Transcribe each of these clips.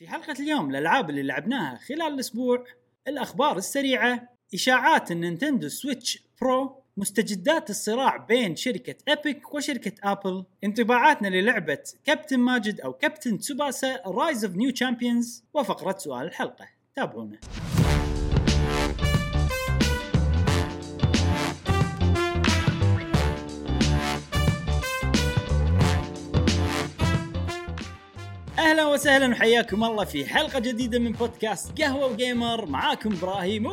في حلقة اليوم الألعاب اللي لعبناها خلال الأسبوع الأخبار السريعة إشاعات ال Nintendo Switch Pro مستجدات الصراع بين شركة Epic وشركة Apple انطباعاتنا للعبة كابتن ماجد أو كابتن تسوباسا Rise of New Champions وفقرة سؤال الحلقة. تابعونا. أهلا وسهلا وحياكم الله في حلقة جديدة من بودكاست قهوة و gamer معاكم إبراهيم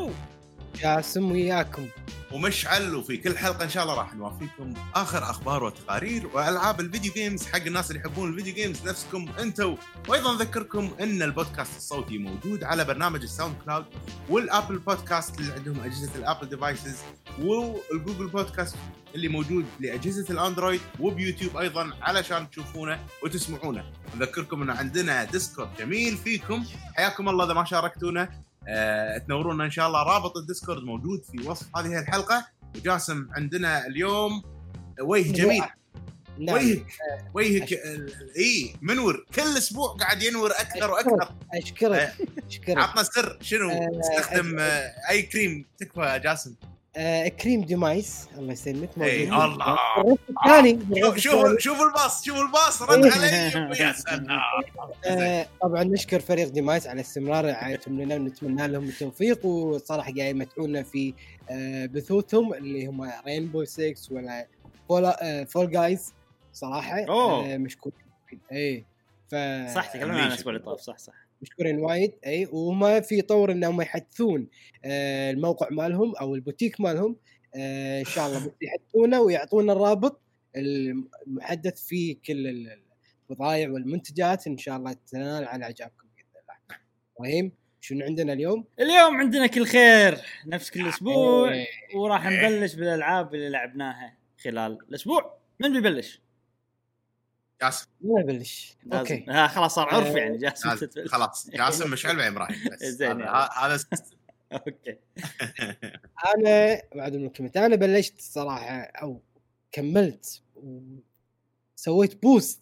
جاسم وياكم. ومشعل وفي كل حلقة إن شاء الله راح نوافيكم آخر أخبار وتقارير وألعاب ال video games حق الناس اللي يحبون ال video games نفسكم أنتم وأيضا أذكركم إن البودكاست الصوتي موجود على برنامج ال SoundCloud وال Apple Podcast اللي عندهم أجهزة ال Apple devices وال Google Podcast اللي موجود لأجهزة ال Android وبيوتيوب أيضا علشان تشوفونه وتسمعونه. نذكركم إن عندنا Discord جميل فيكم. حياكم الله إذا ما شاركتونا. تنورونا إن شاء الله رابط ال Discord موجود في وصف هذه الحلقة. وجاسم عندنا اليوم وجه جميل. نعم. وجهك وجهك إي منور. كل أسبوع قاعد ينور أكثر وأكثر. أشكرك. أشكرك. عطنا سر. شنو؟ آه، تستخدم آه، أي كريم تكفى جاسم؟ آه كريم ديمايس الله يسلمك اي. الله. الثاني. شوف شوف الباص شوف الباص رد علي يا سلام. آه طبعا نشكر فريق ديمايس على استمرار رعايتهم لنا ونتمنى لهم التوفيق وصراحة قاعد يمتعونا في آه بثوثهم اللي هم Rainbow 6 ولا Fall, Fall Guys صراحة مشكورين. اي ف صح تكلمنا عن. الأسبوع اللي طاف صح صح. مشكورين وايد أي وما في طور إنهم يحدثون آه الموقع مالهم أو البوتيك مالهم آه إن شاء الله يحدثونه ويعطونا الرابط المحدث فيه كل البضائع والمنتجات إن شاء الله تنال على إعجابكم بإذن الله. إبراهيم شنو عندنا اليوم؟ اليوم عندنا كل خير نفس كل أسبوع إيه. وراح نبلش بالألعاب اللي لعبناها خلال الأسبوع من بيبلش؟ جاسم ما لازم. أوكي آه خلاص صار عرف آه، يعني جاسم. تتبلش. خلاص جاسم مشعل بعدين إبراهيم بس زين هذا- يعني. أوكي أنا بعد من الكومنت أنا بلشت صراحة أو كملت وسويت بوست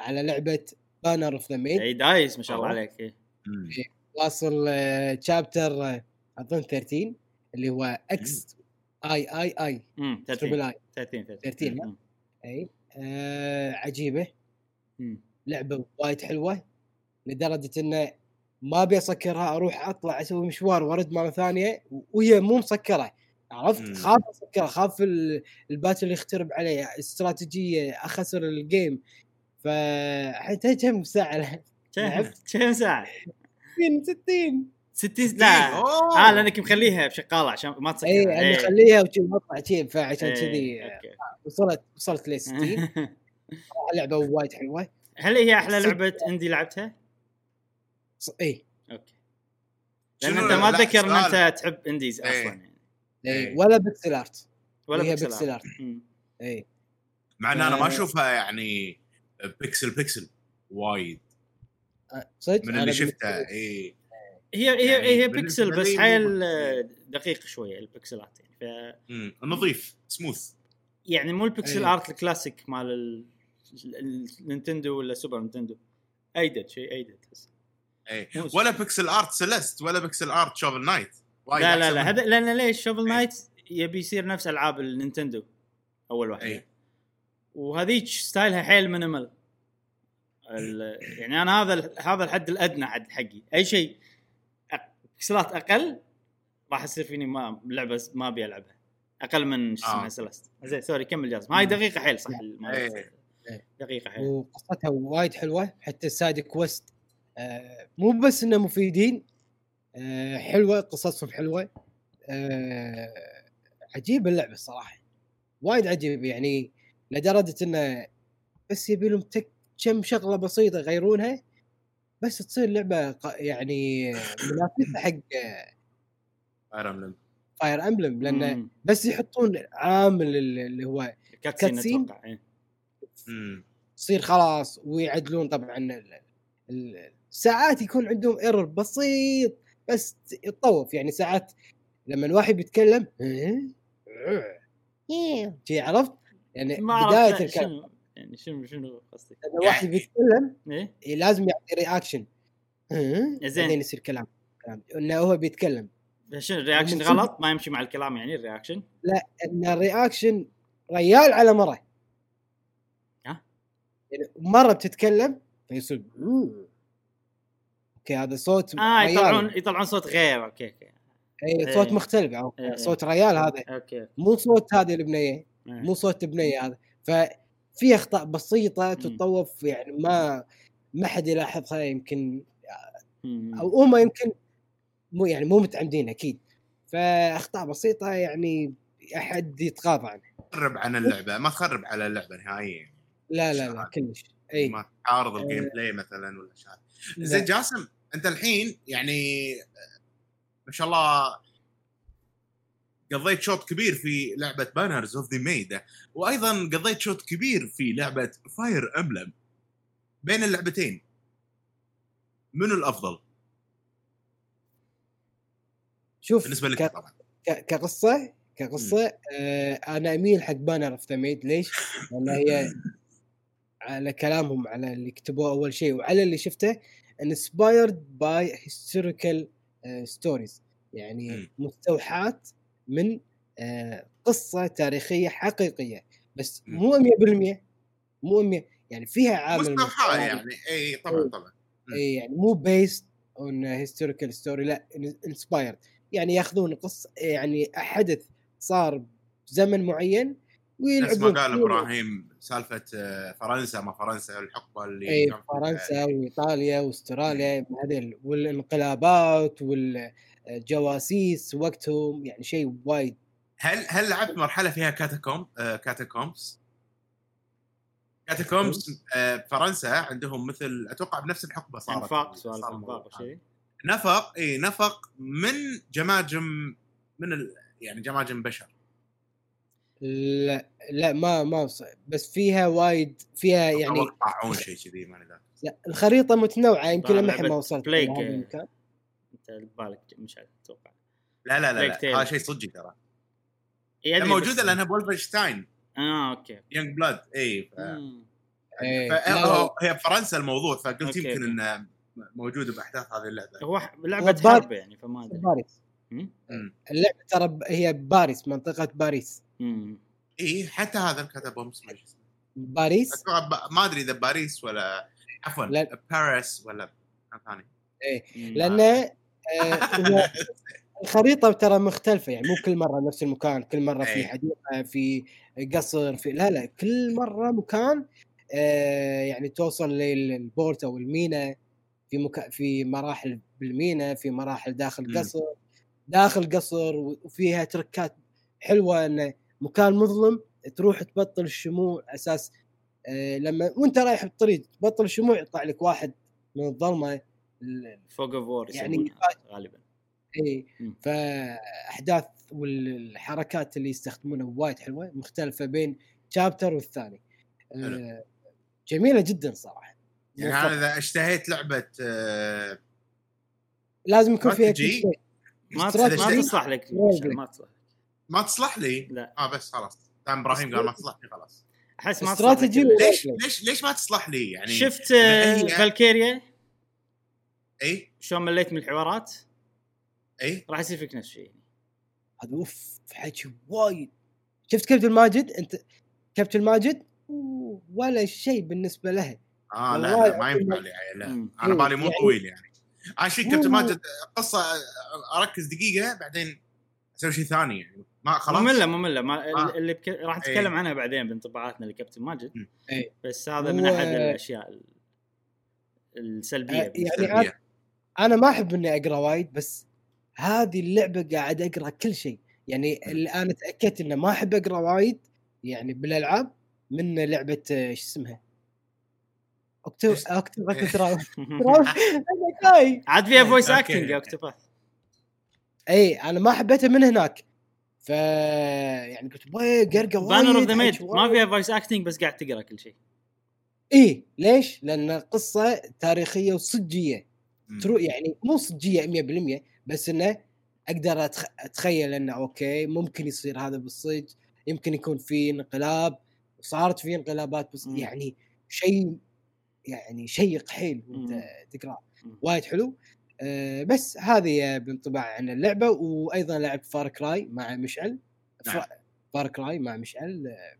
على لعبة بانر اوف ذا ميد إي دايس ما شاء الله. عليك إيه. واصل تشابتر أظن 13 اللي هو إكس اي اي اي امم تربل 13 اي 13 13 لا؟ مم. إي آه عجيبة. لعبة وايد حلوة لدرجة إنه ما أبي أسكرها أروح أطلع أسوي مشوار وأرد مرة ثانية وهي مو مسكرة عرفت مم. خاف أسكرها خاف ال- ال battle يخترب علي استراتيجية أخسر ال game فحتى كم ساعه كم لعبت. كم ساعه؟ 60 60 60 لا. آه لأنك مخليها بشغاله عشان ما تسكر اي أنا اخليها وشي مقطع شي فعشان إيه، كذي أوكي. وصلت وصلت ل 60 لعبه وايد حلوة هل هي أحلى لعبة indie لعبتها؟ ص- اي أوكي لأن أنت ما لا، اتذكر إن. أنت تحب indies إيه. أصلا يعني اي إيه. ولا pixel art ولا pixel pixel art. اي مع إن أنا ما آه. أشوفها يعني pixel pixel وايد آه، صدق من اللي بالنسبة شفته لي- اي هي هي يعني هي بيكسل بس حيل. دقيق شوية ال pixelات يعني ف. نظيف سموث يعني مو البكسل إيه. art ال classic مال ال- ال- النينتندو ولا سوبر نينتندو. added شيء added بس. اي ولا pixel art Celeste ولا pixel art Shovel Knight لا لا لا. هذا لأن ليش Shovel إيه. Knight يبي يصير نفس ألعاب النينتندو أول واحدة اي وهذيك style ها حيل minimal ال- يعني أنا هذا هذا الحد الأدنى حد حقي. أي شيء pixelات أقل راح يصير فيني ما لعبة ما أبي ألعبها. أقل من شو اسمها آه. Celeste زين sorry كمل جاسم هاي دقيقة حيل صح إيه. دقيقة حيل وقصتها وايد حلوة حتى ال side quest آه مو بس إنه مفيدين آه حلوة قصصهم حلوة آه عجيبه اللعبة الصراحه وايد عجيب يعني لدرجة إنه بس يبي لهم تك كم شغلة بسيطة يغيرونها بس تصير لعبه يعني منافسة حق Fire Emblem Fire Emblem لأن. بس يحطون عامل اللي هو cutscene cutscene؟ أتوقع إيه. تصير خلاص ويعدلون طبعا ساعات يكون عندهم error بسيط بس يتطوف. يعني ساعات لما الواحد بيتكلم شي عرفت؟ يعني ما بداية اعرف الكلام. شنو؟ يعني شنو شنو قصدك؟ لما الواحد بيتكلم إيه؟ إيه، لازم يعطي رياكشن ها؟ زين. بعدين يصير كلام. كلام. إنه هو بيتكلم. شنو ال reaction غلط؟ ما يمشي مع الكلام يعني الرياكشن إن الرياكشن ريال على مرة؟ يعني مرة بتتكلم فيصير "أوه". أوكي هذا صوت آه ريال. يطلعون يطلعون صوت غير أوكي أوكي اي صوت إيه. مختلف يعني إيه. صوت ريال هذا أوكي مو صوت هذه البنية إيه. مو صوت البنيه هذا ففي أخطاء بسيطة تتطوف يعني ما ما حد يلاحظها يمكن. أو هم يمكن مو يعني مو متعمدين أكيد فأخطاء بسيطة يعني أحد يتغاضى عنها تخرب عن اللعبة ما تخرب على اللعبة نهائيا لا لا لا كلش. اي ما تعارض. ال gameplay مثلا ولا شيء. زين جاسم أنت الحين يعني ما شاء الله قضيت شوط كبير في لعبة Banners of The Maid وأيضا قضيت شوط كبير في لعبة Fire Emblem بين اللعبتين منو الأفضل؟ شوف بالنسبة لك ك- طبعا. كقصة كقصة آه أنا أميل حق Banner of The Maid ليش؟ لأن هي على كلامهم على اللي كتبوه أول شيء. وعلى اللي شفته inspired by historical stories يعني. مستوحاة من آه قصة تاريخية حقيقية. بس. مو 100% مو 100 يعني فيها عامل مستوحاة مستوى. يعني. اي طبعا طبعا. اي يعني مو based on historical story لا inspired يعني ياخذون قصة يعني حدث صار بزمن معين نفس ما ويلعبون قال فيه. إبراهيم سالفة آه، فرنسا ما فرنسا الحقبة اللي اي فرنسا وإيطاليا وأستراليا هذيل والانقلابات والجواسيس وقتهم يعني شيء وايد. هل هل لعبت مرحلة فيها catacomb آه catacombs؟ catacombs آه فرنسا عندهم مثل أتوقع بنفس الحقبة صارت. انفاق سؤال صار انفاق. شيء؟ نفق اي نفق من جماجم من ال... يعني جماجم بشر. لا لا ما ما بس فيها وايد فيها يعني يعني طاعون شيء كذي ما لا الخريطة متنوعة يمكن لما ما وصلت بليك، المكان. أنت ببالك مش عارف أتوقع. لا لا لا, لا. هذا شيء صدقي ترى. إيه، هي أدري موجودة لأنها بولفنشتاين آه أوكي يونج بلاد إي ف... إيه، هي بفرنسا الموضوع فقلت أوكي، يمكن. إنه موجودة بأحداث هذه اللعبة. هو لعبة حرب يعني فما أدري. باريس. اللعبة ترى هي باريس منطقة باريس. مم. اي حتى هذا كتبهم اسمه. باريس. ما أدري إذا باريس ولا عفوا لا. باريس ولا مكان ثاني مم. لأن آه، هو الخريطة ترى مختلفة يعني مو كل مرة نفس المكان كل مرة في إيه. حديقة في قصر في لا لا كل مرة مكان آه، يعني توصل لل port أو المينا في مكا... في مراحل بالمينا في مراحل داخل مم. قصر داخل قصر وفيها تركات حلوة إنه مكان مظلم تروح تبطل الشموع أساس آه، لما وأنت رايح بالطريق تبطل الشموع يطلع لك واحد من الظلمة ال- Fog of War يعني غالبا إي. فأحداث والحركات اللي يستخدمونها وايد حلوة مختلفة بين chapter والثاني. آه، جميلة جدا صراحة يعني. أنا إذا اشتهيت لعبة آه، لازم يكون فيها كل استراتيجي. شيء ما. تصلح لك ما تصلح ما تصلح لي؟ لا. آه بس خلاص. دام إبراهيم قال ما تصلح لي خلاص. أحس ما استراتيجي ليش. ليش ليش ما تصلح لي؟ يعني شفت آه، فالكيريا؟ إي؟ شلون مليت من الحوارات؟ إي؟ راح يصير فيك نفس الشيء. هذا أوف حكي وايد. شفت كابتن ماجد؟ أنت كابتن ماجد؟ ولا شيء بالنسبة له. آه لا لا ما. ينفع لي لا. أنا بالي مو يعني- طويل يعني. أنا شيء مو- كابتن ماجد قصة أركز دقيقة بعدين أسوي شيء ثاني يعني. ما خلاص مملة مملة ما آه. اللي بك... راح نتكلم إيه. عنها بعدين بانطباعاتنا لكابتن ماجد. إيه. بس هذا من أحد الأشياء ال- السلبية بالنسبة يعني لي. سلبية. أنا ما أحب إني أقرأ وايد بس هذه اللعبة قاعد أقرأ كل شيء يعني اللي أنا تأكدت انه ما أحب أقرأ وايد يعني بالألعاب من لعبة آه، شو اسمها أنا جاي عاد فيها voice. acting يا Octopath اي أنا ما حبيتها من هناك ف يعني قلت وي قرقة وايد Banner of the Maid ما. فيها voice acting بس قاعد تقرأ كل شيء إي ليش؟ لأن قصه تاريخية وصجية. ترى يعني مو صجية 100% بس إنه أقدر أتخ... أتخيل إنه أوكي ممكن يصير هذا بالصج يمكن يكون في انقلاب وصارت في انقلابات بس مم. يعني شيء يعني شيق حيل وأنت مم. تقرا مم. وايد حلو بس هذه بانطباع عن اللعبة وأيضا لعبت Far Cry مع مشعل نعم. Far Cry مع مشعل آه،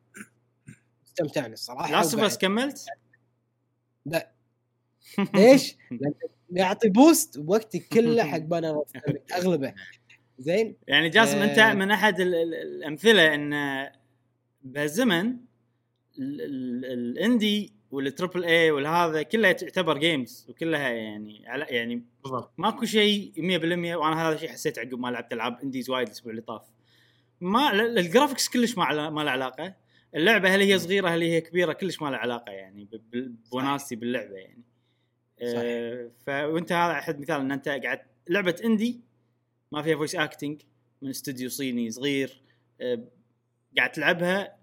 استمتعنا الصراحة Last Us كملت؟ لا ليش؟ يعطي most وقتي كله حق Banner أغلبه زين يعني جاسم أنت آه. من أحد ال- ال- الأمثلة إن بهالزمن ال- ال- ال indie وال triple A والهذا كلها تعتبر games وكلها يعني على يعني بالضبط. ماكو شيء 100% وأنا هذا الشيء حسيت عقب ما لعبت ألعاب indies وايد الأسبوع اللي طاف. ما ال- ال graphics كلش ما ما له علاقة. اللعبة هل هي صغيرة هل هي كبيرة كلش ما له علاقة يعني وناستي باللعبة يعني. آه، فانت هذا أحد مثال إن أنت قاعد لعبة indie ما فيها voice acting من استوديو صيني صغير آه، قاعد تلعبها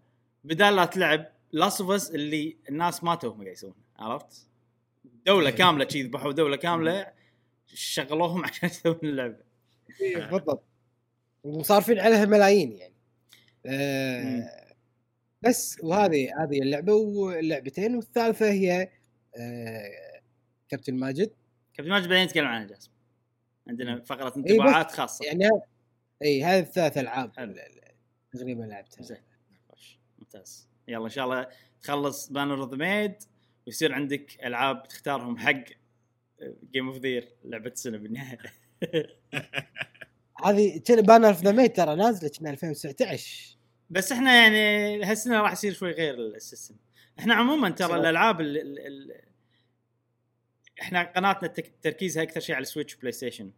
بدال لا تلعب Last of Us اللي الناس ما توهم قاعد يسوون عرفت؟ دولة إيه. كاملة شي ذبحوا دولة كاملة شغلوهم عشان يسوون اللعبة. إيه، بالضبط. وصارفين عليها ملايين يعني. آه بس وهذه هذه اللعبة واللعبتين والثالثة هي آه كابتن ماجد كابتن ماجد بعدين نتكلم عنها جاسم. عندنا فقرة إيه، انطباعات خاصة. يعني اي هذه الثلاث العاب. تقريبا لعبتها. زين. ممتاز. يلا إن شاء الله تخلص Banner of the Maid ويصير عندك ألعاب تختارهم حق game of the year لعبة السنة بالنهاية. هذه Banner of the Maid ترى نازلة كنا 2019 بس إحنا يعني هالسنة راح يصير شوي غير ال system. إحنا عموما ترى؟ الألعاب ال ال ال إحنا قناتنا تركيزها أكثر شيء على ال Switch PlayStation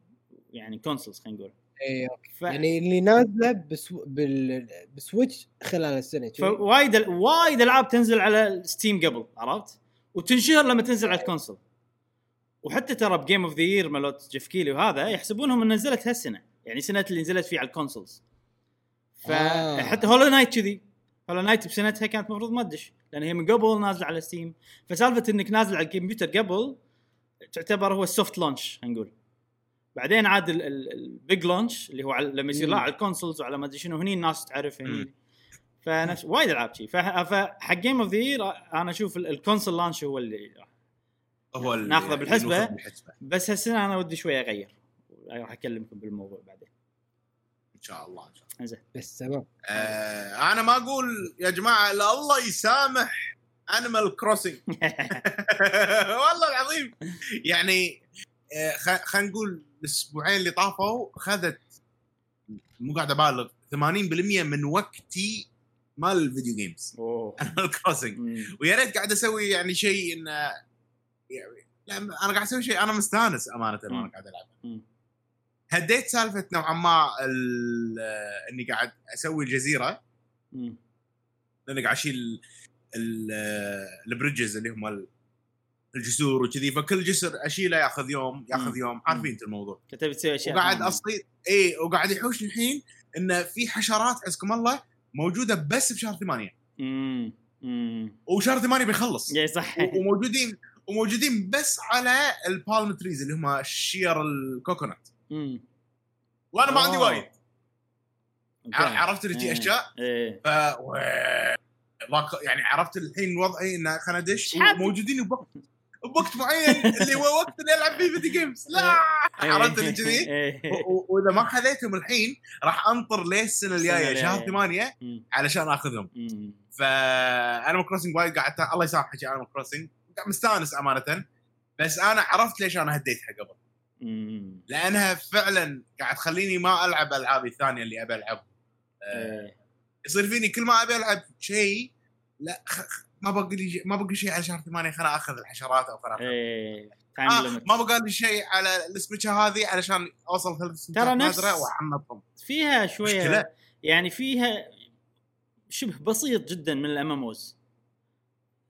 يعني consoles خلينا نقول. اي ف... يعني اللي نازله بسو... بال... ب Switch خلال السنة. فوايد ال- وايد ألعاب تنزل على Steam قبل عرفت؟ وتنشهر لما تنزل على ال console وحتى ترى ب game of the year مالت Geoff Keighley وهذا يحسبونهم ان نزلت هالسنة يعني سنة اللي نزلت فيه على ال consoles آه. فحتى Hollow Knight كذي Hollow Knight بسنتها كانت المفروض ما تدش لأن هي من قبل نازلة على Steam فسالفة إنك نازل على الكمبيوتر قبل تعتبر هو ال soft launch نقول بعدين عاد ال big launch اللي هو على لما يصير. لا على ال consoles وعلى ما أدري شنو هني الناس تعرف هني. فنفس وايد ألعاب شي. فح- فحق game of the year أنا أشوف ال- ال console launch هو اللي هو ناخذه. ناخذه بالحسبة. بس هالسنه أنا ودي شوي أغير. راح أكلمكم بالموضوع بعدين. إن شاء الله إن شاء الله. إنزين. بس تمام. آه أنا ما أقول يا جماعة الا الله يسامح Animal Crossing والله العظيم. يعني آه، خ- خلينا نقول الأسبوعين اللي طافوا خذت مو قاعد أبالغ 80% من وقتي مال ال video games Animal Crossing. ويا ريت قاعد أسوي يعني شيء إنه يعني لا أنا قاعد أسوي شيء أنا مستانس أمانة وأنا. قاعد ألعب. هديت سالفة نوعا ما آه، إني قاعد أسوي الجزيرة. لأني قاعد أشيل آه، ال bridges اللي هم الجسور وكذي فكل جسر أشيله ياخذ يوم ياخذ مم. يوم عارفين أنت الموضوع كنت بتسوي أشياء وقاعد. أصيد اي وقاعد يحوش الحين انه في حشرات عزكم الله موجودة بس بشهر ثمانية. وشهر ثمانية بيخلص اي صح وموجودين وموجودين بس على ال palm trees اللي هم شير ال coconut. وأنا ما عندي. وايد عرفت اللي إيه. تجي أشياء إيه ف يعني عرفت الحين وضعي انه شحال؟ موجودين بوقت بوقت معين اللي هو وقت اللي ألعب فيه video games لا عرفت اللي كذي إيه. وإذا ما خذيتهم الحين راح أنطر ليه السنة الجاية شهر. ثمانية. علشان آخذهم. ف Animal Crossing وايد قاعد الله يسامحك يا Animal Crossing مستانس أمانة بس أنا عرفت ليش أنا هديتها قبل. لأنها فعلا قاعد تخليني ما ألعب العابي الثانية اللي أبي العب آه، إيه. يصير فيني كل ما أبي ألعب شيء لا ما بقى لي ما بقى شيء على شهر ثمانية خلنا آخذ الحشرات أو خلنا إيه آه ما بقى لي شيء على السبيتشة هذه علشان أوصل ثلاث سنوات ترى نفس- نادرة واحنطهم فيها شوية مشكلة. يعني فيها شبه بسيط جدا من ال MMOs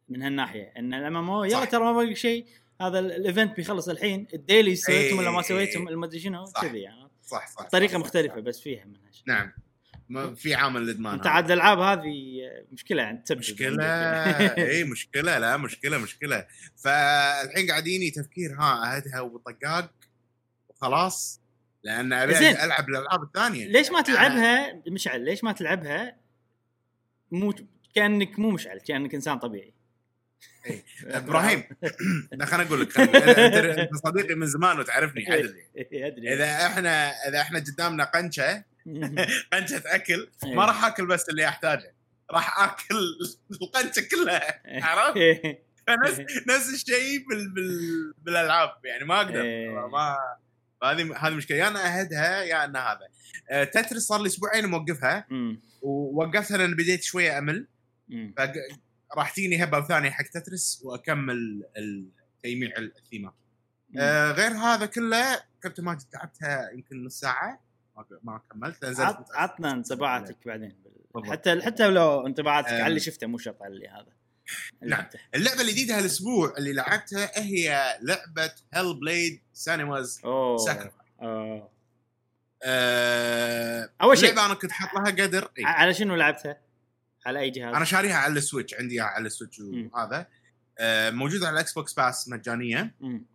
من هالناحية إن ال MMO يلا. ترى ما باقي شيء هذا ال event بيخلص الحين ال daily سويتهم ولا ما إيه. سويتهم ما ادري شنو. كذي يعني صح صح طريقة صح، مختلفة صح. بس فيها منها شيء نعم ما في عامل الإدمان أنت. عاد الألعاب هذه مشكلة يعني تسبب عندك. إي مشكلة لا مشكلة مشكلة فالحين قاعديني تفكير ها أهدها وطقاق وخلاص لأن أبي. ألعب الألعاب الثانية ليش ما يعني تلعبها مشعل ليش ما تلعبها مو كأنك مو مشعل كأنك إنسان طبيعي. إبراهيم خليني أقول لك. انت صديقي من زمان وتعرفني عدل ادري إذا إحنا إذا إحنا قدامنا قنشة قنشه أكل. ما راح آكل بس اللي أحتاجه. راح آكل القنشه كلها عرفت؟ فنفس نفس الشيء بال... بال... بالألعاب يعني ما أقدر. إيه. ما هذه هذه مشكلة. يا أنا أهدها يا ان هذا. آه، تترس صار لي أسبوعين موقفها. ووقفتها لأن بديت شوية أمل. فراح تجيني هبة ثانية حق تترس وأكمل التجميع الثيمات. آه غير هذا كله كابتن ماجد لعبتها يمكن نص ساعة. ما, كملت عط- عطنا انطباعاتك بعدين بالضبط. حتى حتى لو انطباعاتك على اللي. شفته مو شرط على اللي هذا اللي نعم. اللعبة الجديدة هالأسبوع اللي لعبتها هي لعبة Hellblade Senua's Sacrifice أوه. آه أول شيء أنا كنت حاط لها قدر إيه. على شنو لعبتها؟ على أي جهاز؟ أنا شاريها على ال Switch عندي على ال Switch. وهذا آه موجودة على ال Xbox Pass مجانية أمم.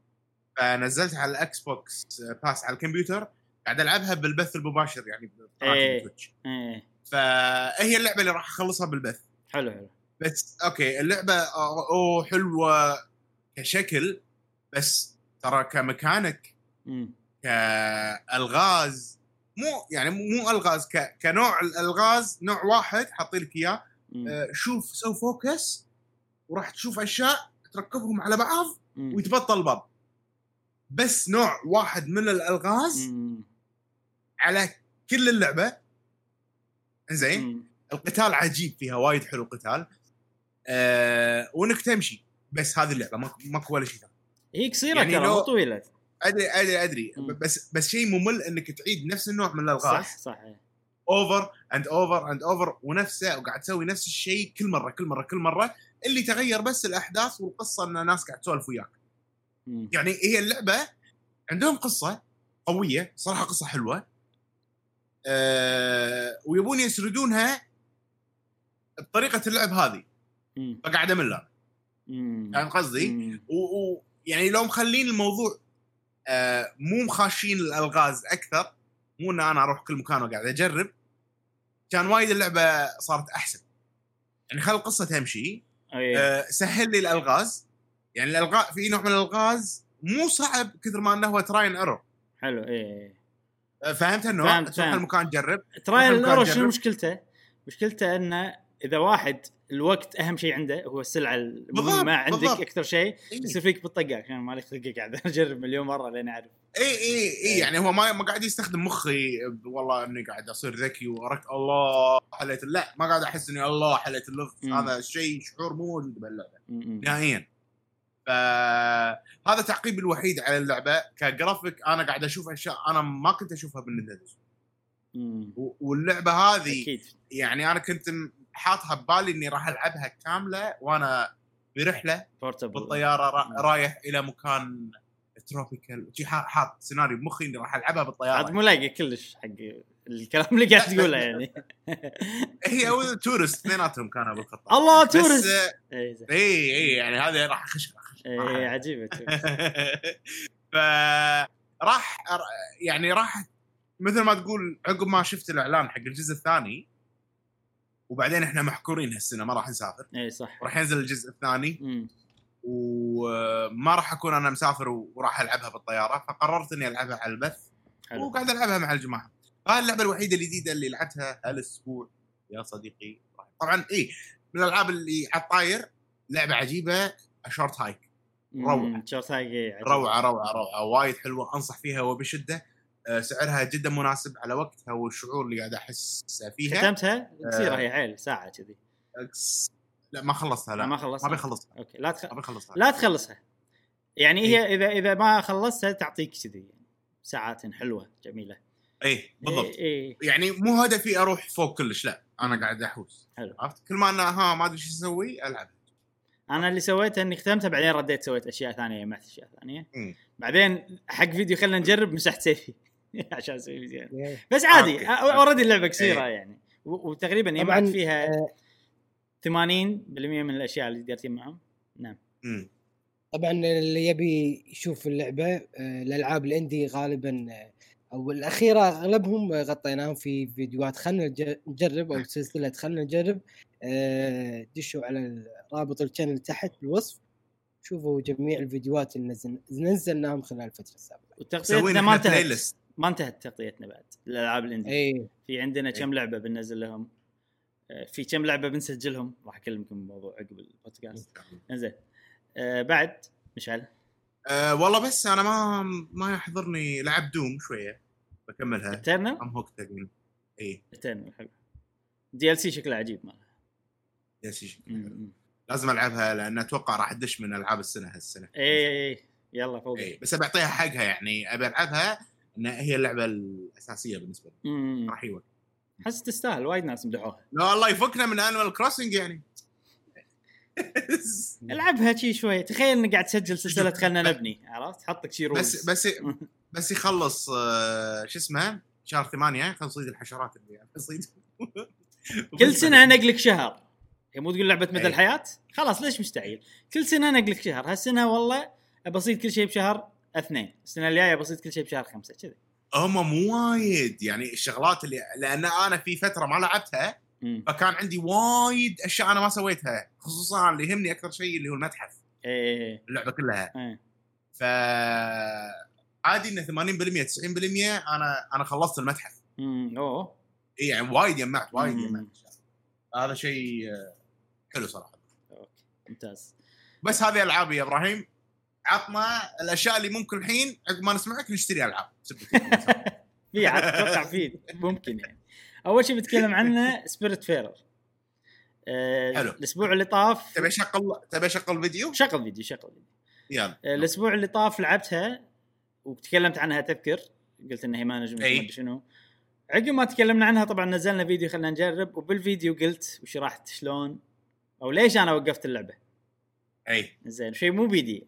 فنزلتها على ال Xbox Pass على الكمبيوتر قاعد ألعبها بالبث المباشر يعني بقناه إيه. ال Twitch إيه فهي اللعبة اللي راح أخلصها بالبث حلو حلو بس أوكي اللعبة اوه حلوة كشكل بس ترى كميكانيك أمم. كألغاز مو يعني مو ألغاز ك... كنوع الألغاز نوع واحد حاطين لك إياه. آه، شوف سوي focus وراح تشوف أشياء تركبهم على بعض. ويتبطل الباب بس نوع واحد من الألغاز أمم. على كل اللعبة. زين. القتال عجيب فيها وايد حلو قتال. آه وإنك تمشي. بس هذه اللعبة ماكو ماكو ولا شيء ثاني. هي قصيرة يعني ترى مو طويلة. ادري ادري أدري. مم. بس بس شيء ممل إنك تعيد نفس النوع من الألغاز. صح صح. over and over and over ونفسه وقاعد تسوي نفس الشيء كل مرة كل مرة كل مرة. اللي تغير بس الأحداث والقصة إن الناس قاعد تسولف وياك. يعني هي اللعبة عندهم قصة قوية صراحة قصة حلوة. أه ويبون يسردونها بطريقة اللعب هذه. فقاعد أمل أنا. أمم. فاهم قصدي؟ أمم. و... و... يعني لو مخلين الموضوع آه مو مخاشين الألغاز أكثر مو إن أنا أروح كل مكان وقاعد أجرب كان وايد اللعبة صارت أحسن يعني خل القصة تمشي إيه. آه سهل لي الألغاز يعني الالغاز في نوع من الألغاز مو صعب كثر ما إنه هو trial and error حلو إيه فهمت إنه فهمت، تروح فهمت. المكان تجرب trial أجرب. شنو مشكلته؟ مشكلته إنه إذا واحد الوقت أهم شيء عنده هو السلعة المهمه عندك. أكثر شيء اي يصير فيك بالطقه عشان مالك خلق قاعد أجرب مليون مرة لين أعرف اي اي, إي يعني هو ما ما قاعد يستخدم مخي والله إني قاعد أصير ذكي وأرك الله حليت لا ما قاعد أحس إني الله حليت اللغز. هذا شيء شعور مو موجود باللعبه. نهائيا فهذا تعقيبي الوحيد على اللعبة كجرافيك أنا قاعد أشوف أشياء أنا ما كنت أشوفها بال Nintendo م. و- واللعبة هذه أكيد يعني أنا كنت حاطها ببالي إني راح ألعبها كاملة وأنا برحلة portable بالطيارة را-. رايح إلى مكان tropical حاط سيناريو بمخي إني راح ألعبها عاد بالطياره مو لاقي كلش حق الكلام اللي قاعد تقوله. يعني هي Touryst اثنيناتهم كانوا بالخطه الله Touryst اي. اي يعني اخش راح أخش اي عجيبة Touryst. ف راح يعني راح مثل ما تقول عقب ما شفت الإعلان حق الجزء الثاني وبعدين إحنا محكورين هالسنة ما راح نسافر. اي صح. وراح ينزل الجزء الثاني. م. وما راح أكون أنا مسافر وراح ألعبها بالطيارة فقررت إني ألعبها على البث حلو. وقاعد ألعبها مع الجماعة. هاي اللعبة الوحيدة الجديدة اللي لعبتها هالأسبوع. يا صديقي. طبعا اي من الألعاب اللي على الطاير لعبة عجيبة شورت هايك عجيبة. روعة روعة روعة. وايد حلوة أنصح فيها وبشدة. آه، سعرها جدا مناسب على وقتها والشعور اللي قاعد أحس فيها. ختمتها؟ قصيره آه. هي عيل ساعة كذي. لا ما خلصتها لا. ما خلصت ما بيخلصها. أوكي لا تخ... ما بيخلصها. لا تخلصها. يعني إيه. هي اذا إذا ما خلصتها تعطيك كذي ساعات حلوة جميلة. اي بالضبط. اي إيه. يعني مو هدفي أروح فوق كلش لا. أنا قاعد أحوس. حلو. عرفت؟ كل ما أنا ها ما أدري شو أسوي ألعب. أنا اللي سويته إني ختمتها بعدين رديت سويت أشياء ثانية جمعت أشياء ثانية مم. بعدين حق فيديو خلينا نجرب مسحت save ي عشان أسوي فيديو. بس عادي. already اللعبة قصيرة إيه. يعني و- وتقريبا جمعت فيها آه، 80% من الأشياء اللي قدرت معهم نعم. طبعا اللي يبي يشوف اللعبة آه، الألعاب الإندي غالبا آه، أو الأخيرة أغلبهم غطيناهم في فيديوهات خلنا نج- نجرب أو سلسلة خلنا نجرب آه، دشوا على رابط الشانل تحت بالوصف. شوفوا جميع الفيديوهات اللي نزل- نزلناهم خلال الفترة السابقة. وتغطيتنا ما انتهت. ما انتهت تغطيتنا بعد الألعاب ال indie اي في عندنا إيه. كم لعبة بننزل لهم؟ آه، في كم لعبة بنسجلهم؟ راح أكلمكم الموضوع عقب البودكاست. إنزين. آه بعد مشعل. أه والله بس أنا ما ما يحضرني لعب Doom شوية. بكملها. Eternal I'm hooked تقريبا اي Eternal حلو. DLC شكله عجيب مالها مم. لازم ألعبها لأن أتوقع راح أدش من ألعاب السنة هالسنة. اي اي اي يلا فوق. اي بس بعطيها حقها يعني. أبي ألعبها إن هي اللعبة الأساسية بالنسبة لي. راح يوك حس تستاهل وايد ناس مدحوها. لا والله يفكنا من Animal Crossing يعني. العبها شي شوي تخيل إنك قاعد تسجل سلسلة خلنا نبني عرفت؟ حطك شي rules بس بس بس يخلص آه، شو اسمه؟ شهر ثمانية. خلص صيد الحشرات اللي يعني. صيد كل سنة نقلك شهر. هي مو تقول لعبة مدى أي. الحياة؟ خلاص ليش مستعجل؟ كل سنة نقلك شهر. هالسنة والله بسيط كل شيء بشهر اثنين. السنة الجاية بسيط كل شيء بشهر خمسة كذي. هم مو وايد. يعني الشغلات اللي لأن أنا في فترة ما لعبتها مم. فكان عندي وايد أشياء أنا ما سويتها خصوصا اللي يهمني أكثر شيء اللي هو المتحف. إيه اللعبة كلها. إيه. ف عادي انه 80% 90% أنا أنا خلصت المتحف. مم. أوه. اي يعني وايد جمعت وايد. جمعت هذا شيء حلو صراحة. أوكي ممتاز. بس هذه العابي يا إبراهيم. عطنا الأشياء اللي ممكن الحين عقب ما نسمعك نشتري ألعاب. في عاد أتوقع في ممكن يعني. أول شيء بتكلم عنه Spiritfarer آه حلو. الأسبوع اللي طاف. تبي أشغل تبي أشغل فيديو؟ شغل فيديو شغل فيديو. يلا. آه، الأسبوع اللي طاف لعبتها وتكلمت عنها تذكر قلت إنها هي management. ما شنو. عقب ما تكلمنا عنها طبعا نزلنا فيديو خلينا نجرب. وبالفيديو قلت وشرحت شلون؟ أو ليش أنا وقفت اللعبة؟ أي. زين شيء مو بيدي.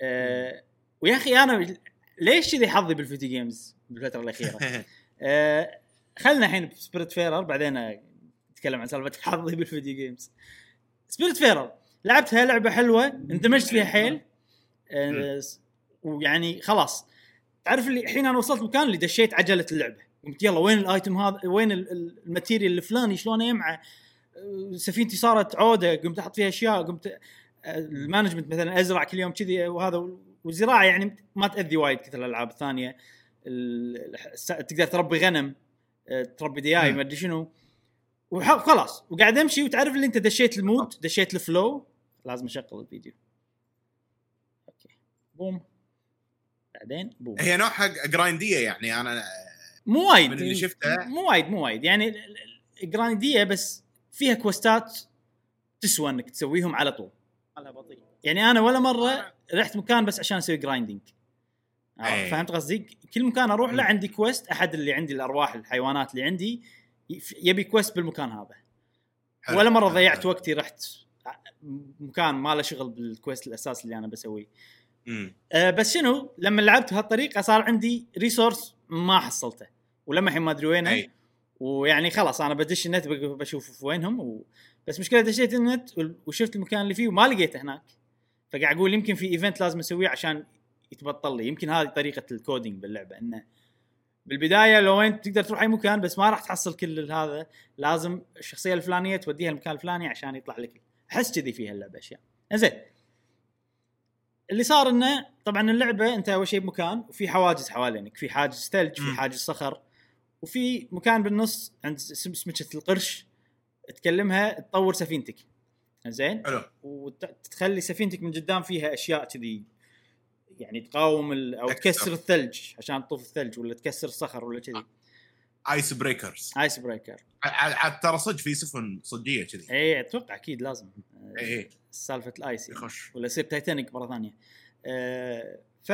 أه ويا أخي أنا ليش كذي حظي بال video games بالفترة الأخيرة؟ أه خلنا الحين ب Spiritfarer بعدين نتكلم عن سالفة حظي بال video games Spiritfarer لعبتها لعبة حلوة اندمجت فيها حيل. أه ويعني خلاص. تعرف اللي الحين أنا وصلت مكان اللي دشيت عجلة اللعبة. قمت يلا وين ال item هذا؟ وين ال- ال- ال material الفلاني؟ شلون يمعه سفينتي صارت عودة قمت أحط فيها أشياء قمت أه، ال management مثلا أزرع كل يوم كذي وهذا والزراعة يعني ما تأذي وايد كثر الألعاب الثانية. تقدر تربي غنم أه، تربي دياي مم. ما أدري شنو. وخلاص وقاعد أمشي وتعرف اللي أنت دشيت ال mood دشيت ال flow. لازم أشغل الفيديو. okay. boom. بعدين بوم. هي نوعها grindy يعني أنا مو وايد. من اللي شفته. مو وايد مو وايد. يعني ال grindy بس فيها quest ات تسوى انك تسويهم على طول على بطيء يعني أنا ولا مرة رحت مكان بس عشان أسوي grinding أي. فهمت قصدي؟ كل مكان أروح له. عندي quest أحد اللي عندي الأرواح الحيوانات اللي عندي يبي quest بالمكان هذا حلو. ولا مرة. ضيعت وقتي رحت مكان ما له شغل بال quest الاساسي اللي أنا بسويه. أه بس شنو لما لعبت بهالطريقة صار عندي resource ما حصلته ولما الحين ما أدري وينه اي ويعني خلاص أنا بدش النت بشوف وينهم و... بس مشكلة دشيت النت وشفت المكان اللي فيه وما لقيته هناك. فقاعد أقول يمكن في event لازم أسويه عشان يتبطل لي. يمكن هذه طريقة ال coding باللعبة إنه بالبداية لو أنت تقدر تروح أي مكان بس ما راح تحصل كل هذا لازم الشخصية الفلانية توديها المكان الفلاني عشان يطلع لك أحس كذي فيها اللعبة أشياء. زين اللي صار إنه طبعا اللعبة أنت أول شيء بمكان وفي حواجز حوالينك في حاجز ثلج في. حاجز صخر. وفي مكان بالنص عند سم- سمكه القرش تكلمها تطور سفينتك. زين؟ حلو. وتخلي سفينتك من قدام فيها أشياء كذي يعني تقاوم ال... أو تكسر. الثلج عشان تطوف الثلج ولا تكسر الصخر ولا كذي. ice breakers ice breaker عاد ترى صدق في سفن صجية كذي. اي أتوقع أكيد لازم. اي اي سالفة ال ice. يعني. يخش. ولا يصير تايتانيك مرة ثانية. آه ف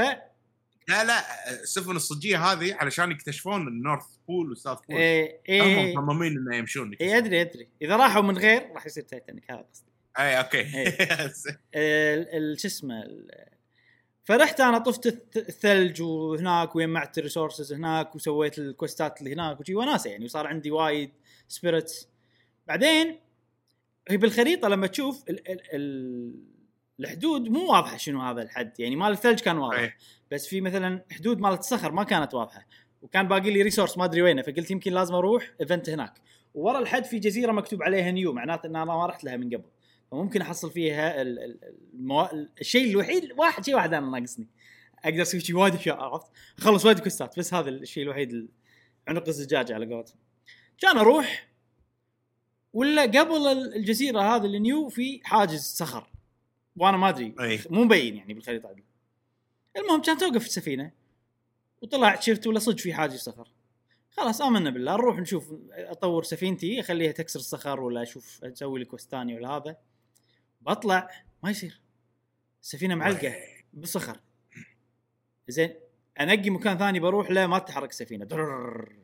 لا لا السفن الصجية هذه علشان يكتشفون ال north pole وال south pole اي اي هم مصممين إنه يمشون اي أدري أدري. إذا راحوا من غير راح يصير تايتانيك هذا قصدي. اي okay. ال- شو اسمه فرحت أنا طفت الث- الثلج وهناك وجمعت ال resources هناك وسويت ال quest ات اللي هناك وشي وناسة يعني وصار عندي وايد spirits بعدين هي بالخريطة لما تشوف ال ال ال الحدود مو واضحة شنو هذا الحد يعني مال الثلج كان واضح. أي. بس في مثلا حدود مالت الصخر ما كانت واضحة وكان باقي لي resource ما أدري وينه فقلت يمكن لازم أروح event هناك. ورا الحد في جزيرة مكتوب عليها نيو معناته إن أنا ما رحت لها من قبل. فممكن أحصل فيها ال- ال- المو... الشيء الوحيد واحد شيء واحد أنا ناقصني. أقدر أسوي شيء وايد أشياء عرفت؟ أخلص وايد كوستات بس هذا الشيء الوحيد ال- عنق الزجاجه على قولتهم. كان أروح ولا قبل ال- الجزيرة هذه النيو في حاجز صخر. وأنا ما أدري. مو مبين يعني بالخريطة. المهم كان توقف السفينة. وطلعت شفت ولا صدق في حاجز صخر خلاص آمنا بالله. نروح نشوف أطور سفينتي أخليها تكسر الصخر ولا أشوف أسوي لي quest ثاني ولا هذا. بطلع. ما يصير. السفينة معلقة بالصخر. زين. أنقي مكان ثاني بروح له ما تتحرك السفينه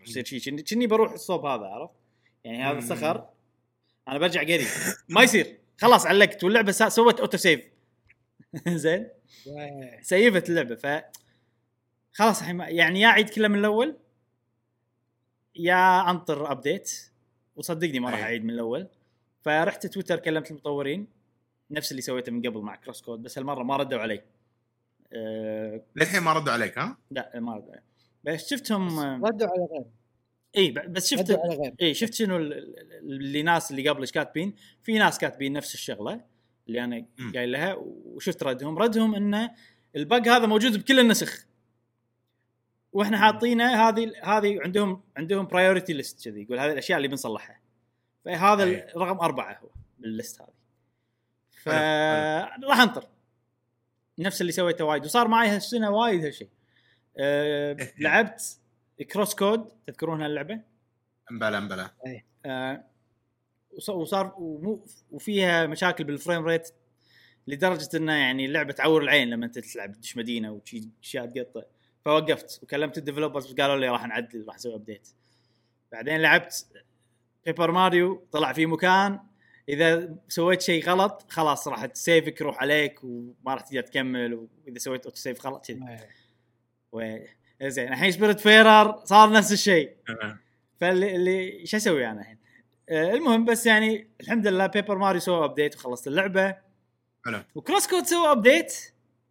يصير شيء كني- بروح الصوب هذا عرفت؟ يعني هذا. الصخر. أنا برجع قريب. ما يصير. خلاص علقت. واللعبة سوت auto save زين. سيفت اللعبة ف خلاص الحين يعني يا اعيد كله من الأول يا أنطر update وصدقني ما راح أي. أعيد من الأول. فرحت تويتر كلمت المطورين نفس اللي سويته من قبل مع CrossCode بس هالمرة ما ردوا علي. أه للحين ما ردوا عليك ها؟ لا ما ردوا علي. بس شفتهم آه، ردوا على غير. اي بس شفت ردوا على غير. اي شفت شنو ال- ال- اللي ناس اللي قبل إيش كاتبين؟ في ناس كاتبين نفس الشغلة. اللي أنا. قايل لها وشفت ردهم. ردهم انه ال bug هذا موجود بكل النسخ. وإحنا حاطينه هذه هذه عندهم عندهم priority list كذي يقول هذه الأشياء اللي بنصلحها. فهذا. الرقم أربعة هو بال list هذه. ف راح أنطر. نفس اللي سويته وايد وصار معي هالسنة وايد هالشيء. أه إيه. لعبت CrossCode تذكرون هاللعبه؟ أمبلا أمبلا. آه، وص- وصار ومو وفيها مشاكل بال frame rate لدرجة إنه يعني اللعبة تعور العين لما أنت تلعب تدش مدينة وشي أشياء تقطع. فوقفت وكلمت ال developers قالوا لي راح نعدل راح نسوي update بعدين لعبت Paper Mario طلع في مكان. إذا سويت شيء غلط خلاص راح تسيفك يروح عليك وما راح تقدر تكمل. وإذا سويت auto save غلط كذي ويه. و- زين. الحين Spiritfarer صار نفس الشيء. فاللي اللي شو أسوي أنا الحين؟ آه، المهم بس يعني الحمد لله Paper Mario سوى update وخلصت اللعبة. حلو. و CrossCode سوى update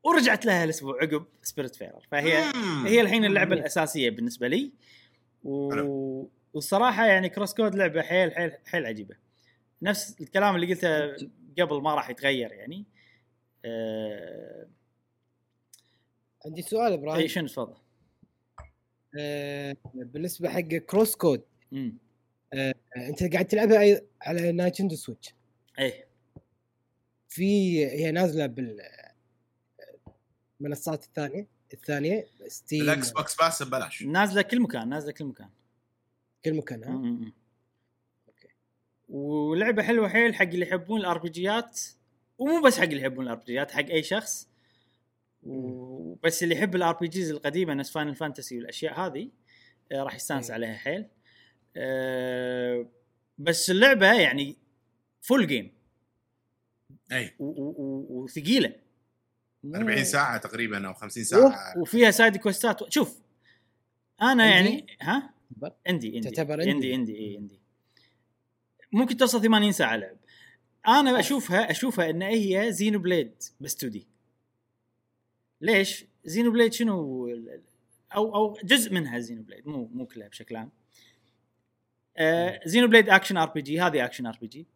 ورجعت لها الأسبوع عقب Spiritfarer فهي مم. هي الحين اللعبة. الأساسية بالنسبة لي. و... حلو. والصراحة يعني CrossCode لعبة حيل حيل حيل عجيبة. نفس الكلام اللي قلته قبل ما راح يتغير يعني. آه... عندي سؤال اي إبراهيم. شنو تفضل؟ آه، بالنسبة حق CrossCode آه، انت قاعد تلعبها أي- على Nintendo Switch. اي في هي نازلة بال المنصات الثانية الثانية Steam ال Xbox Pass ببلاش. نازلة كل مكان نازلة كل مكان. كل مكان ها؟ م-م. ولعبة حلوة حيل حق اللي يحبون ال RPG ات ومو بس حق اللي يحبون ال RPG ات حق أي شخص. وبس اللي يحب ال RPGs القديمة نفس Final Fantasy والأشياء هذه آه، راح يستانس. عليها حيل. آه، بس اللعبة يعني full game أي. وثقيلة. مو- 40 ساعة تقريبا أو 50 و- ساعه وفيها side quest ات شوف أنا indie؟ يعني ها؟ indie indie. تعتبر indie indie؟ indie اي indie. ممكن توصل 80 ساعة لعب. أنا أشوفها أشوفها إن هي Xenoblade بس 2 D ليش؟ Xenoblade شنو؟ ال- أو أو جزء منها Xenoblade مو مو كلها بشكل عام. آه Xenoblade action RPG هذه action RPG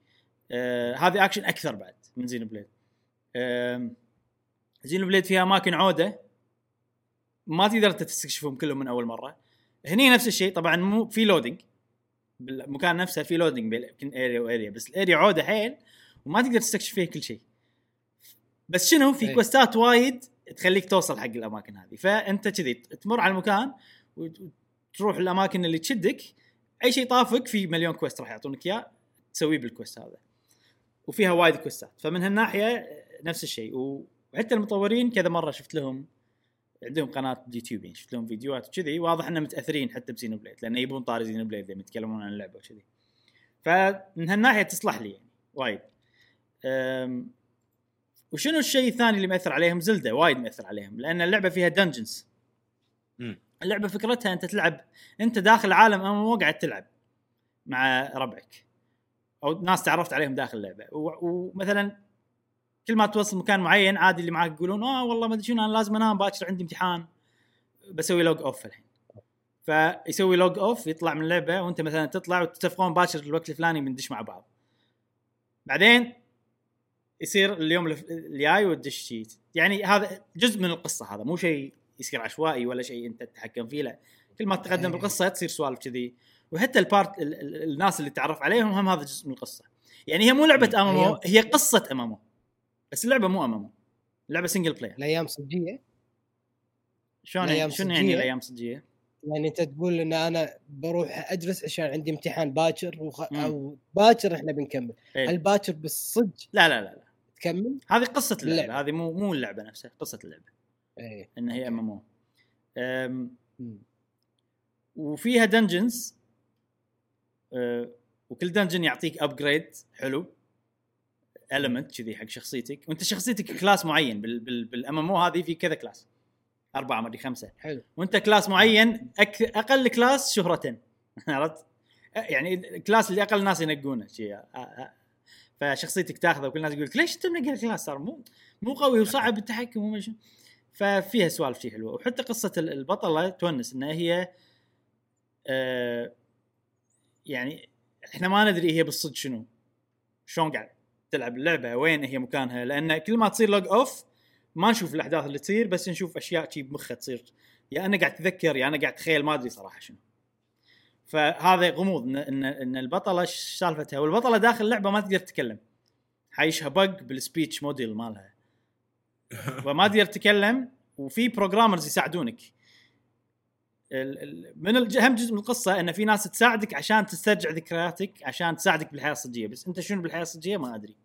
آه هذه اكشن أكثر بعد من Xenoblade آه Xenoblade فيها أماكن عودة ما تقدر تستكشفهم كلهم من أول مرة. هني نفس الشيء طبعا مو في loading بالمكان نفسه في loading بين area و area بس ال area عودة حيل وما تقدر تستكشف فيه كل شيء. بس شنو؟ في. quest ات وايد تخليك توصل حق الأماكن هذه. فأنت كذي تمر على المكان وتروح الأماكن اللي تشدك أي شيء طافك في مليون quest راح يعطونك إياه تسويه بال quest هذا. وفيها وايد quest ات فمن هالناحية نفس الشيء. وحتى المطورين كذا مرة شفت لهم عندهم قناة يوتيوب يعني شفت لهم فيديوهات وكذي واضح إنهم متأثرين حتى ب Xenoblade لأن يبون طاري Xenoblade لما يتكلمون عن اللعبة وكذي. فمن هالناحية تصلح لي يعني وايد. وشنو الشيء الثاني اللي مأثر عليهم؟ Zelda وايد مأثر عليهم لأن اللعبة فيها dungeons. اللعبة فكرتها أنت تلعب أنت داخل عالم MMO قاعد تلعب مع ربعك. أو ناس تعرفت عليهم داخل اللعبة. ومثلا كل ما توصل مكان معين عادي اللي معاك يقولون آه والله ما أدري شنو أنا لازم أنام باكر عندي امتحان. بسوي log off الحين. فيسوي log off يطلع من اللعبة وأنت مثلا تطلع وتتفقون باكر الوقت الفلاني بندش مع بعض. بعدين يصير اليوم الجاي شيء. يعني هذا جزء من القصة هذا مو شيء يصير عشوائي ولا شيء أنت تتحكم فيه لا كل ما تتقدم إيه. بالقصة تصير سوالف كذي وحتى ال party ال- ال- الناس اللي تعرف عليهم هم هذا جزء من القصة يعني هي مو لعبة مم. MMO هي- قصة MMO بس اللعبة مو MMO اللعبة single player الأيام صجية شلون شنو يعني؟ الأيام صجية؟ يعني أنت تقول إن أنا بروح ادرس عشان عندي امتحان باكر وخ... أو باكر إحنا بنكمل إيه. هل باكر بالصدق لا لا لا لا تكمل؟ هذه قصة اللعبة اللعبة. هذه مو مو اللعبة نفسها قصة اللعبة إيه. إن هي MMO. وفيها dungeons وكل dungeon يعطيك upgrade حلو element كذي حق شخصيتك. وأنت شخصيتك class معين بال MMO هذه في كذا class أربعة ما أدري خمسة. حلو. وأنت class معين أك... أقل class شهره عرفت؟ يعني ال class اللي أقل ناس ينقونه شي آه. فشخصيتك تاخذه وكل الناس يقول لك ليش انت منقي ال class صار مو مو قوي وصعب التحكم. وما شو ففيها سوالف شي حلوة. وحتى قصة ال- البطلة تونس إنها هي آه يعني إحنا ما ندري هي بالصدق شنو. شلون قاعد تلعب اللعبة وين هي مكانها. لأن كل ما تصير لوج أوف ما نشوف الأحداث اللي تصير بس نشوف أشياء شي بمخها تصير. يا أنا قاعد أتذكر يا أنا قاعد أتخيل ما أدري صراحة شنو. فهذا غموض ان ان, البطلة سالفتها. والبطلة داخل اللعبة ما تقدر تتكلم. حايشها bug بال speech module مالها. وما تقدر تتكلم وفي programmers يساعدونك. من أهم جزء من القصة إن في ناس تساعدك عشان تسترجع ذكرياتك عشان تساعدك بالحياة الصجية. بس أنت شنو بالحياة الصجية؟ ما أدري.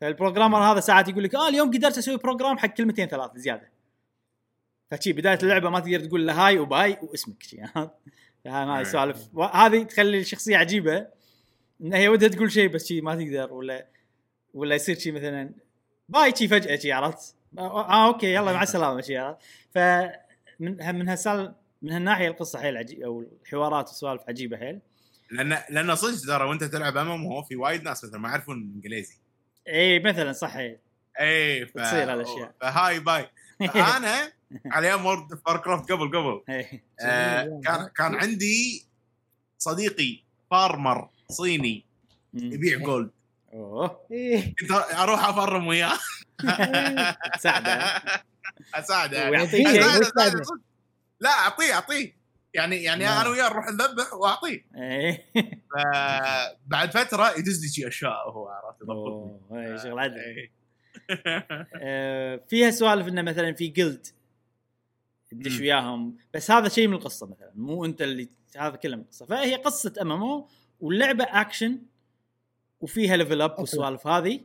فال programmer هذا ساعات يقول لك آه اليوم قدرت أسوي program حق كلمتين ثلاث زيادة. فشي بداية اللعبة ما تقدر تقول له hi و bye واسمك شي ها هذه سوالف. وهذه تخلي الشخصية عجيبة. إن هي ودها تقول شيء بس شي ما تقدر ولا ولا يصير شي مثلا bye شي فجأة شي عرفت؟ آه okay يلا مع السلامة شي عرفت فمن من هالسال من هالناحية القصة حيل عجيبه أو الحوارات والسوالف عجيبة حيل. لأن لأن صدق ترى وأنت تلعب MMO في وايد ناس مثلا ما يعرفون إنجليزي. إي مثلا صح إي. اي ف... تصير هالأشياء. ف hi bye. أنا على أيام World of Warcraft قبل قبل. آه كان كان عندي صديقي farmer صيني. يبيع gold أوه. كنت أروح أ farm وياه. ساعده أساعده. صدق. لا أعطيه أعطيه يعني يعني لا. أنا وياه نروح نذبح وأعطيه إي. فبعد فترة يدز لي شي أشياء وهو عرفت يضبطني. أوه إي، شغل عدل إيه. آه، فيها سوالف إنه مثلا في guild تدش. وياهم بس هذا شيء من القصة مثلا مو أنت اللي هذا كله من القصة فهي قصة MMO واللعبة اكشن وفيها level up. والسوالف هذه إيه.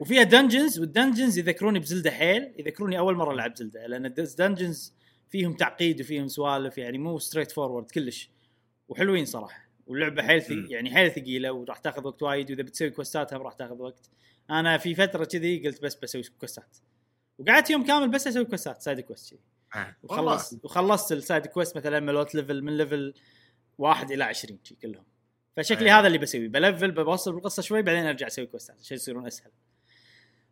وفيها dungeons وال dungeons يذكروني ب Zelda حيل يذكروني أول مرة ألعب Zelda لأن ال dungeons فيهم تعقيد وفيهم سوالف يعني مو straightforward كلش وحلوين صراحة واللعبة حيل ثق-. يعني حيل ثقيلة وراح تاخذ وقت وايد وإذا بتسوي quest ات هم راح تاخذ وقت. أنا في فترة كذي قلت بس بسوي quest ات وقعدت يوم كامل بس أسوي quest ات side quest كذي إيه. وخلصت وخلصت ال side quest مثلا ملوت level من level واحد إلى 20 شي كلهم. فشكلي أيه. هذا اللي بسوي ب level بوصل بالقصة شوي بعدين أرجع أسوي quest ات عشان يصيرون أسهل.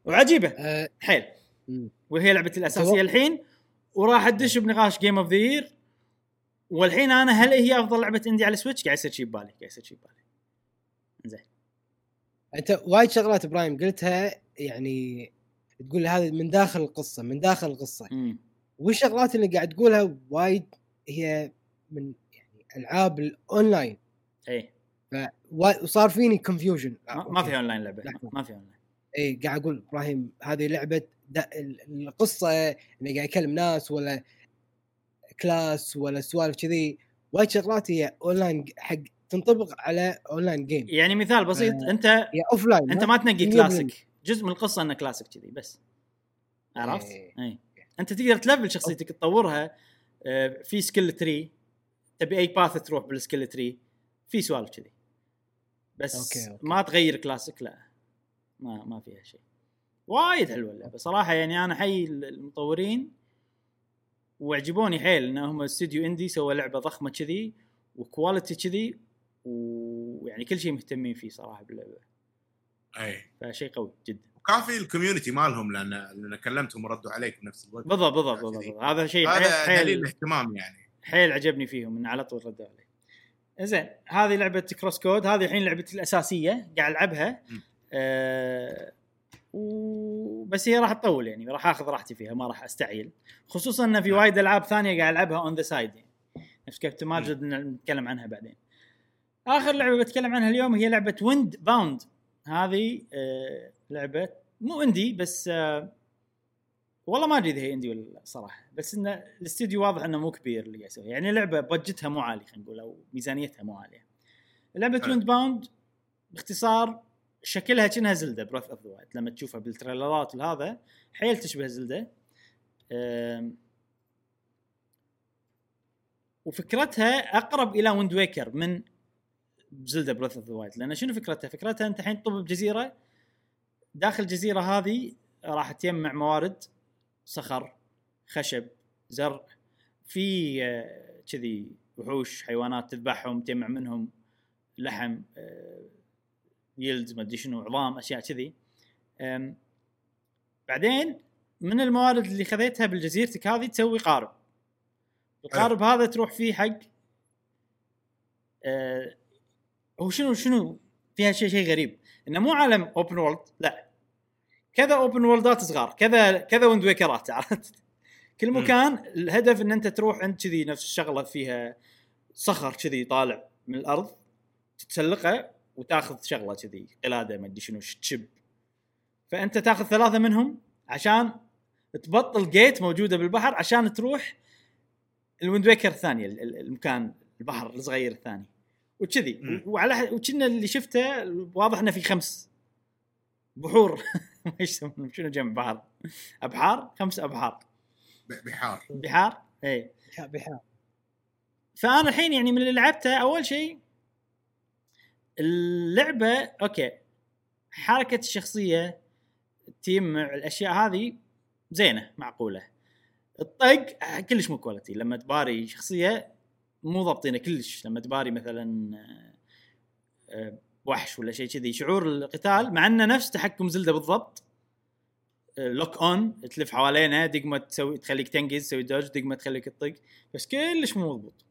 وعجيبة. آه، حيل. وهي لعبتي الأساسية الحين وراح أدش بنقاش game of the year والحين أنا هل هي أفضل لعبة عندي على ال Switch قاعد يصير شي ببالي قاعد يصير شي ببالي. زين أنت وايد شغلات إبراهيم قلتها يعني تقول هذا من داخل القصة من داخل القصة. أمم. والشغلات اللي قاعد تقولها وايد هي من يعني ألعاب الاونلاين اي وا- وصار فيني confusion ما, في اونلاين لعبة. ما في اونلاين اي قاعد أقول إبراهيم هذه لعبة القصة إنه قاعد يكلم ناس ولا class ولا سوالف كذي. وايد شغلات هي اونلاين حق تنطبق على online game يعني مثال بسيط آه. أنت هي offline أنت ما تنقي كلاسيك جزء من القصة إنه كلاسيك كذي بس. عرفت؟ إيه. اي أنت تقدر ت level شخصيتك تطورها آه، في skill tree تبي أي path تروح بال skill tree في سوالف كذي. بس okay، okay. ما تغير كلاسيك لا. ما ما فيها شيء. وايد حلوة اللعبة. صراحة يعني أنا حي المطورين وعجبوني حيل انهم استوديو indie سوى لعبة ضخمة كذي و quality كذي ويعني كل شيء مهتمين فيه صراحة باللعبة. أي. فشيء قوي جدا. وكافي ال community مالهم لأن لأن كلمتهم وردوا عليك بنفس الوقت. بالضبط بالضبط بالضبط. هذا شيء حيل هذا دليل حيل, الاهتمام يعني. حيل عجبني فيهم انه على طول ردوا علي زين هذه لعبة CrossCode هذه الحين لعبتي الأساسية قاعد ألعبها. و... بس هي راح تطول يعني راح آخذ راحتي فيها ما راح استعجل خصوصا إن في نعم. وايد ألعاب ثانية قاعد ألعبها on the side يعني. نفس كابتن ماجد نتكلم عنها بعدين. آخر لعبة بتكلم عنها اليوم هي لعبة Windbound هذه آه لعبة مو indie بس آه والله ما أدري إذا هي indie ولا لا صراحة بس إن الاستديو واضح إنه مو كبير اللي قاعد يسوي يعني لعبة budget ها مو عالي خلينا نقول أو ميزانيتها مو عالية لعبة. Windbound باختصار شكلها كأنها Zelda Breath of the Wild لما تشوفها بال trailer ات وهذا حيل تشبه Zelda وفكرتها أقرب إلى Wind Waker من Zelda Breath of the Wild لأن شنو فكرتها؟ فكرتها أنت الحين تطب بجزيرة داخل الجزيرة هذه راح تجمع موارد صخر خشب زرع في آه، كذي وحوش حيوانات تذبحهم تجمع منهم لحم يلد ما أدري شنو عظام أشياء كذي. بعدين من الموارد اللي خذيتها بالجزيرتك هذه تسوي قارب. القارب هذا تروح فيه حق أه هو شنو شنو؟ فيها شيء شيء غريب. إنه مو عالم open world لا. كذا open world ات صغار كذا كذا Wind Waker ات عرفت كل. مكان الهدف إن أنت تروح عند كذي نفس الشغلة فيها صخر كذي طالع من الأرض تتسلقه وتأخذ شغلة كذي قلادة ما أدري شنو تشب فأنت تأخذ ثلاثة منهم عشان تبطل جيت موجودة بالبحر عشان تروح الويند ويكر الثانية ال- ال- المكان البحر الصغير الثاني وكذي. وعلى وكنا اللي شفته واضح إنه في خمس بحور إيش يسمونه؟ شنو جمع بحر؟ أبحار؟ خمس أبحار. بحار. بحار؟ اي بحار فأنا الحين يعني من اللي لعبته أول شيء اللعبة أوكي. حركة الشخصية تجمع الأشياء هذه زينة معقولة. الطق كلش مو quality لما تباري شخصية مو ضابطينه كلش. لما تباري مثلا آه، وحش ولا شيء كذي شعور القتال مع إنه نفس تحكم Zelda بالضبط. lock on تلف حوالينها دقمه تسوي تخليك تنقز تسوي dodge دقمه تخليك تطق. بس كلش مو مضبوط.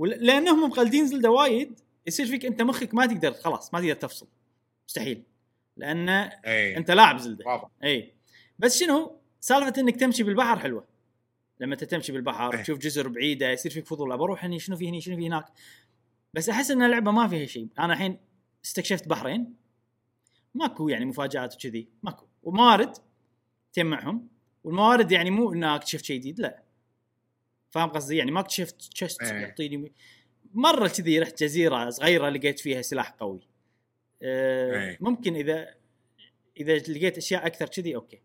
لأنهم مقلدين Zelda وايد يصير فيك أنت مخك ما تقدر خلاص ما تقدر تفصل. مستحيل. لأن اي أنت لاعب Zelda. واضح. اي بس شنو؟ سالفة إنك تمشي بالبحر حلوة. لما أنت تمشي بالبحر إيه. تشوف جزر بعيدة يصير فيك فضول ابى أروح هني شنو في هني شنو في هناك؟ بس أحس إن اللعبة ما فيها شيء. أنا الحين استكشفت بحرين. ماكو يعني مفاجآت وكذي ماكو. وموارد تجمعهم. والموارد يعني مو إنك اكتشفت شيء جديد لا. فاهم قصدي؟ يعني ما اكتشفت تشست إيه. يعطيني مرة كذي رحت جزيرة صغيرة لقيت فيها سلاح قوي. أه إيه. ممكن إذا إذا لقيت أشياء أكثر كذي أوكي.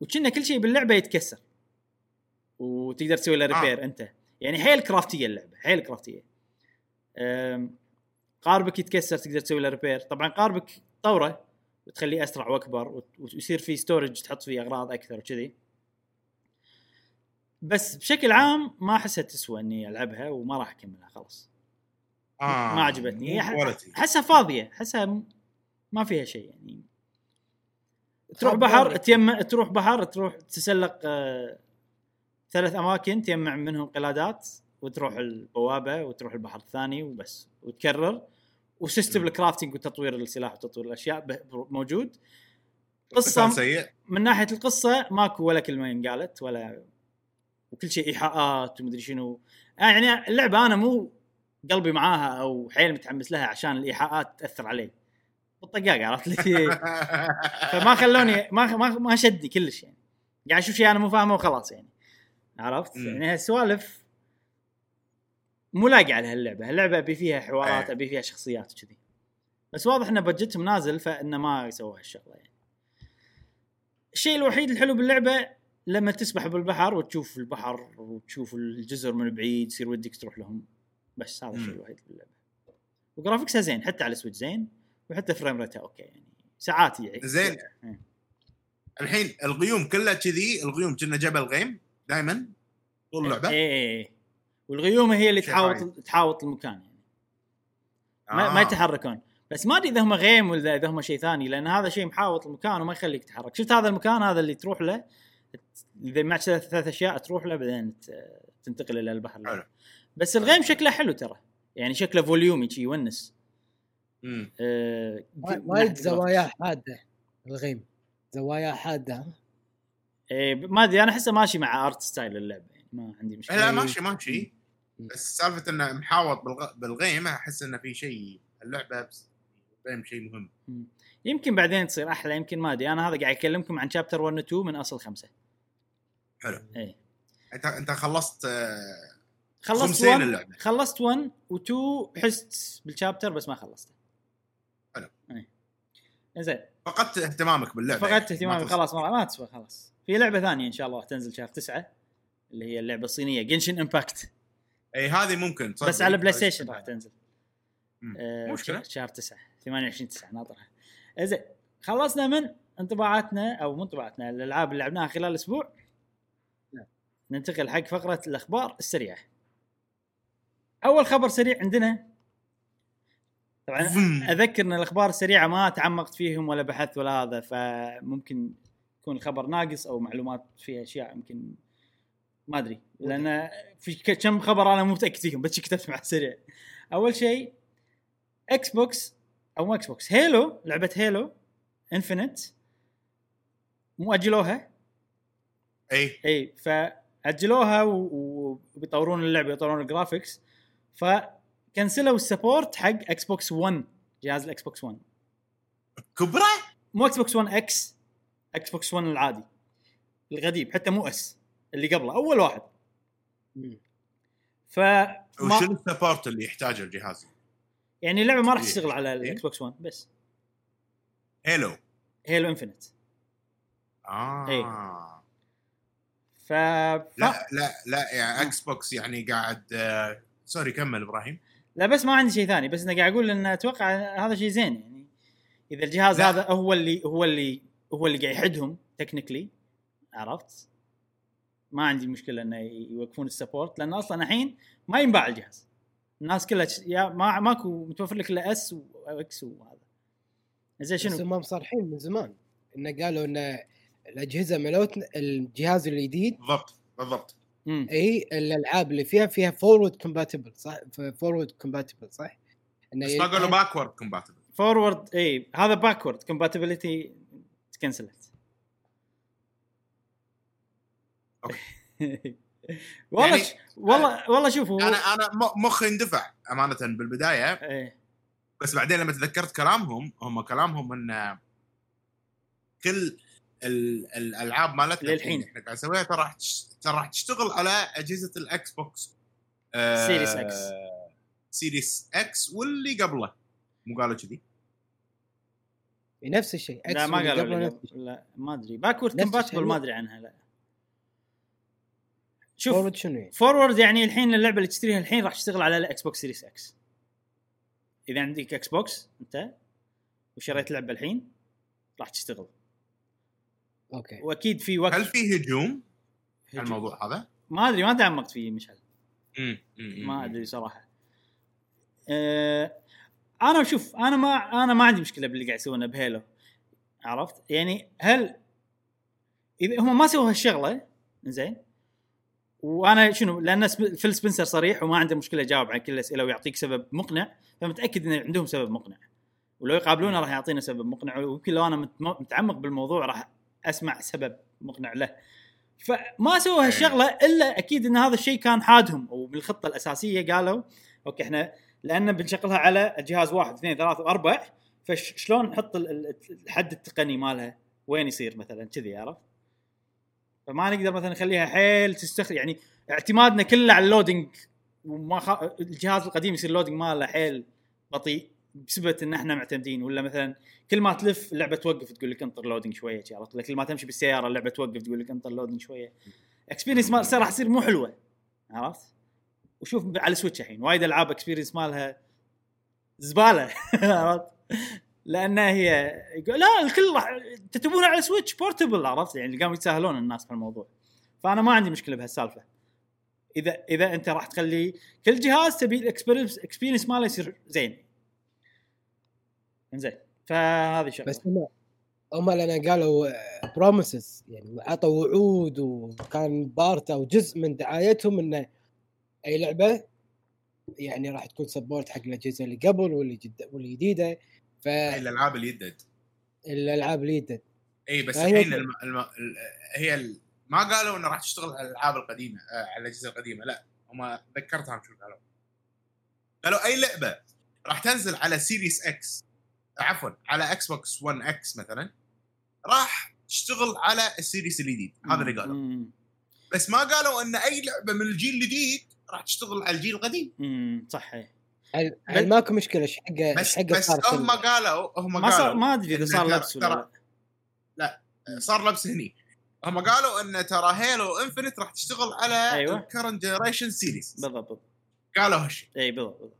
وكنا كل شيء باللعبة يتكسر. وتقدر تسوي له آه. repair أنت. يعني حيل craft ية اللعبة حيل craft ية. أم، قاربك يتكسر تقدر تسوي له repair طبعا قاربك طوره وتخليه أسرع وأكبر ويصير فيه storage تحط فيه أغراض أكثر وكذي. بس بشكل عام ما احسها تسوى إني ألعبها وما راح أكملها خلاص. آه ما عجبتني. احسها فاضية. احسها ما فيها شيء يعني. تروح خاب بحر. تيم تروح بحر تروح تسلق آه ثلاث أماكن تجمع منهم قلادات وتروح البوابة وتروح البحر الثاني وبس وتكرر. و system. ال crafting وتطوير السلاح وتطوير الأشياء موجود. قصة سيء. من ناحية القصة ماكو ولا كلمة انقالت ولا وكل شيء إيحاءات ومدري شنو. آه يعني اللعبة أنا مو قلبي معاها أو حيل متحمس لها عشان الإيحاءات تأثر علي. بالطقاق عرفت لي؟ فما خلوني ما ما ما شدني كلش يعني. قاعد أشوف شيء أنا مو فاهمه وخلاص يعني. عرفت. يعني هالسوالف مو لاقي على هاللعبة. هاللعبة أبي فيها حوارات إيه. أبي فيها شخصيات وكذي. بس واضح إن بجتهم نازل فإنه ما سووا هالشغلة يعني. الشيء الوحيد الحلو باللعبة لما تسبح بالبحر وتشوف البحر وتشوف الجزر من بعيد يصير ودك تروح لهم. بس هذا الشيء. الوحيد باللعبة. و graphics ها زين حتى على ال Switch زين وحتى frame rate ها أوكي يعني. ساعات يعني. زين. إيه. الحين الغيوم كلها كذي الغيوم كنا جبل غيم دائما طول اللعبة. إيه إيه. إيه والغيوم هي اللي شيء تحاوط. تحاوط المكان يعني ما, ما آه. يتحركون بس ما أدري إذا هم غيم ولا إذا هم شيء ثاني لأن هذا شيء محاوط المكان وما يخليك تتحرك شفت هذا المكان هذا اللي تروح له إذا معك ثلاث ثلاث أشياء تروح له بعدين تنتقل إلى البحر حلو. بس الغيم شكله حلو ترى يعني شكله volumey شي يونس. آه، وايد زوايا حادة الغيم زوايا حادة ها؟ إيه ما أدري أنا أحسه ماشي مع art style اللعبة ما عندي مشكلة. لا ماشي ماشي. بس سالفة إنه محاوط بالغ... بالغيم أحس إنه في شيء اللعبة بس الغيم شيء مهم. مم. يمكن بعدين تصير أحلى يمكن ما أدري. أنا هذا قاعد أكلمكم عن chapter 1 و 2 من أصل خمسة. حلو. اي أنت أنت خلصت آه، خلصت خمسين 1 اللعبة. خلصت 1 و2 حست بال chapter بس ما خلصته. حلو. اي زين فقدت اهتمامك باللعبة. فقدت يعني. اهتمامي. ما خلاص ما, ما تسوى خلاص. في لعبة ثانية إن شاء الله راح تنزل شهر 9 اللي هي اللعبة الصينية Genshin Impact اي هذه ممكن تصدق. بس على PlayStation. راح تنزل. آه، مشكلة شهر 9 28 9 ناطرها زين خلصنا من انطباعاتنا أو مو انطباعاتنا الألعاب اللي لعبناها خلال الأسبوع نعم. ننتقل حق فقرة الأخبار السريعة أول خبر سريع عندنا طبعا. أذكر إن الأخبار السريعة ما تعمقت فيهم ولا بحثت ولا هذا فممكن يكون الخبر ناقص أو معلومات فيها أشياء يمكن ما أدري لأن في كم خبر أنا مو متأكد فيهم بس كتبت مع السريع أول شيء Xbox أو مو Xbox Halo لعبة Halo Infinite مو أجلوها؟ اي اي فأجلوها وبيطورون اللعبة يطورون ال graphics فكنسلوا ال support حق Xbox 1 جهاز ال Xbox 1 كبرة؟ مو Xbox 1 X Xbox 1 العادي القديم حتى مو S اللي قبله أول واحد. ف وشنو ال support اللي يحتاجه الجهاز يعني اللعبة ما راح إيه. تشتغل على إيه. الإكس بوكس 1 بس Halo Halo Infinite آه إيه. ف لا لا لا يعني إكس بوكس يعني قاعد آه، sorry كمل إبراهيم لا بس ما عندي شيء ثاني بس أنا قاعد أقول إن أتوقع هذا شيء زين يعني إذا الجهاز لا. هذا هو اللي هو اللي هو اللي قاعد يحدهم technically عرفت؟ ما عندي مشكلة إنه يوقفون ال support لأن أصلا الحين ما ينباع الجهاز. الناس كلها يا ما ماكو متوفر لك إلا S و X وهذا زين بس شنو؟ هم مصرحين من زمان. إنه قالوا إن الأجهزة مالوتنا الجهاز الجديد بالضبط بالضبط. إي الألعاب اللي فيها فيها forward compatible صح؟ forward compatible صح؟ إنه بس ما قالوا backward compatible forward إي هذا backward compatibility تكنسلت والله يعني-. والله والله شوفوا أنا أنا م- مخي اندفع أمانة بالبداية إيه بس بعدين لما تذكرت كلامهم هم كلامهم إن كل ال- الألعاب مالتنا للحين. اللي إحنا قاعد نسويها ترى راح ترى راح تشتغل على أجهزة الإكس بوكس آه، Series X. Series X واللي قبله مو قالوا كذي نفس الشيء لا X ما قالوا. لا ما أدري backward compatible. ما أدري عنها لا شوف forward شنو يعني؟ forward يعني الحين اللعبه اللي تشتريها الحين راح تشتغل على الاكس بوكس Series X إذا عندك إكس بوكس انت وشريت لعبه الحين؟ راح تشتغل. أوكي. وأكيد في وقت. هل في هجوم هجوم. الموضوع هذا؟ ما أدري ما تعمقت فيه مشعل. ما. أدري صراحة. أه أنا شوف أنا ما أنا ما عندي مشكلة باللي قاعد يسوونه بهيلو. عرفت؟ يعني هل إذا هم ما سووا هالشغلة زين وأنا شنو لأن فيل سبنسر صريح وما عنده مشكلة يجاوب على كل الأسئلة ويعطيك سبب مقنع فمتأكد إن عندهم سبب مقنع. ولو يقابلونه راح يعطينا سبب مقنع ويمكن لو أنا مت- متعمق بالموضوع راح أسمع سبب مقنع له. فما سووا هالشغلة إلا أكيد إن هذا الشيء كان حادهم وبالخطه الأساسية قالوا أوكي إحنا لأن بنشغلها على جهاز واحد اثنين ثلاث وأربع فشلون نحط ال- ال- الحد التقني مالها؟ وين يصير مثلا؟ كذي عرفت؟ فما نقدر مثلا نخليها حيل تستخدم يعني اعتمادنا كله على ال loading وما خ... الجهاز القديم يصير ال loading ماله حيل بطيء بسبب إن إحنا معتمدين ولا مثلا كل ما تلف اللعبة توقف تقول لك انطر loading شوية عرفت؟ كل ما تمشي بالسيارة اللعبة توقف تقول لك انطر loading شوية experience مال راح تصير مو حلوة عرفت؟ وشوف على السويتش الحين وايد ألعاب experience مالها زبالة عرفت؟ لأنها هي لا الكل راح تتبون على سويتش portable عرفت؟ يعني قاموا يتساهلون الناس في الموضوع. فأنا ما عندي مشكلة بهالسالفة. إذا إذا أنت راح تخلي كل جهاز تبي ال experience experience ماله يصير زين. زين فهذه شغلة. بس هم هم لأن قالوا promises يعني عطوا وعود وكان part أو جزء من دعايتهم إنه أي لعبة يعني راح تكون support حق الأجهزة اللي قبل واللي جد واللي جديدة. ف الألعاب اللي يدد الألعاب اللي جدد اي بس الحين الم... الم... ال... هي ال... ما قالوا إنه راح تشتغل على الألعاب القديمة آه على الأجهزة القديمة لا هم ذكرتهم شو قالوا قالوا أي لعبة راح تنزل على Series X عفوا على إكس بوكس 1 إكس مثلا راح تشتغل على ال Series الجديد هذا اللي قالوا. بس ما قالوا إن أي لعبة من الجيل الجديد راح تشتغل على الجيل القديم مم. صح. هل, هل ماكو مشكلة إيش حقه بس إيش حقه بس هم؟ قالوا هم ما صار قالوا ما أدري إذا صار لبس ولا ترى- لا. صار لبس هني. هم قالوا إن ترى Halo Infinite راح تشتغل على أيوة. ال current generation series بالضبط. بالضبط قالوا هالشيء إي بالضبط بالضبط.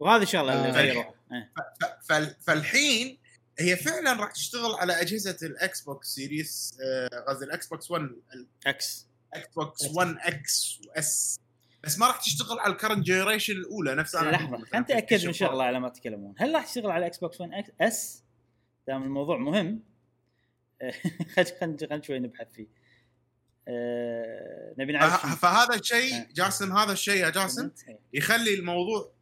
وهذه الشغله اللي آه. فال- فالحين هي فعلا راح تشتغل على أجهزة الاكس بوكس Series قصدي الاكس بوكس 1 إكس الاكس بوكس 1 إكس واس بس ما راح تشتغل على ال current generation الأولى نفس أنا لحظة خلينا نتاكد من شغله على ما تتكلمون هل راح تشتغل على إكس بوكس 1 إكس اس دام الموضوع مهم. خلينا شوي نبحث فيه. آه، نبي نعرف فه- فهذا الشيء آه. جاسم هذا الشيء يا جاسم. يخلي الموضوع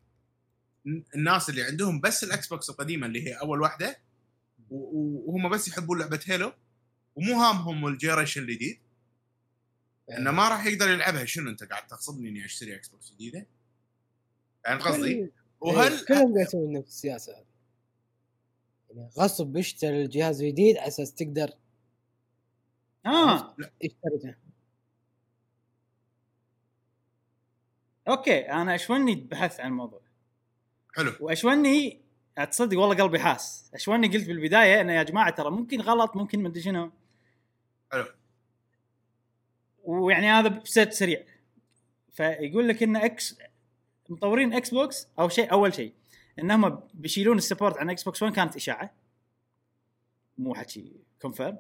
الناس اللي عندهم بس الاكس بوكس القديمة اللي هي أول واحدة وهم بس يحبون لعبة Halo ومو هامهم ال generation الجديد. إنه ما راح يقدر يلعبها. شنو أنت قاعد تقصدني إني أشتري إكس بوكس جديدة؟ يعني قصدي كل- وهل إيه، كلهم قاعد يسوون نفس السياسة هذه. يعني غصب اشتري الجهاز الجديد على أساس تقدر آه. تشتري أوكي أنا أشوى إني بحثت عن الموضوع. حلو. وأشوى إني تصدق والله قلبي حاس. أشوى إني قلت بالبداية إنه يا جماعة ترى ممكن غلط ممكن مدري شنو. حلو. ويعني هذا بسيت سريع. فيقول لك إن إكس مطورين إكس بوكس أو شيء أول شيء انهم بيشيلون ال support عن إكس بوكس 1 كانت إشاعة. مو حكي confirm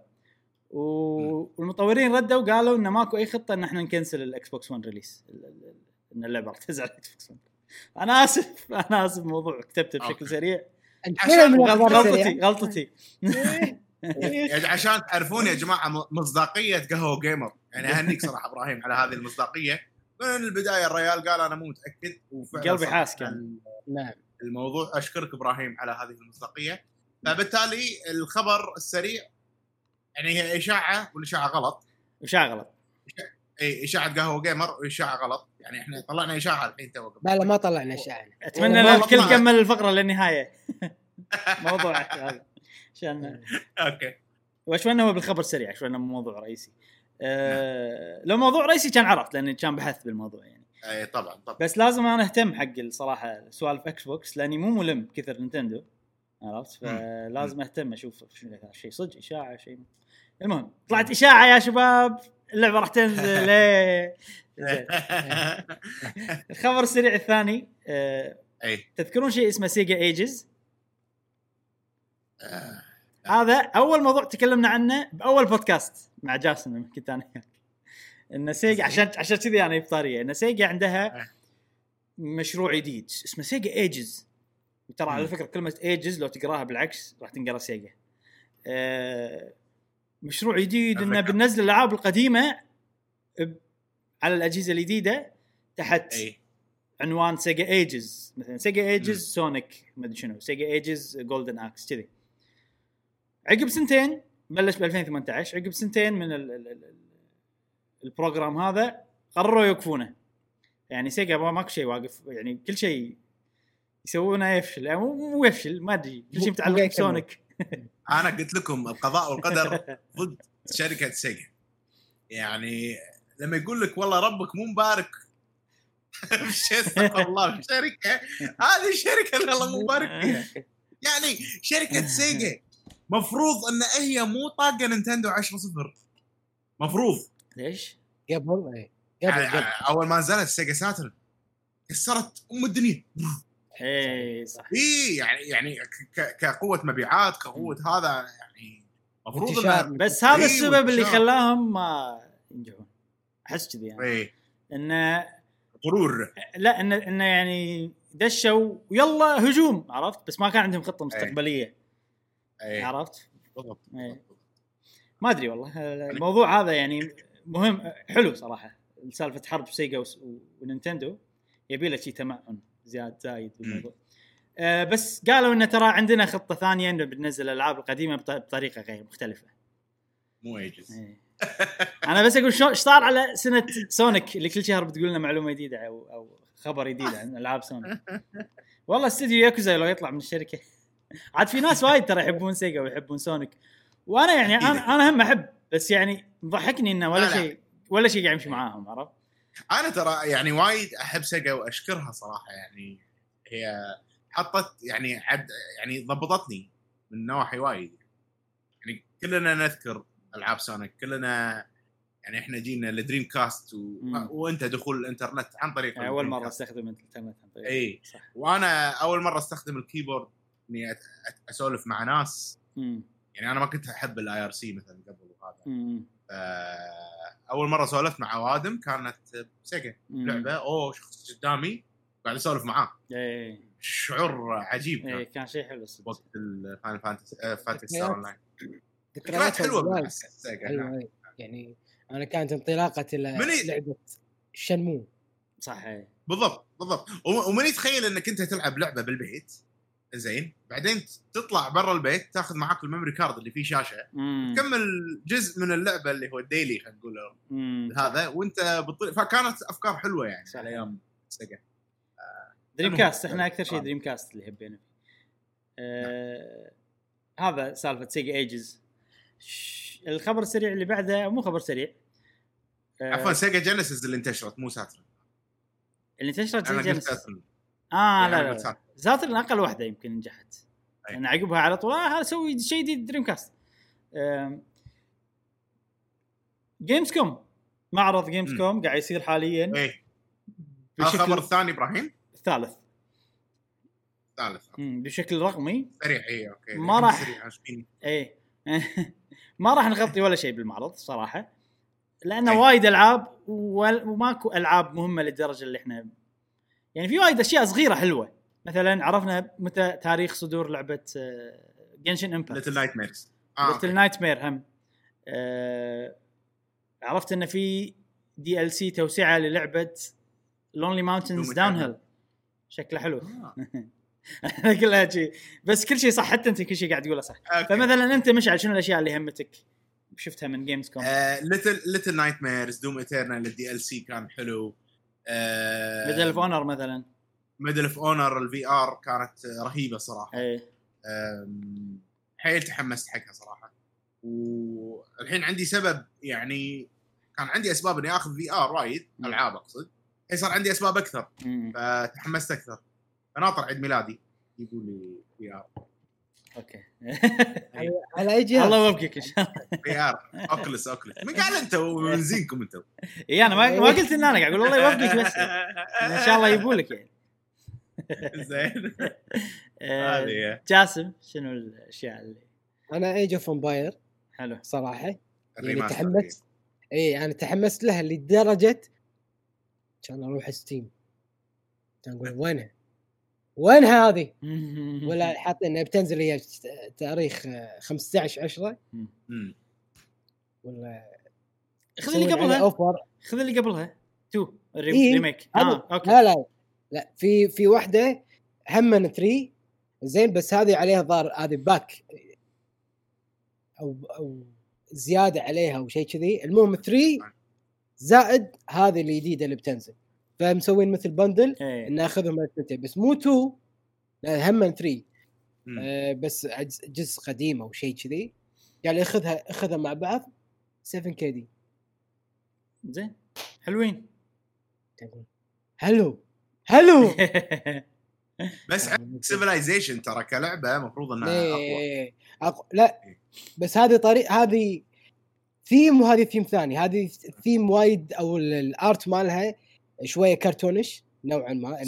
والمطورين ردوا قالوا انه ماكو أي خطة إن إحنا نكنسل الاكس بوكس 1 release إن اللعبة راح تنزل على الاكس بوكس 1 أنا آسف أنا آسف الموضوع كتبته بشكل. سريع. غلطتي. غلطتي. يعني عشان تعرفون يا جماعة مصداقية قهوة جيمر يعني اهنيك صراحة إبراهيم على هذه المصداقية. من البداية الريال قال أنا مو متأكد وفعلا قلبي صدق حاس كان. عن نعم. الموضوع. أشكرك إبراهيم على هذه المصداقية. فبالتالي الخبر السريع يعني هي إشاعة والإشاعة غلط. وشا غلط. إي إشاعة قهوة Gamer وإشاعة غلط. يعني إحنا طلعنا إشاعة الحين تو. لا لا ما طلعنا إشاعة. أتمنى إن الكل كمل الفقرة للنهاية. موضوع. هذا عشان okay. واشونا هو بالخبر سريع اشونا مو موضوع رئيسي. أه لو موضوع رئيسي كان عرفت لأني كان بحثت بالموضوع يعني. إي طبعا طبعا. بس لازم أنا أهتم حق الصراحه سوالف Xbox لأني مو ملم كثر Nintendo عرفت؟ فلازم أهتم أشوف شيء صدق إشاعة شيء. المهم طلعت إشاعة يا شباب اللعبة راح تنزل إيه. زين. الخبر السريع الثاني أه إي. تذكرون شيء اسمه سيجا ايجز آه، هذا أول موضوع تكلمنا عنه بأول بودكاست مع جاسم لما كنت أنا وياك. إن Sega عشان عشان كذي أنا بطارية إن Sega عندها أه. مشروع جديد اسمه سيجا ايجز وترى على. فكرة كلمة Ages لو تقراها بالعكس راح تنقرأ Sega آه، مشروع جديد إنه. بننزل الألعاب القديمة على الأجهزة الجديدة تحت أي عنوان Sega Ages مثلا Sega. Ages Sonic ما أدري شنو Sega Ages Golden Axe كذي عقب سنتين بلش ب 2018 عقب سنتين من ال ال ال ال program هذا قرروا يوقفونه. يعني Sega ما ماكو شيء واقف يعني كل شيء يسوونه يفشل. يعني مو مو يفشل ما أدري كل شيء متعلق. ب Sonic. أنا قلت لكم القضاء والقدر ضد شركة Sega. يعني لما يقول لك والله ربك مو مبارك بالشيء استغفر الله؟ بالشركة هذه الشركة اللي الله مو مبارك فيها. يعني شركة Sega مفروض أن هي مو طاقة Nintendo 10 0 مفروض. ليش؟ قبل اي قبل يعني قبل. أول ما نزلت Sega Saturn كسرت أم الدنيا. اي صح. إي يعني يعني كقوة مبيعات كقوة هذا يعني. إنه بس هذا السبب اللي. خلاهم ما ينجحون. أحس كذي يعني. إي. انه غرور. لا انه انه يعني دشوا ويلا هجوم عرفت؟ بس ما كان عندهم خطة مستقبلية. اي عرفت؟ بالضبط إيه. ما أدري والله الموضوع هذا يعني مهم حلو صراحة سالفة حرب Sega و Nintendo يبي له شيء تمعن زياد زايد بالموضوع آه بس قالوا إنه ترى عندنا خطة ثانية إنه بننزل الألعاب القديمة بط- بطريقة غير مختلفة. مو Ages إيه. أنا بس أقول شو إيش صار على سنة Sonic اللي كل شهر بتقول لنا معلومة جديدة أو أو خبر جديد عن ألعاب Sonic والله استوديو ياكوزا لو يطلع من الشركة. عاد في ناس وايد ترى يحبون Sega ويحبون Sonic وأنا يعني أنا أنا هم أحب بس يعني مضحكني إنه ولا لا، لا. شيء ولا شيء قاعد يمشي معاهم عرفت؟ أنا ترى يعني وايد أحب Sega وأشكرها صراحة يعني هي حطت يعني عد يعني ضبطتني من نواحي وايد يعني كلنا نذكر ألعاب Sonic كلنا يعني إحنا جينا ال Dreamcast و... مم. وأنت دخول الإنترنت عن طريق أول مرة. أستخدم الإنترنت عن طريق- إي صح وأنا أول مرة أستخدم ال keyboard إني أسولف مع ناس مم. يعني أنا ما كنت أحب ال IRC مثلا قبل وهذا أول مرة سولفت مع وادم كانت ب Sega مم. لعبة أوه شخص قدامي قاعد اسولف معاه اي شعور عجيب اي كان كان شيء حلو صدق. وقت ال Final Fantasy Phantasy Star. Online ذكريات حلوة Sega نعم. أي. يعني أنا كانت انطلاقة لعبة Shenmue صح. بالضبط بالضبط ومن يتخيل إنك أنت تلعب لعبة بالبيت زين بعدين تطلع برا البيت تاخذ معاك ال memory card اللي فيه شاشة. تكمل جزء من اللعبة اللي هو ال daily خلينا نقول. هذا وانت بتطل... فكانت أفكار حلوة يعني صح. على أيام Sega Dream. cast إحنا أكثر شيء آه. Dreamcast اللي هبينا فيه. آه هذا سالفة سيجا ايجز الخبر السريع اللي بعده مو خبر سريع آه عفوا سيجا جينيسيس اللي انتشرت مو Saturn اللي انتشرت Sega Genesis آه لا قلت لا. Saturn أقل واحدة يمكن نجحت. أي. لأن عقبها على طول آه هذا سوي شيء جديد Dreamcast Gamescom معرض Games. com قاعد يصير حاليا. إيه. الخبر الثاني إبراهيم؟ ثالث. ثالث مم، بشكل رقمي. سريع اي okay. ما راح-. إيه. ما راح نغطي ولا شيء بالمعرض صراحة. لأنه أي. وايد ألعاب وماكو ألعاب مهمة للدرجة اللي إحنا يعني في وايد أشياء صغيرة حلوة. مثلا عرفنا متى تاريخ صدور لعبة Genshin Impact Little Nightmares Little Nightmare هم. آه عرفت انه في DLC توسعة للعبة Lonely Mountains Down. hill شكله حلو. آه. كلها شيء بس كل شيء صح حتى أنت كل شيء قاعد تقوله صح. okay. فمثلا أنت مشعل شنو الأشياء اللي همتك شفتها من Gamescom Little Little Nightmares Doom Eternal ال DLC كان حلو. Medal of Honor مثلا. Medal of Honor ال VR كانت رهيبة صراحة. أم، حيل تحمست حقها صراحة. والحين عندي سبب يعني كان عندي أسباب إني آخذ VR وايد. ألعاب أقصد. الحين صار عندي أسباب أكثر. مم. فتحمست أكثر. فناطر عيد ميلادي يقول لي VR okay. على, أي جهاز؟ الله يوفقك إن شاء الله. VR Oculus Oculus. من قال أنت؟ ومن زينكم أنتم اي أنا ما ما قلت إن أنا قاعد أقول الله يوفقك بس. إن شاء الله يبوا لك يعني. زين. آه، هذه هي. جاسم شنو الأشياء اللي أنا Age of Empire حلو. صراحة. يعني. تحمست. اي أنا تحمست لها لدرجة كان أروح Steam كان أقول وينها؟ وينها هذه؟ ولا حاطين بتنزل هي تاريخ آه، 15 10 مم. ولا خذ اللي قبلها. offer. خذ اللي قبلها. تو إيه، ال remake هذا- آه okay. لا لا لا. في في واحدة هم من 3 زين بس هذه عليها ضار هذه pack أو أو زيادة عليها أو شيء كذي. المهم 3 زائد هذه الجديدة اللي بتنزل. فمسوين مثل bundle إيه. إن أخذهم من الثنتين بس مو 2 لا هم من 3 مم. آه بس جزء قديم أو شيء كذي. قال ياخذها اخذها مع بعض 7 KD زين. حلوين. حلو حلو بس Civilization ترى كلعبة المفروض إنها أقوى. إيه. أق... لا بس هذه طريق هذه ثيم وهذه ثيم ثاني. هذه ثيم وايد أو ال- ال art مالها شوية cartoonish نوعا ما.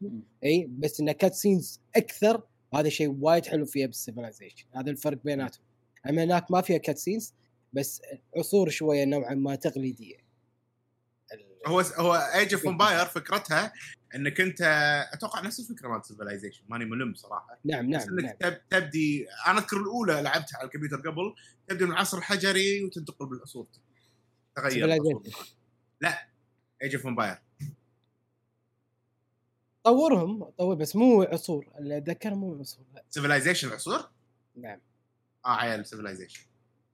مم. إي بس انها cutscenes أكثر وهذا شيء وايد حلو فيها بال Civilization هذا الفرق بيناتهم. أما هناك ما فيها cutscenes بس عصور شوية نوعا ما تقليدية. هو هو Age of Empire فكرتها إنك أنت أتوقع نفس الفكرة مالت Civilization ماني ملم صراحة. نعم بس نعم, إنك نعم. تب تبدي أنا أذكر الأولى لعبتها على الكمبيوتر قبل تبدا من العصر الحجري وتنتقل بالعصور. تغير Civilization. Age of Empire طورهم طور بس مو عصور اللي اتذكر مو عصور. لا. Civilization عصور؟ نعم. آه عيال Civilization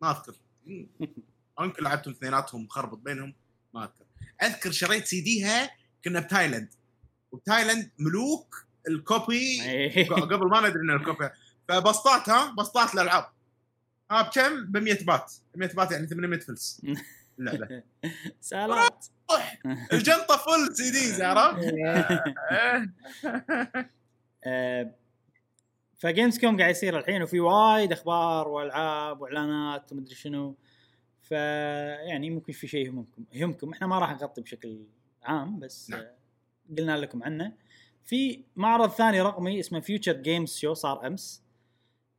ما أذكر. يمكن لعبتهم اثنيناتهم مخربط بينهم ما أذكر. أذكر شريت سي ديها كنا بتايلاند. وبتايلاند ملوك ال copy. إيه. قبل ما ندري إن ال copy. فبسطات ها بسطات الألعاب. ها بكم؟ ب 100 بات. 100 بات يعني 800 فلس. اللعبه سالات. روح الجنطة full CDs عرفت؟ آه. ف Gamescom قاعد يصير الحين وفي وايد أخبار وألعاب وإعلانات ومدري شنو ف يعني ممكن في شيء يهمكم يهمكم إحنا ما راح نغطي بشكل عام بس نعم. قلنا لكم عنه في معرض ثاني رقمي اسمه Future Games Show صار أمس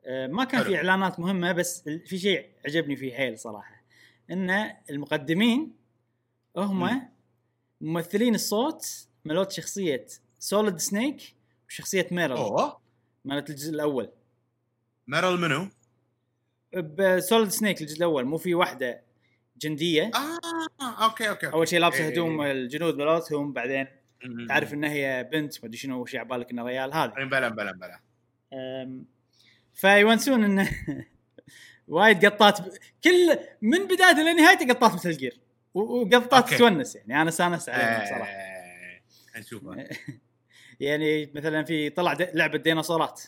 آه، ما كان. في إعلانات مهمة بس في شيء عجبني فيه حيل صراحة إن المقدمين هم مم. ممثلين الصوت ملوت شخصية Solid Snake وشخصية Meryl أوه. مالت الجزء الأول. Meryl منو؟ ب Solid Snake الجزء الأول مو في واحدة جندية. آه أوكي أوكي أول شيء لابسة إيه، هدوم إيه. الجنود مالتهم بعدين تعرف انها هي بنت ما أدري شنو وش على بالك إنه ريال هذا إيه، بلا بلا بلا. فيونسون إنه وايد قطات ب... كل من بدايته لنهايته قطات Metal Gear وقطات. تونس يعني. أنا استانست عليهم صراحة آه، نشوفها يعني مثلا في طلع د... لعبه ديناصورات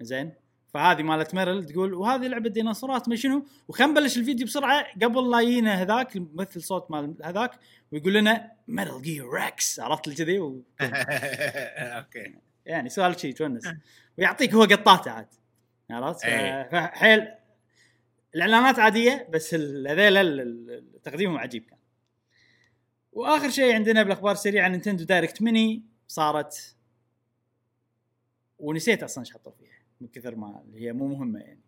زين. فهذه مالت Meryl تقول وهذه لعبة ديناصورات ما شنو؟ وخلينا نبلش الفيديو بسرعة. قبل لا يجينا هذاك الممثل صوت مال هذاك ويقول لنا Metal Gear Rex. عرفت كذي؟ و... أوكي. يعني سؤال شيء تونس. ويعطيك هو قطاته عاد. عرفت؟ إيه. فحيل الإعلانات عادية بس ال- هذيل ال- ال- تقديمهم عجيب كان وآخر شيء عندنا بالأخبار السريعة Nintendo Direct Mini صارت ونسيت أصلا إيش حطوا فيها من كثر ما هي مو مهمة يعني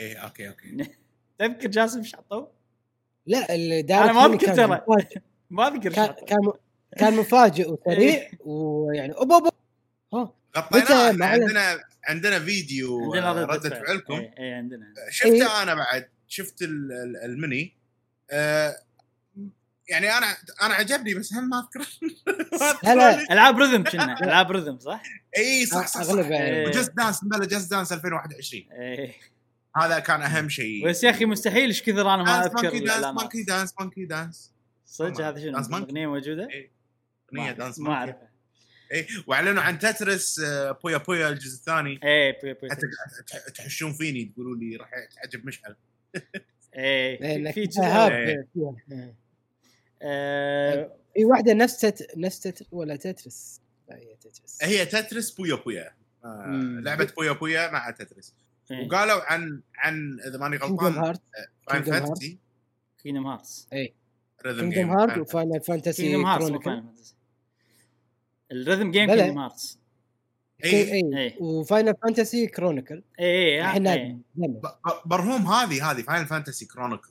إيه okay okay تذكر جاسم إيش حطوا؟ لا اللي أنا ما أذكر ترى. ما أذكر إيش كان كان مفاجئ وسريع إيه. ويعني اوبا اوبا ها غطيناه؟ عندنا عندنا فيديو عندنا آه، ردة ردة فعل. فعلكم اي إيه عندنا شفته. أنا بعد شفت ال- ال- المني آه، يعني أنا أنا عجبني بس هم ما أذكر لا، لا. ألعاب رذم كنا ألعاب رذم صح؟ إي صح صح, صح. أغلب يعني إيه. وجست دانس بلا جست دانس 2021 إيه هذا كان أهم شيء بس يا أخي مستحيل إيش كثر أنا ما دانس أذكر مونكي دانس مونكي دانس مونكي دانس صدق هذا شنو؟ الاغنيه موجودة؟ إيه. أغنية دانس ما أعرفها إي وأعلنوا عن تترس آه، بويا بويا الجزء الثاني إيه بوي بوي حتى تح- تحشون فيني تقولوا لي راح تعجب مشعل إيه في فيها جزء. هاب إيه. إيه. آه، في واحدة نفس تت... نفس تت... ولا تترس؟ لا هي تترس. هي تترس بويا بويا. آه،. لعبة بويا بويا مع تترس. إيه. وقالوا عن عن إذا ماني كينجدم غلطان هارت فاين Kingdom فانتسي كينجدم هارتس ريذم كينجدم هارت وفاينل فانتسي كينجدم هارتس الريذم جيم. كينجدم هارتس اي اي إيه. وفاينل فانتسي كرونيكل. اي. ب- ب- برهوم هذه هذه فاينل فانتسي كرونيكل.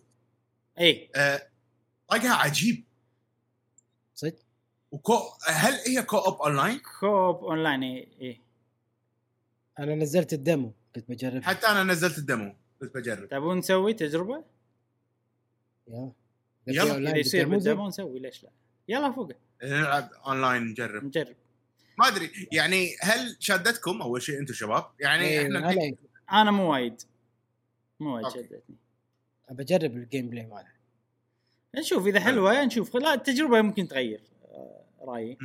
اي آه، طقها عجيب. صدق؟ وكو هل هي كو اوب اونلاين؟ كوب اونلاين اي اي أنا نزلت ال demo كنت بجرب حتى أنا نزلت ال demo كنت بجرب. تبون نسوي تجربة؟ يلا. يلا، يصير بال demo نسوي ليش لا؟ يلا فوق نلعب اونلاين نجرب. نجرب. ما أدري. يعني هل شادتكم أول شيء أنتم شباب؟ يعني إيه، إحنا أنا مو وايد. مو وايد okay. شدتني بجرب ال gameplay مالها نشوف إذا حلوة نشوف. لا التجربة ممكن تغير آه، رأيي.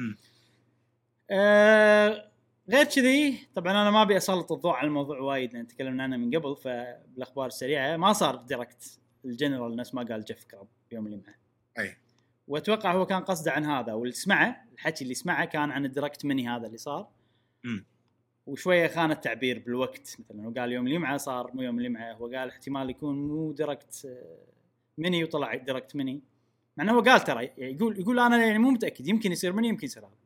آه غير كذي طبعا أنا ما أبي أسلط الضوء على الموضوع وايد لأن تكلمنا عنه من قبل فبالأخبار السريعة ما صار direct ال general نفس ما قال Jeff Grubb يوم الجمعه أي. وأتوقع هو كان قصده عن هذا واللي سمعه الحكي اللي سمعه كان عن ال direct mini هذا اللي صار مم. وشوية خان التعبير بالوقت مثلا هو قال يوم الجمعه صار مو يوم الجمعه هو قال احتمال يكون مو direct آه، مني وطلع direct mini مع إنه هو قال ترى يعني يقول يقول أنا يعني مو متأكد يمكن يصير مني يمكن يصير هذا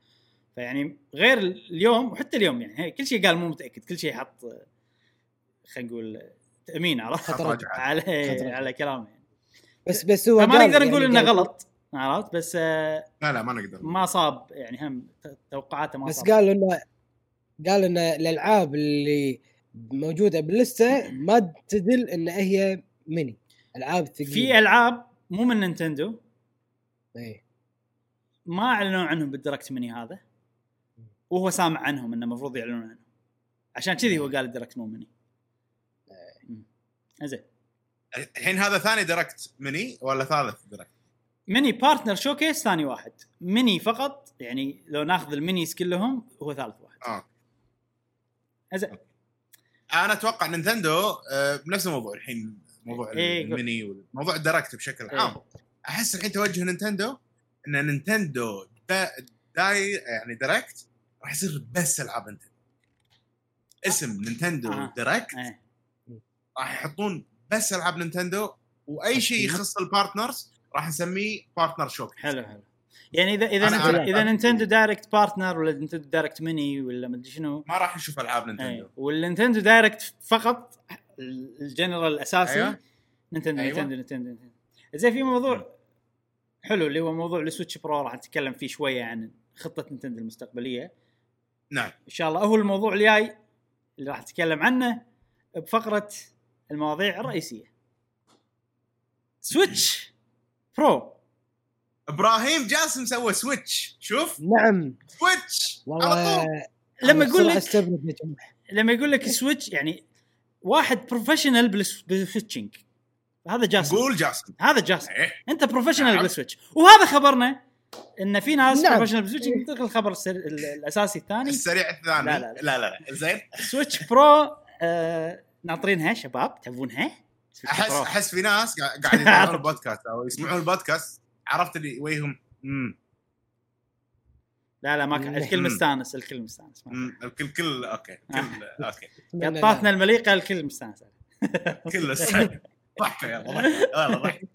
فيعني غير اليوم وحتى اليوم يعني هي كل شيء قال مو متأكد كل شيء حط آه، خلينا نقول آه، تأمين عرفت. على. على كلامه يعني بس بس هو قال نقدر نقول يعني إنه غلط عرفت؟ بس آه، لا لا ما نقدر. ما صاب يعني هم توقعاته ما بس صاب. قال إنه قال إن الألعاب اللي موجودة باللستة ما تدل إن هي ميني ألعاب ثقيله في ألعاب مو من Nintendo. إيه. ما أعلنوا عنهم بال direct mini هذا. وهو سامع عنهم إنه المفروض يعلنون عنهم. عشان كذي هو قال ال direct مو ميني مم. زين الحين هذا ثاني direct mini ولا ثالث direct؟ mini partner showcase ثاني واحد. ميني فقط يعني لو ناخذ ال minis كلهم هو ثالث واحد. آه. زين أنا أتوقع Nintendo آه، بنفس الموضوع الحين موضوع إيه، الميني وموضوع ال direct بشكل عام. إيه. أحس الحين توجه Nintendo إن Nintendo di di يعني direct راح يصير بس ألعاب Nintendo. اسم Nintendo آه. direct إيه. راح يحطون بس ألعاب Nintendo وأي شيء يخص ال partners راح نسميه partner show حلو حلو. يعني اذا إذا أنا- نت- أنا- إذا Nintendo direct partner ولا Nintendo direct mini ولا مدري شنو. ما راح نشوف ألعاب Nintendo وال Nintendo direct فقط الجنرال الأساسي. أيوة. Nintendo أيوة. Nintendo Nintendo Nintendo زين في موضوع حلو اللي هو موضوع ال Switch Pro راح نتكلم فيه شوية عن خطة Nintendo المستقبلية. نعم. إن شاء الله هو الموضوع الجاي اللي راح نتكلم عنه بفقرة المواضيع الرئيسية. Switch Pro إبراهيم جاسم سوى switch شوف. نعم. switch على طول. لما يقول لك لما يقول لك switch يعني واحد professional بال switching هذا جاسم. قول جاسم. هذا جاسم. إيه. أنت professional نعم. بال switch وهذا خبرنا إن في ناس نعم. professional بال switch ننتقل الخبر السر... ال- الأساسي الثاني. السريع الثاني. لا، لا، لا. لا لا. زين. Switch Pro آه... ناطرينها شباب. تبونها؟ احس. أحس في ناس قاع- قاعد يسمعون البودكاست أو يسمعون البودكاست عرفت اللي ويهم. امم لا لا ما كان الكل. مستانس الكل مستانس الكل كل okay كل okay. قطاتنا المليقة الكل مستانس. كل. ضحكة يلا ضحكة.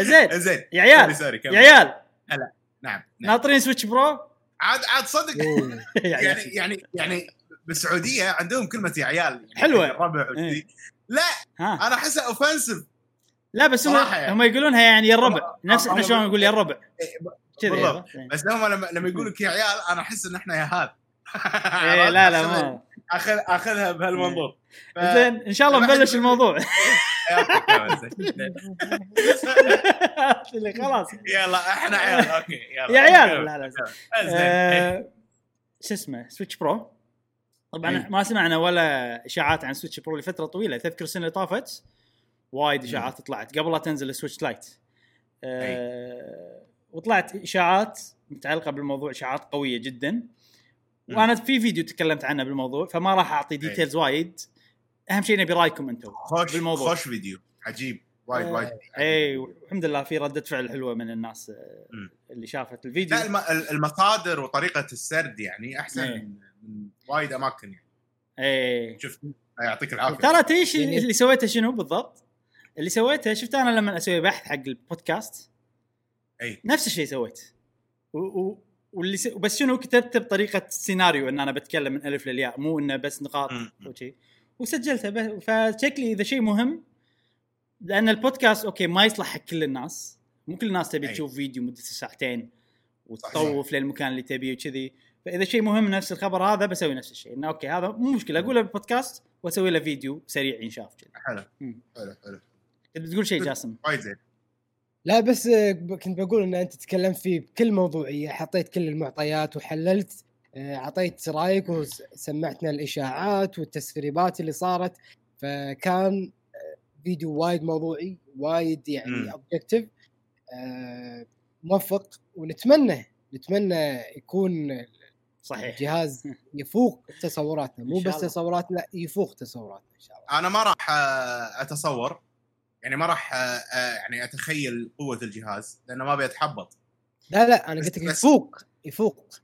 زين. زين. يا عيال. يا عيال. نعم نعم. ناطرين Switch Pro؟ عاد عاد صدق. يعني يعني يعني بالسعودية عندهم كلمة يا عيال. يعني حلوة. إيه. لا ها. أنا احسها offensive لا بس هم يعني. هم يقولونها يعني يا الربع نفس إحنا شلون نقول يا الربع. بالضبط. إيه. بس هم لما لما يقول لك يا عيال أنا أحس إن إحنا يا هذا إيه، لا لا ما اخذ أخذها بهالمنظور ف- زين إن شاء الله نبلش الموضوع. خلاص. يلا إحنا عيال okay يلا. يا عيال. لا لا زين. آه، شو اسمه؟ Switch Pro طبعا إيه. ما سمعنا ولا إشاعات عن Switch Pro لفترة طويلة. تذكر السنة اللي طافت وايد إشاعات طلعت قبل لا تنزل ال Switch Lite آه، وطلعت إشاعات متعلقة بالموضوع إشاعات قوية جدا. وأنا في فيديو تكلمت عنه بالموضوع فما راح أعطي details وايد. أهم شيء نبي رأيكم أنتم خوش بالموضوع. خوش فيديو. عجيب. وايد آه، وايد اي والحمد لله في ردة فعل حلوة من الناس آه،. اللي شافت الفيديو. لا الم- المصادر وطريقة السرد يعني أحسن إيه. من وايد أماكن يعني. اي شفت يعطيك العافية. ترى تيش يعني- اللي سويته شنو بالضبط؟ اللي سويته شفت أنا لما أسوي بحث حق البودكاست؟ أي. نفس الشيء سويت. و... و... واللي س... بس شنو كتبته بطريقة سيناريو إن أنا بتكلم من ألف للياء مو إنه بس نقاط. وشي وسجلته ب... فشكلي إذا شيء مهم لأن ال podcast okay ما يصلح حق كل الناس. مو كل الناس تبي. تشوف فيديو مدته ساعتين وتطوف للمكان اللي تبيه وكذي. فإذا شيء مهم نفس الخبر هذا بسوي نفس الشيء. إنه okay هذا مو مشكلة. اقوله بالبودكاست وأسوي له فيديو سريع ينشاف كذي. حلو. حلو حلو. كنت بتقول شيء جاسم؟ وايد زين. لا بس آه، كنت بقول إن أنت تكلمت فيه بكل موضوعية حطيت كل المعطيات وحللت آه، أعطيت رأيك وسمعتنا الإشاعات والتسريبات اللي صارت. فكان آه، فيديو وايد موضوعي وايد. يعني objective موفق ونتمنى نتمنى يكون صحيح. الجهاز يفوق تصوراتنا مو بس. تصوراتنا لا يفوق تصوراتنا إن شاء الله. أنا ما راح آه، أتصور يعني ما راح آه، آه، يعني أتخيل قوة الجهاز لأنه ما ابي اتحبط لا لا أنا قلت لك يفوق يفوق.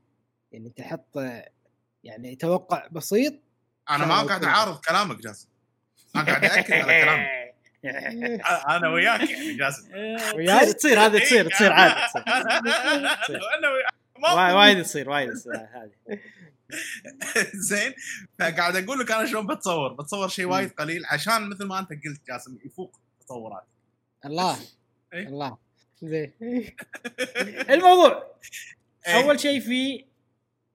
يعني انت حط آه، يعني توقع بسيط. أنا ما قاعد أعارض كلامك جاسم. ما قاعد اكد على كلامك. أنا وياك يعني جاسم. تصير تصير هذه تصير تصير عادي تصير. أنا وياك. وايد- وايد تصير وايد تصير هذه. زين. فقاعد أقول لك أنا شلون بتصور. بتصور شيء وايد قليل عشان مثل ما أنت قلت جاسم يفوق تصورات. الله. الله. زين. الموضوع. أول شيء في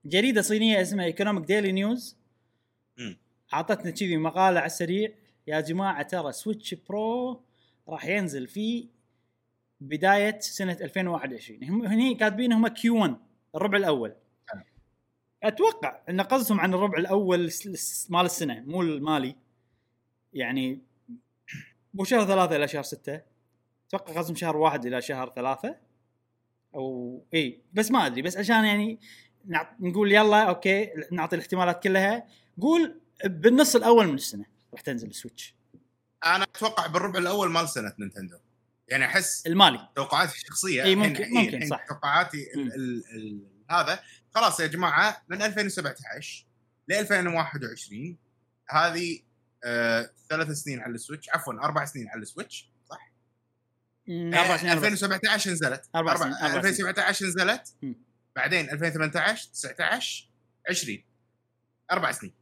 جريدة صينية اسمها Economic Daily News. أعطتنا كذي مقالة على السريع. يا جماعة ترى سويتش Pro راح ينزل في بداية سنة 2021 هم هني كاتبين هم Q1 الربع الأول. حلو. أتوقع إن قصدهم عن الربع الأول مال السنة مو المالي يعني مو شهر ثلاثة إلى شهر ستة. أتوقع قصدهم شهر واحد إلى شهر ثلاثة. أو إي بس ما أدري بس عشان يعني نع- نقول يلا okay نعطي الاحتمالات كلها. قول بالنص الأول من السنة راح تنزل السويتش. أنا أتوقع بالربع الأول مال سنة نينتندو. يعني أحس المالي توقعاتي الشخصية الحين- ممكن- ممكن، صح. توقعاتي ال ال ال هذا خلاص يا جماعة من 2017 ل 2021 هذه آه ثلاث سنين على السويتش عفوا أربع سنين على السويتش صح؟ أربع سنين أربع سنين. 2017 نزلت أربع- سنين، أربع سنين. 2017 نزلت. بعدين 2018 19 20 أربع سنين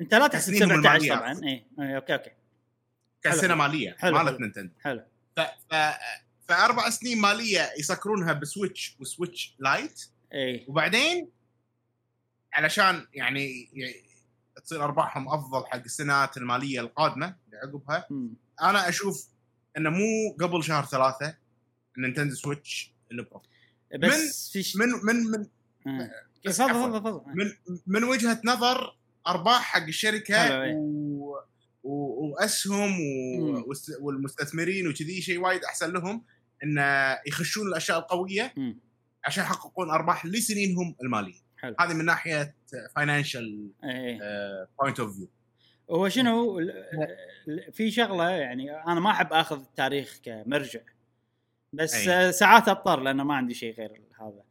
أنت لا تحسب تسنينهم 17 المالية طبعا إي okay okay كسنة. مالية مالت. نينتندو حلو ف... فأربع سنين مالية يسكرونها بسويتش وسويتش Lite اي وبعدين علشان يعني تصير أرباحهم أفضل حق السنوات المالية القادمة اللي عقبها. أنا أشوف إنه مو قبل شهر ثلاثة نينتندو سويتش ال Pro بس في ش... من من من تفضل. تفضل من من وجهة نظر أرباح حق الشركة. و... وأسهم و... والمستثمرين وكذي شيء وايد أحسن لهم انه يخشون الأشياء القوية مم. عشان يحققون أرباح لسنينهم المالية. حلو. هذه من ناحية financial اي point of view هو شنو في شغلة يعني أنا ما أحب آخذ التاريخ كمرجع. بس أي. آه، ساعات أضطر لأنه ما عندي شيء غير هذا.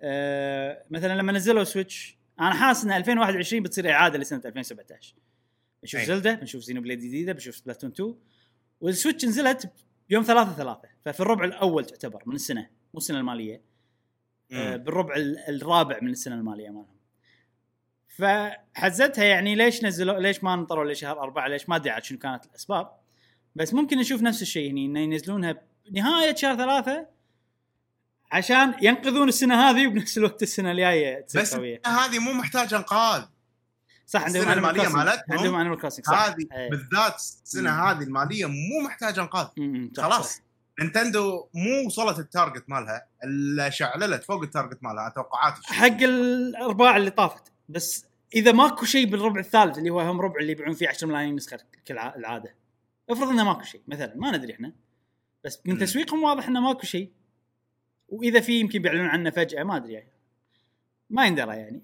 آه، مثلا لما نزلوا سويتش أنا حاسس إن 2021 بتصير إعادة لسنة 2017 بنشوف أي. زلدة بنشوف Xenoblade جديده بنشوف Splatoon 2 والسويتش نزلت يوم 3 3 ففي الربع الأول تعتبر من السنة مو السنة المالية. آه، بالربع ال- الرابع من السنة المالية مالهم. فحزتها يعني ليش نزلوا ليش ما نطروا لشهر أربعة؟ ليش ما ادري عاد شنو كانت الأسباب. بس ممكن نشوف نفس الشيء هني إنه ينزلونها بنهاية شهر ثلاثة عشان ينقذون السنة هذه وبنفس الوقت السنة الجاية تصير بس قويه هذه مو محتاجه انقاذ. صح عندهم Crossing. مالتهم عندهم Animal Crossing هذه إيه. بالذات السنة. هذه المالية مو محتاجة انقاذ خلاص. نينتندو مو وصلت ال target مالها إلا شعللت فوق ال target مالها توقعاتي حق الأرباع اللي طافت بس إذا ماكو شيء بالربع الثالث اللي هو هم ربع اللي يبيعون فيه 10 ملايين نسخه كالعاده افرض إنه ماكو شيء مثلا ما ندري إحنا بس من. تسويقهم واضح إنه ماكو شيء وإذا في يمكن بيعلنون عنه فجأة ما أدري يعني. ما يندرى يعني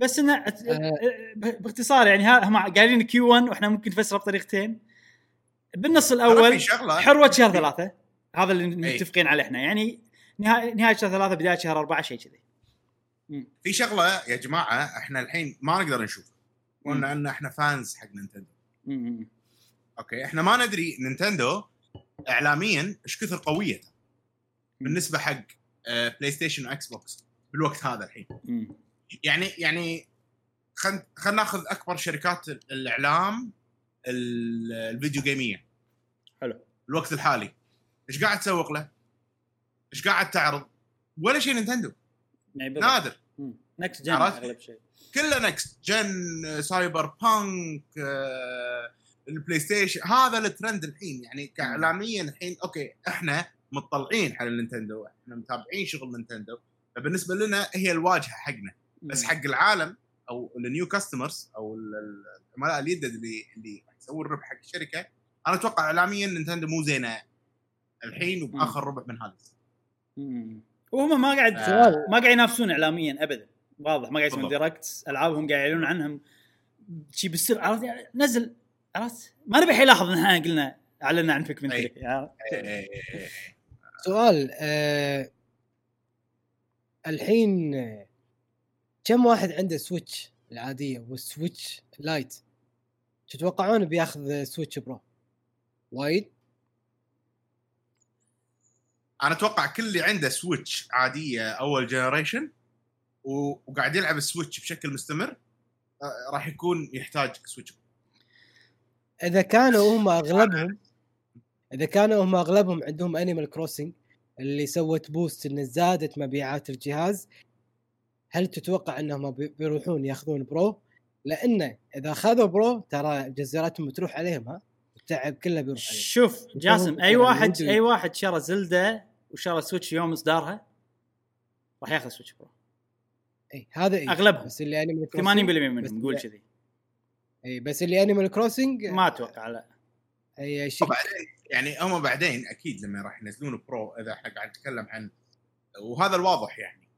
بس إنه آه. ب- باختصار يعني ها- هم قايلين كيو 1 وإحنا ممكن نفسره بطريقتين بالنص الأول حروه شهر ثلاثة هذا اللي أي. متفقين عليه إحنا يعني نهايه نهاية شهر ثلاثة بداية شهر أربعة شيء كذي. في شغلة يا جماعة إحنا الحين ما نقدر نشوف. قلنا إن إحنا fans حق نينتندو مم. okay إحنا ما ندري نينتندو اعلاميا إيش كثر قوية بالنسبة حق آه، PlayStation و Xbox بالوقت هذا الحين مم. يعني يعني خلينا خلينا ناخذ أكبر شركات الإعلام ال- الفيديو gameية حلو. الوقت الحالي إيش قاعد تسوق له؟ إيش قاعد تعرض؟ ولا شيء نينتندو يعني. نادر. next gen? أغلب شيء كله next gen Cyberpunk آه، ال PlayStation هذا الترند الحين يعني كاعلاميا الحين okay إحنا مطلعين على النينتندو إحنا متابعين شغل نينتندو فبالنسبة لنا هي الواجهة حقنا بس. حق العالم أو ال new customers أو ال- ال- العملاء الجدد اللي اللي راح يسوون ربح حق الشركة أنا أتوقع اعلاميا نينتندو مو زينة الحين وبآخر ربع من هذا. وهم ما قاعد آه. ما قاعد ينافسون اعلاميا ابدا. واضح. ما قاعد يسوون. دايركت ألعابهم قاعد يعلنون عنهم. شي بالسر. عرفت؟ يعني نزل. عرفت؟ ما نبي يلاحظ ان إحنا قلنا أعلنا عن فيك من. ثري عرفت؟ إيه، سؤال آه الحين كم واحد عنده سويتش العادية والسويتش Lite تتوقعون بياخذ سويتش Pro وايد؟ أنا أتوقع كل اللي عنده سويتش عادية أول generation وقاعد يلعب السويتش بشكل مستمر آه، راح يكون يحتاج سويتش إذا كانوا هم اغلبهم إذا كانوا هم أغلبهم عندهم Animal Crossing اللي سوت boost إن زادت مبيعات الجهاز هل تتوقع انهم بي- بيروحون ياخذون Pro؟ لأنه اذا اخذوا Pro ترى جزيرتهم بتروح عليهم ها التعب كله بيروح عليهم شوف جاسم أي فكرة واحد. أي واحد شرى زلدة وشرى سويتش يوم اصدارها راح ياخذ سويتش Pro إي هذا إيه. أغلبهم. بس اللي Animal 80% منهم نقول. كذي إي بس اللي Animal Crossing ما أتوقع لا إي شيء يعني هم بعدين أكيد لما راح ينزلون Pro إذا إحنا قاعد نتكلم عن وهذا الواضح يعني.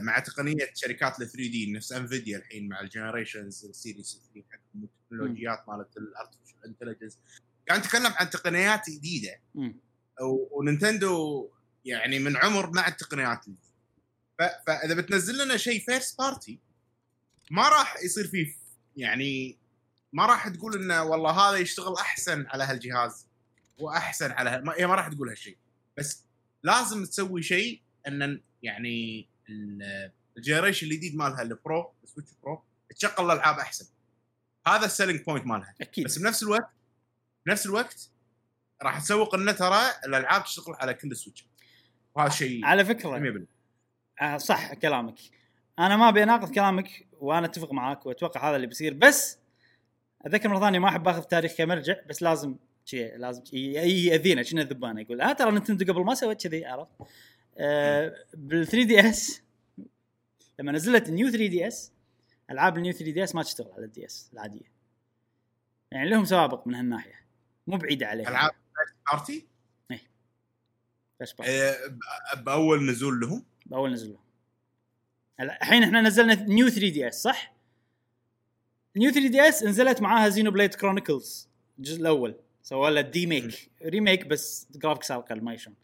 مع تقنية شركات ال 3D نفس انفيديا الحين مع ال generations ال series 3 حقهم التكنولوجيات مالت ال artificial intelligence قاعد نتكلم عن تقنيات جديدة. مم. و- ونينتندو يعني من عمر مع التقنيات الجديده فإذا بتنزل لنا شيء first party ما راح يصير فيه يعني ما راح تقول انه والله هذا يشتغل أحسن على هالجهاز وأحسن على هال... ما, راح تقول هالشيء. بس لازم تسوي شيء إن يعني ال generation الجديد مالها ال Pro السويتش Pro تشغل الألعاب أحسن. هذا ال selling point مالها. أكيد. بس بنفس الوقت بنفس الوقت راح تسوق انه ترى الألعاب تشتغل على كل سويتش وهذا شيء على فكرة 100% آه صح كلامك. أنا ما أبي أناقض كلامك وأنا أتفق معاك وأتوقع هذا اللي بيصير. بس أذكر مرة ثانية ما أحب أخذ تاريخ كمرجع بس لازم شيء لازم يأذينا كنا الذبانة؟ يقول ها ترى نينتندو قبل ما سوت كذي عرفت؟ آه بال 3DS لما نزلت ال New 3DS ألعاب ال New 3DS ما تشتغل على ال DS العادية. يعني لهم سوابق من هالناحية مو بعيدة عليها ألعاب party. آه، ب- بأول نزول لهم؟ بأول نزلوا هلا الحين إحنا نزلنا نيو 3 دي إس صح؟ نيو 3 دي إس نزلت معاها Xenoblade Chronicles الجزء الأول. سووا له demake remake بس graphics أقل ما يشون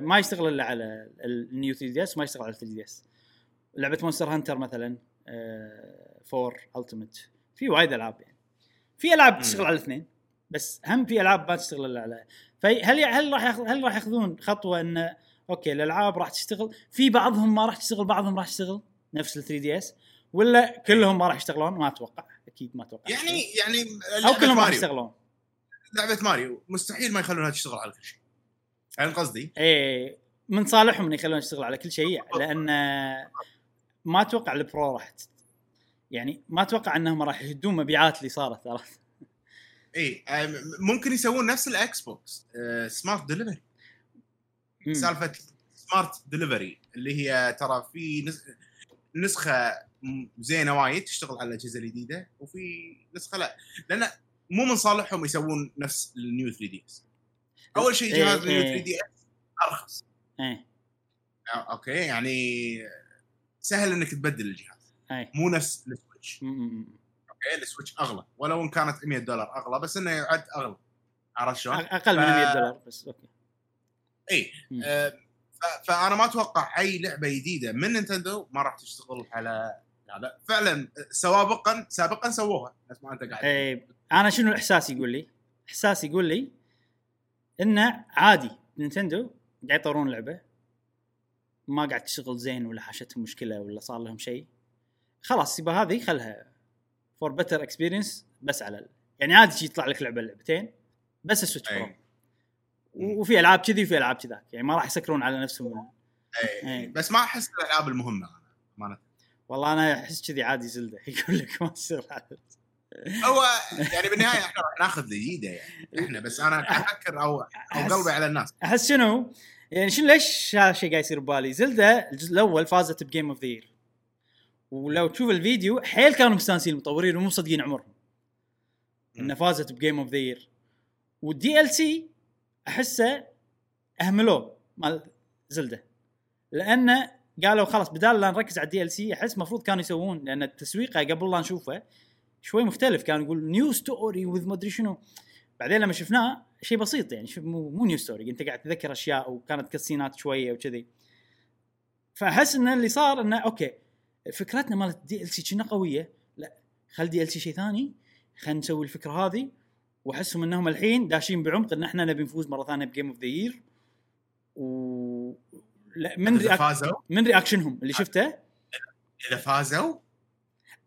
ما يشتغل إلا على ال New 3DS ما يشتغل على 3DS لعبة Monster Hunter مثلا آه 4 Ultimate في وايد ألعاب يعني. في ألعاب. تشتغل على الاثنين بس هم في ألعاب ما تشتغل إلا على. فهل هل راح هل راح ياخذون خطوة انه okay الألعاب راح تشتغل؟ في بعضهم ما راح تشتغل بعضهم راح تشتغل نفس ال 3DS ولا كلهم ما راح يشتغلون؟ ما أتوقع أكيد ما أتوقع. يعني يعني أو كلهم راح. يشتغلون. لعبة ماريو مستحيل ما يخلونها تشتغل على كل شيء. فاهم قصدي؟ إيه من صالحهم إنه يخلون يشتغل على كل شيء لأن ما أتوقع ال Pro راح يعني ما أتوقع إنهم راح يهدون مبيعات اللي صارت عرفت اي ممكن يسوون نفس ال Xbox Smart Delivery. سالفة Smart Delivery اللي هي ترى في نس- نسخة زينة وايد تشتغل على الأجهزة الجديدة وفي نسخة لا لأن مو من صالحهم يسوون نفس ال New 3DS أول شيء إيه، جهاز إيه. 3DS أرخص إيه آه، okay يعني سهل إنك تبدل الجهاز إيه مو نفس السويتش. okay السويتش أغلى ولو إن كانت 100 دولار أغلى بس إنه يعد أغلى عرفت شلون؟ أقل من ف- 100 دولار بس okay إي. آه، ف- فأنا ما أتوقع أي لعبة جديدة من نينتندو ما راح تشتغل على هذا فعلا سوابقا سابقا سووها نفس ما أنت قاعد. إيه أنا شنو الاحساس يقول لي؟ احساس يقول لي إنه عادي. نينتندو قاعد يطورون لعبة. ما قاعد تشتغل زين ولا حاشتهم مشكلة ولا صار لهم شيء. خلاص يبقى هذه خلها for better experience بس على ال... يعني عادي شي يطلع لك لعبة لعبتين بس السويتش Pro. أي. وفي ألعاب كذي وفي ألعاب كذاك. يعني ما راح يسكرون على نفسهم. إي، إي. بس ما أحس الألعاب المهمة. أنا، امانه والله أنا أحس كذي عادي زلدة. يقول لك ما تصير هو يعني بالنهاية إحنا راح ناخذ الجديده يعني. إحنا بس أنا أفكر أو أو قلبي على الناس. أحس شنو؟ يعني شنو ليش هذا الشيء قاعد يصير ببالي؟ زلدا الجزء الأول فازت ب Game of the ولو تشوف الفيديو حيل كانوا مستانسين المطورين ومو مصدقين عمرهم. إنه فازت ب Game of the Year وال DLC أحسه أهملوه مال زلدة. لأنه قالوا خلاص بدال لا نركز على ال DLC أحس المفروض كانوا يسوون لأن التسويقه قبل لا نشوفه شوي مختلف. كانوا يقول new story with ما أدري شنو. بعدين لما شفناه شيء بسيط يعني شوف مو, مو new story أنت قاعد تذكر أشياء وكانت cutscene ات شوية وكذي. فأحس إن اللي صار إنه okay فكرتنا مالت ال DLC كنا قوية. لا خل DLC شيء ثاني خلينا نسوي الفكرة هذه. وأحسهم إنهم الحين داشين بعمق إن إحنا نبي نفوز مرة ثانية ب Game of the Year و لا من reac... من reaction هم اللي شفته. إذا فازوا؟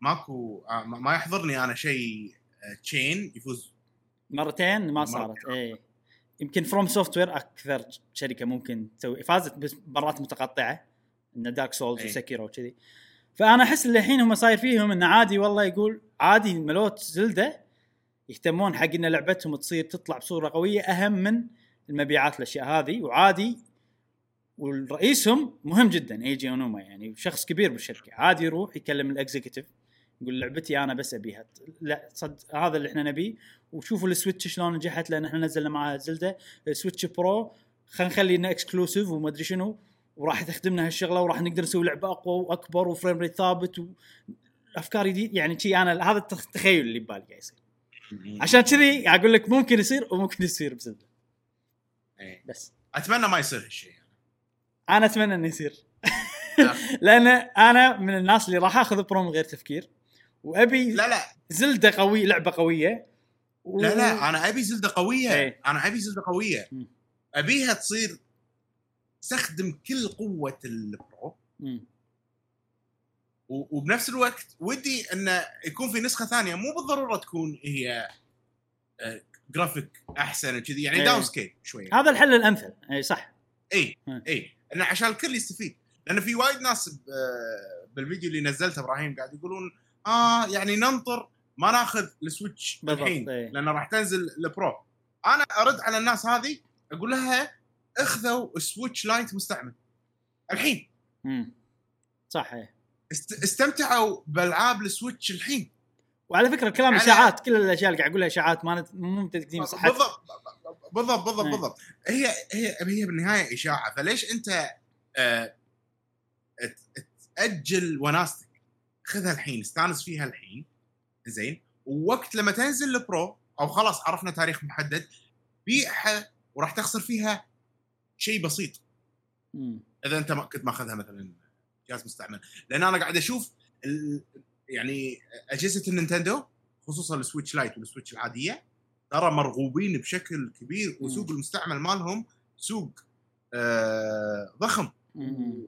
ماكو آه، ما يحضرني أنا شيء آه، تشين يفوز. مرتين؟ ما. صارت. إيه. يمكن FromSoftware أكثر شركة ممكن تسوي. فازت بس مرات متقطعة. إن Dark Souls إيه. و Sekiro وكذي. فأنا أحس اللي الحين هم صاير فيهم انه عادي والله يقول عادي ملوت زلدة يهتمون حق إن لعبتهم تصير تطلع بصورة قوية أهم من المبيعات الأشياء هذه. وعادي والرئيسهم مهم جدا إيجي أونوما يعني. شخص كبير بالشركة. عادي يروح يكلم ال executive يقول لعبتي أنا بس أبيها. لا صد هذا اللي إحنا نبيه. وشوفوا السويتش شلون نجحت لأن إحنا نزلنا معها زلدة. سويتش Pro خلينا نخلي إنه exclusive وما أدري شنو. وراح تخدمنا هالشغلة وراح نقدر نسوي لعبة أقوى وأكبر و frame rate ثابت وأفكار جديده يعني شي أنا هذا التخيل اللي ببالي قاعد يصير. عشان كذي أقول لك ممكن يصير وممكن يصير بزلدة. إيه. بس. أتمنى ما يصير هالشيء أنا أتمنى إنه يصير. لأن أنا من الناس اللي راح أخذ برو من غير تفكير. وأبي لا لا. زلدة قوي لعبة قوية. و... لا لا أنا أبي زلدة قوية. إيه. أنا أبي زلدة قوية. أبيها تصير تستخدم كل قوة البرو. و- وبنفس الوقت ودي انه يكون في نسخة ثانية. مو بالضرورة تكون هي آه، جرافيك أحسن وكذي. يعني إيه. downscale شوي هذا الحل الأمثل. اي صح. اي. اي انه عشان الكل يستفيد. لأن في وايد ناس آه، بالفيديو اللي نزلته إبراهيم قاعد يقولون آه يعني ننطر ما ناخذ ال Switch الحين إيه. لأنه راح تنزل ال Pro أنا أرد على الناس هذه أقول لها اخذوا Switch Lite مستعمل. الحين. مم. صح إيه. است- استمتعوا بألعاب ال Switch الحين. وعلى فكرة الكلام إشاعات كل الأشياء اللي قاعد أقولها إشاعات ما نت- مو متاكدين صحتها بالضبط بالضبط بالضبط إيه. بالضبط. هي هي هي بالنهاية إشاعة. فليش أنت آه، تأجل وناستك خذها الحين استانس فيها الحين زين؟ ووقت لما تنزل البرو أو خلاص عرفنا تاريخ محدد بيعها وراح تخسر فيها شيء بسيط. مم. إذا أنت ما كنت ماخذها مثلا جهاز مستعمل. لأن أنا قاعد أشوف ال... يعني أجهزة النينتندو خصوصا ال Switch Lite وال Switch العادية ترى مرغوبين بشكل كبير وسوق المستعمل مالهم سوق آه ضخم. مم.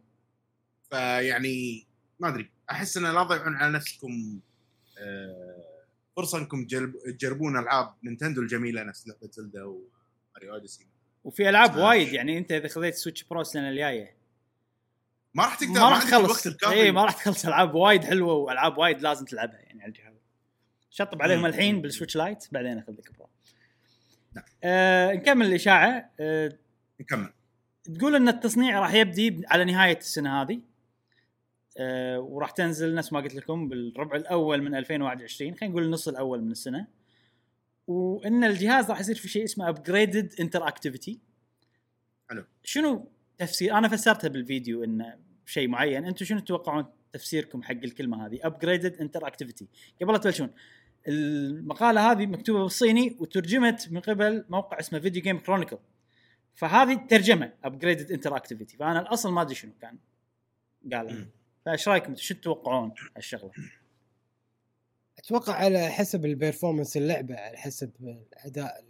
فيعني ما أدري. أحس انه لا تضيعون على نفسكم آه فرصة إنكم تجرب- تجربون ألعاب نينتندو الجميلة نفس لعبة زلدا وماريو أوديسي. وفي ألعاب. وايد يعني أنت إذا خذيت Switch Pro السنة الجاية. ما راح تقدر ما راح تخلص. اي ما راح تخلص. ألعاب وايد حلوة وألعاب وايد لازم تلعبها يعني على الجهاز. شطب عليهم. الحين بال Switch Lite بعدين أخذ لك Pro نعم. آه نكمل الإشاعة. آه نكمل. تقول إن التصنيع راح يبدي على نهاية السنة هذه؟ آه وراح تنزل نفس ما قلت لكم بالربع الأول من 2021 خلينا نقول النص الأول من السنة. وإن الجهاز راح يصير في شيء اسمه upgraded interactivity حلو. شنو تفسير؟ أنا فسرتها بالفيديو إنه شيء معين. أنتم شنو تتوقعون تفسيركم حق الكلمة هذه؟ upgraded interactivity قبل لا تبلشون. المقالة هذه مكتوبة بالصيني وترجمت من قبل موقع اسمه Video Game Chronicle فهذه ترجمة upgraded interactivity فأنا الأصل ما أدري شنو كان. قال. فايش رأيكم شو تتوقعون هالشغله؟ أتوقع على حسب ال performance اللعبة على حسب اداء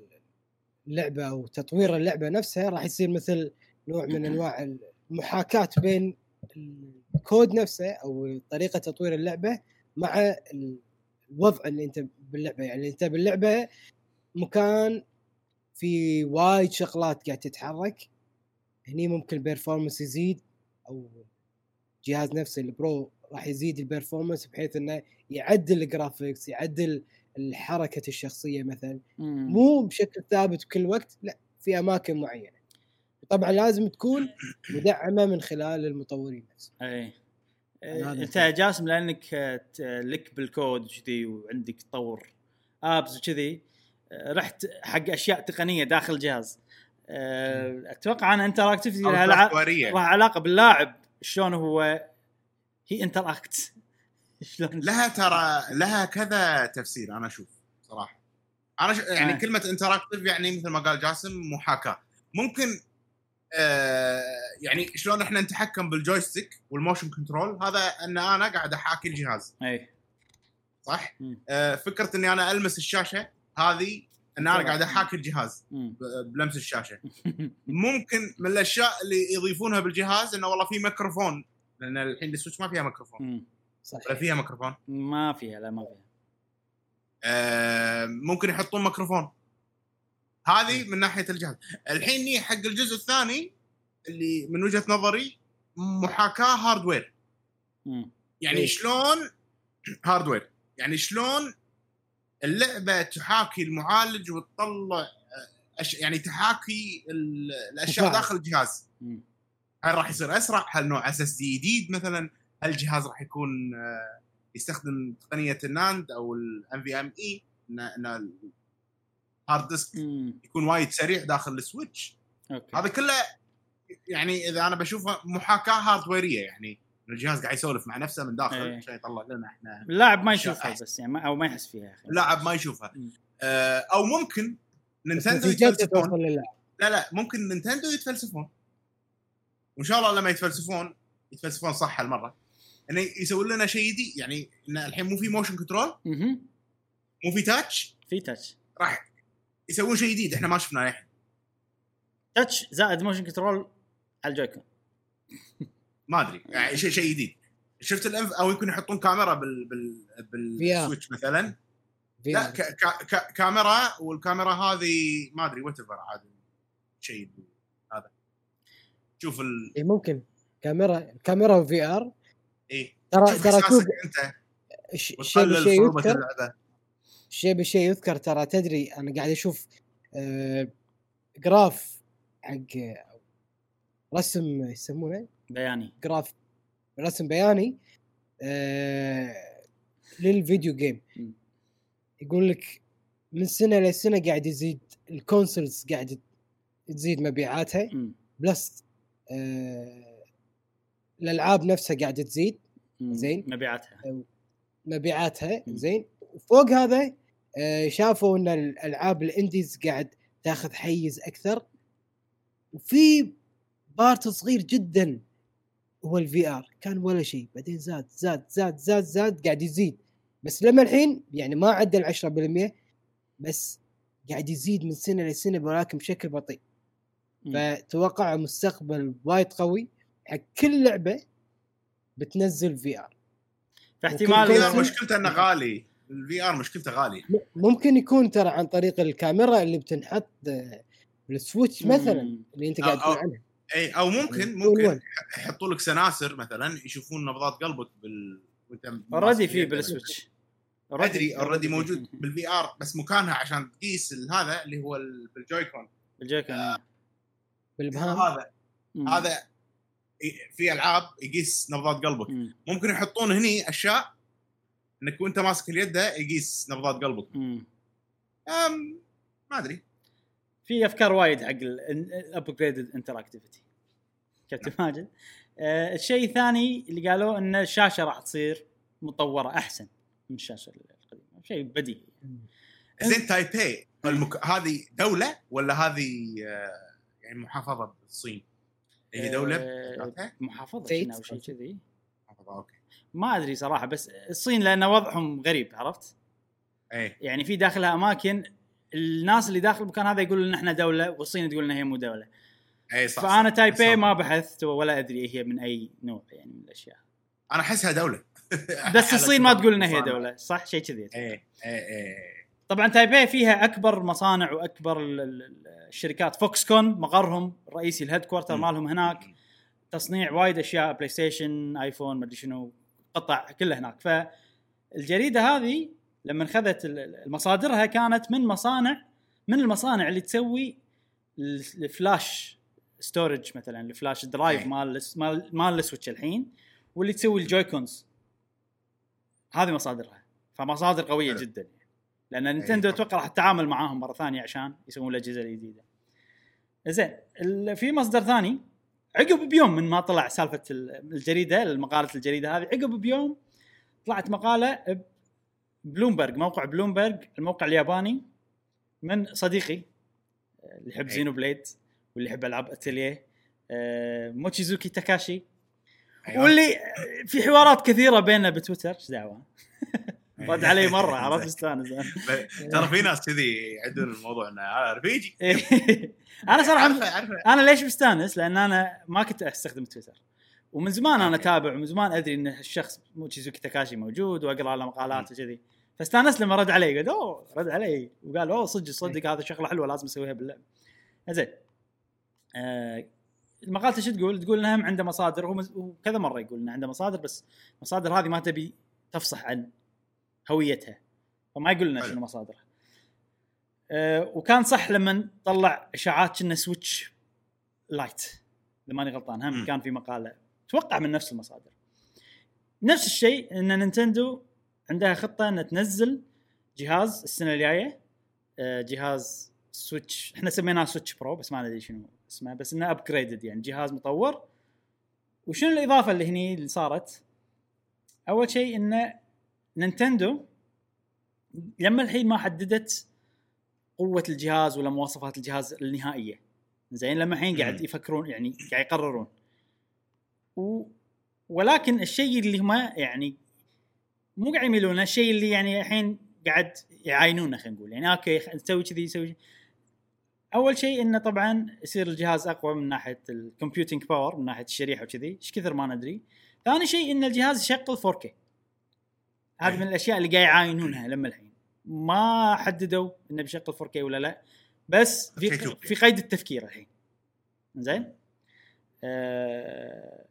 اللعبة وتطوير اللعبة نفسها راح يصير مثل نوع من أنواع المحاكاة بين الكود نفسه أو طريقة تطوير اللعبة مع الوضع اللي أنت باللعبة يعني أنت باللعبة مكان في وايد شغلات قاعد تتحرك هني ممكن ال performance يزيد أو الجهاز نفسه ال Pro راح يزيد ال performance بحيث إنه يعدل ال graphics يعدل الحركة الشخصية مثلا. مم. مو بشكل ثابت بكل وقت لا في أماكن معينة. طبعا لازم تكون مدعمة من خلال المطورين نفسهم. إي. أنت. جاسم لأنك لك بالكود وكذي وعندك تطور apps وكذي رحت حق أشياء تقنية داخل الجهاز. آه، أتوقع ان interactivity أو لها علا- software ية. لها علاقة باللاعب. شلون هو هي interact شلون؟ لها ترى لها كذا تفسير أنا أشوف صراحة. أنا ش... يعني آه. كلمة interactive يعني مثل ما قال جاسم محاكاه ممكن آه يعني شلون إحنا نتحكم بال joystick وال motion control هذا إن أنا قاعد أحاكي الجهاز. اي صح؟ آه فكرة إني أنا ألمس الشاشة هذه ان أنا قاعد أحاكي الجهاز بلمس الشاشة. ممكن من الأشياء اللي يضيفونها بالجهاز إنه والله في ميكروفون لأن الحين ال Switch ما فيها ميكروفون. مم. صح ولا فيها ميكروفون. ما فيها لا ما فيها. آه، ممكن يحطون ميكروفون. هذه من ناحية الجهاز. الحين ني حق الجزء الثاني اللي من وجهة نظري محاكاة hardware مم. يعني إيه. شلون hardware يعني شلون اللعبة تحاكي المعالج وتطلع أش... يعني تحاكي ال- الأشياء. داخل الجهاز. هل راح يصير أسرع؟ هل نوع SSD جديد مثلا؟ هل الجهاز راح يكون آه، يستخدم تقنيه ال NAND أو ال NVMe ان ال hard disk. يكون وايد سريع داخل ال Switch okay هذا كله يعني إذا أنا بشوفه محاكاة hardware يه يعني الجهاز قاعد يسولف مع نفسه من داخل. عشان يطلع لنا إحنا. اللاعب ما يشوفها أحسن. بس يعني ما أو ما يحس فيها. يا أخي اللاعب ما يشوفها. آه، أو ممكن نينتندو يتفلسفون. لا لا ممكن نينتندو يتفلسفون. وإن شاء الله لما يتفلسفون يتفلسفون صح هالمرة. انه يسوون لنا شيء جديد يعني إن الحين مو في motion control. مو في touch في touch راح يسوون شيء جديد إحنا ما شفناه الحين. touch زائد motion control على ال Joy-Con. ما أدري. يعني شيء شيء جديد. شفت الانف أو يمكن يحطون كاميرا بال بال بال Switch مثلا. في لا ك ك ك كاميرا والكاميرا هذه ما أدري what عاد شيء هذا. شوف ال إيه ممكن. كاميرا كاميرا و VR. إيه. ترى ترى أنت. الشيء صعوبة يذكر. الشيء بالشيء يذكر ترى تدري أنا قاعد أشوف آه graph حق رسم يسمونه؟ بياني graph رسم بياني آه لل video game. يقول لك من سنة لسنه قاعد يزيد ال consoles قاعد تزيد مبيعاتها. plus آه الألعاب نفسها قاعدة تزيد. زين. مبيعاتها مبيعاتها. زين وفوق هذا آه، شافوا إن الألعاب ال indies قاعد تاخذ حيز أكثر وفي part صغير جدا هو ال VR كان ولا شيء. بعدين زاد زاد زاد زاد زاد قاعد يزيد. بس لما الحين يعني ما عدى ال 10% بس قاعد يزيد من سنة لسنة ولكن بشكل بطيء. فتوقع مستقبل وايد قوي حق كل لعبة بتنزل VR فاحتمال ال VR مشكلته إنه غالي. ال VR مشكلته غالي ممكن يكون ترى عن طريق الكاميرا اللي بتنحط آه، بال Switch مثلا مم. اللي أنت قاعد تقول عنها. إي أو ممكن ممكن؟ يحطوا لك sensors مثلا يشوفون نبضات قلبك بال وانت already في بال Switch. أدري already موجود بال VR بس مكانها عشان تقيس هذا اللي هو ال- بال Joy-Con. بال Joy-Con. إيه. بالابهام هذا مم. هذا في ألعاب يقيس نبضات قلبك. مم. ممكن يحطون هني أشياء إنك وأنت ماسك اليد يقيس نبضات قلبك. ما أدري. في افكار وايد حق ال upgraded interactivity كابتن ماجد؟ آه الشيء الثاني اللي قالوا إن الشاشة راح تصير مطورة أحسن من الشاشة القديمة. شيء بديهي. زين تايبي المك... هذه دولة ولا هذه آه، يعني محافظة بالصين؟ هي دولة؟ آه،؟ محافظة أو شيء كذي. محافظة أوكي. ما أدري صراحة بس الصين لأن وضعهم غريب عرفت؟ إيه. يعني في داخلها أماكن الناس اللي داخل المكان هذا يقولون إن إحنا دولة والصين تقول إن هي مو دولة. إيه صح فأنا. تايبي. ما بحثت ولا أدري هي من أي نوع يعني من الأشياء. أنا أحسها دولة. بس الصين ما تقول انها هي دولة صح؟ شيء كذي. إيه إيه إيه طبعا تايبي فيها أكبر مصانع وأكبر ال- ال- الشركات. Foxconn مقرهم الرئيسي ال headquarter. مالهم هناك. تصنيع وايد أشياء PlayStation iPhone مدري شنو قطع كلها هناك. فالجريدة هذه لما ال- مصادرها كانت من مصانع من المصانع اللي تسوي ال- ال flash storage مثلا ال flash drive. مال مال مال ال Switch الحين واللي تسوي ال Joy-Cons هذه مصادرها فمصادر قوية حلو. جدا لأن Nintendo أي. أتوقع راح تتعامل معاهم مرة ثانية عشان يسوون الأجهزة الجديدة. زين في مصدر ثاني عقب بيوم من ما طلع سالفة ال- الجريدة مقاله الجريدة هذه عقب بيوم طلعت مقالة بلومبرج موقع بلومبرج الموقع الياباني من صديقي آه، اللي يحب أي. Xenoblade واللي يحب ألعاب اتليه آه، موتشيزوكي تاكاشي أيوة. واللي في حوارات كثيرة بيننا بتويتر إيش دعوة. رد علي مرة عرفت استانس ترى في ناس كذي يعدون الموضوع إنه آه، رفيجي أنا صراحة أنا ليش مستانس؟ لأن أنا ما كنت أستخدم تويتر ومن زمان أنا. أتابع ومن زمان أدري إن الشخص موتشيزوكي تاكاشي موجود وأقرأ له مقالات وكذي فاستانست لما رد علي قال أوه رد علي وقال أوه صدق صدق هذا شغلة حلوة لازم أسويها باللعبه زين آه مقالته شو تقول؟ تقول إنها عنده مصادر هو كذا مرة يقول إنه عنده مصادر بس المصادر هذه ما تبي تفصح عن هويتها فما يقول لنا حلو. شنو مصادرها. آه وكان صح لما طلع إشاعات كنا Switch Lite إذا ماني غلطان هم. كان في مقالة أتوقع من نفس المصادر. نفس الشيء إن Nintendo عندها خطة ان تنزل جهاز السنة الجاية آه، جهاز Switch إحنا سميناه Switch Pro بس ما ندري شنو اسمه بس إنه upgraded يعني جهاز مطور وشنو الإضافة اللي هني اللي صارت؟ أول شيء إن Nintendo لما الحين ما حددت قوة الجهاز ولا مواصفات الجهاز النهائية زين لما الحين قاعد. يفكرون يعني قاعد يقررون و ولكن الشيء اللي هم يعني مو قاعد يميلونه الشيء اللي يعني الحين قاعد يعاينونه خلينا نقول. يعني أوكي نسوي كذي نسوي. أول شيء إنه طبعا يصير الجهاز أقوى من ناحية ال computing power من ناحية الشريحة وكذي. إيش كثر ما ندري. ثاني شيء إن الجهاز يشغل 4K هذه أي. من الأشياء اللي قاعد يعاينونها لما الحين. ما حددوا إنه بيشغل 4K ولا لا بس في 4K. في قيد التفكير الحين. زين آه.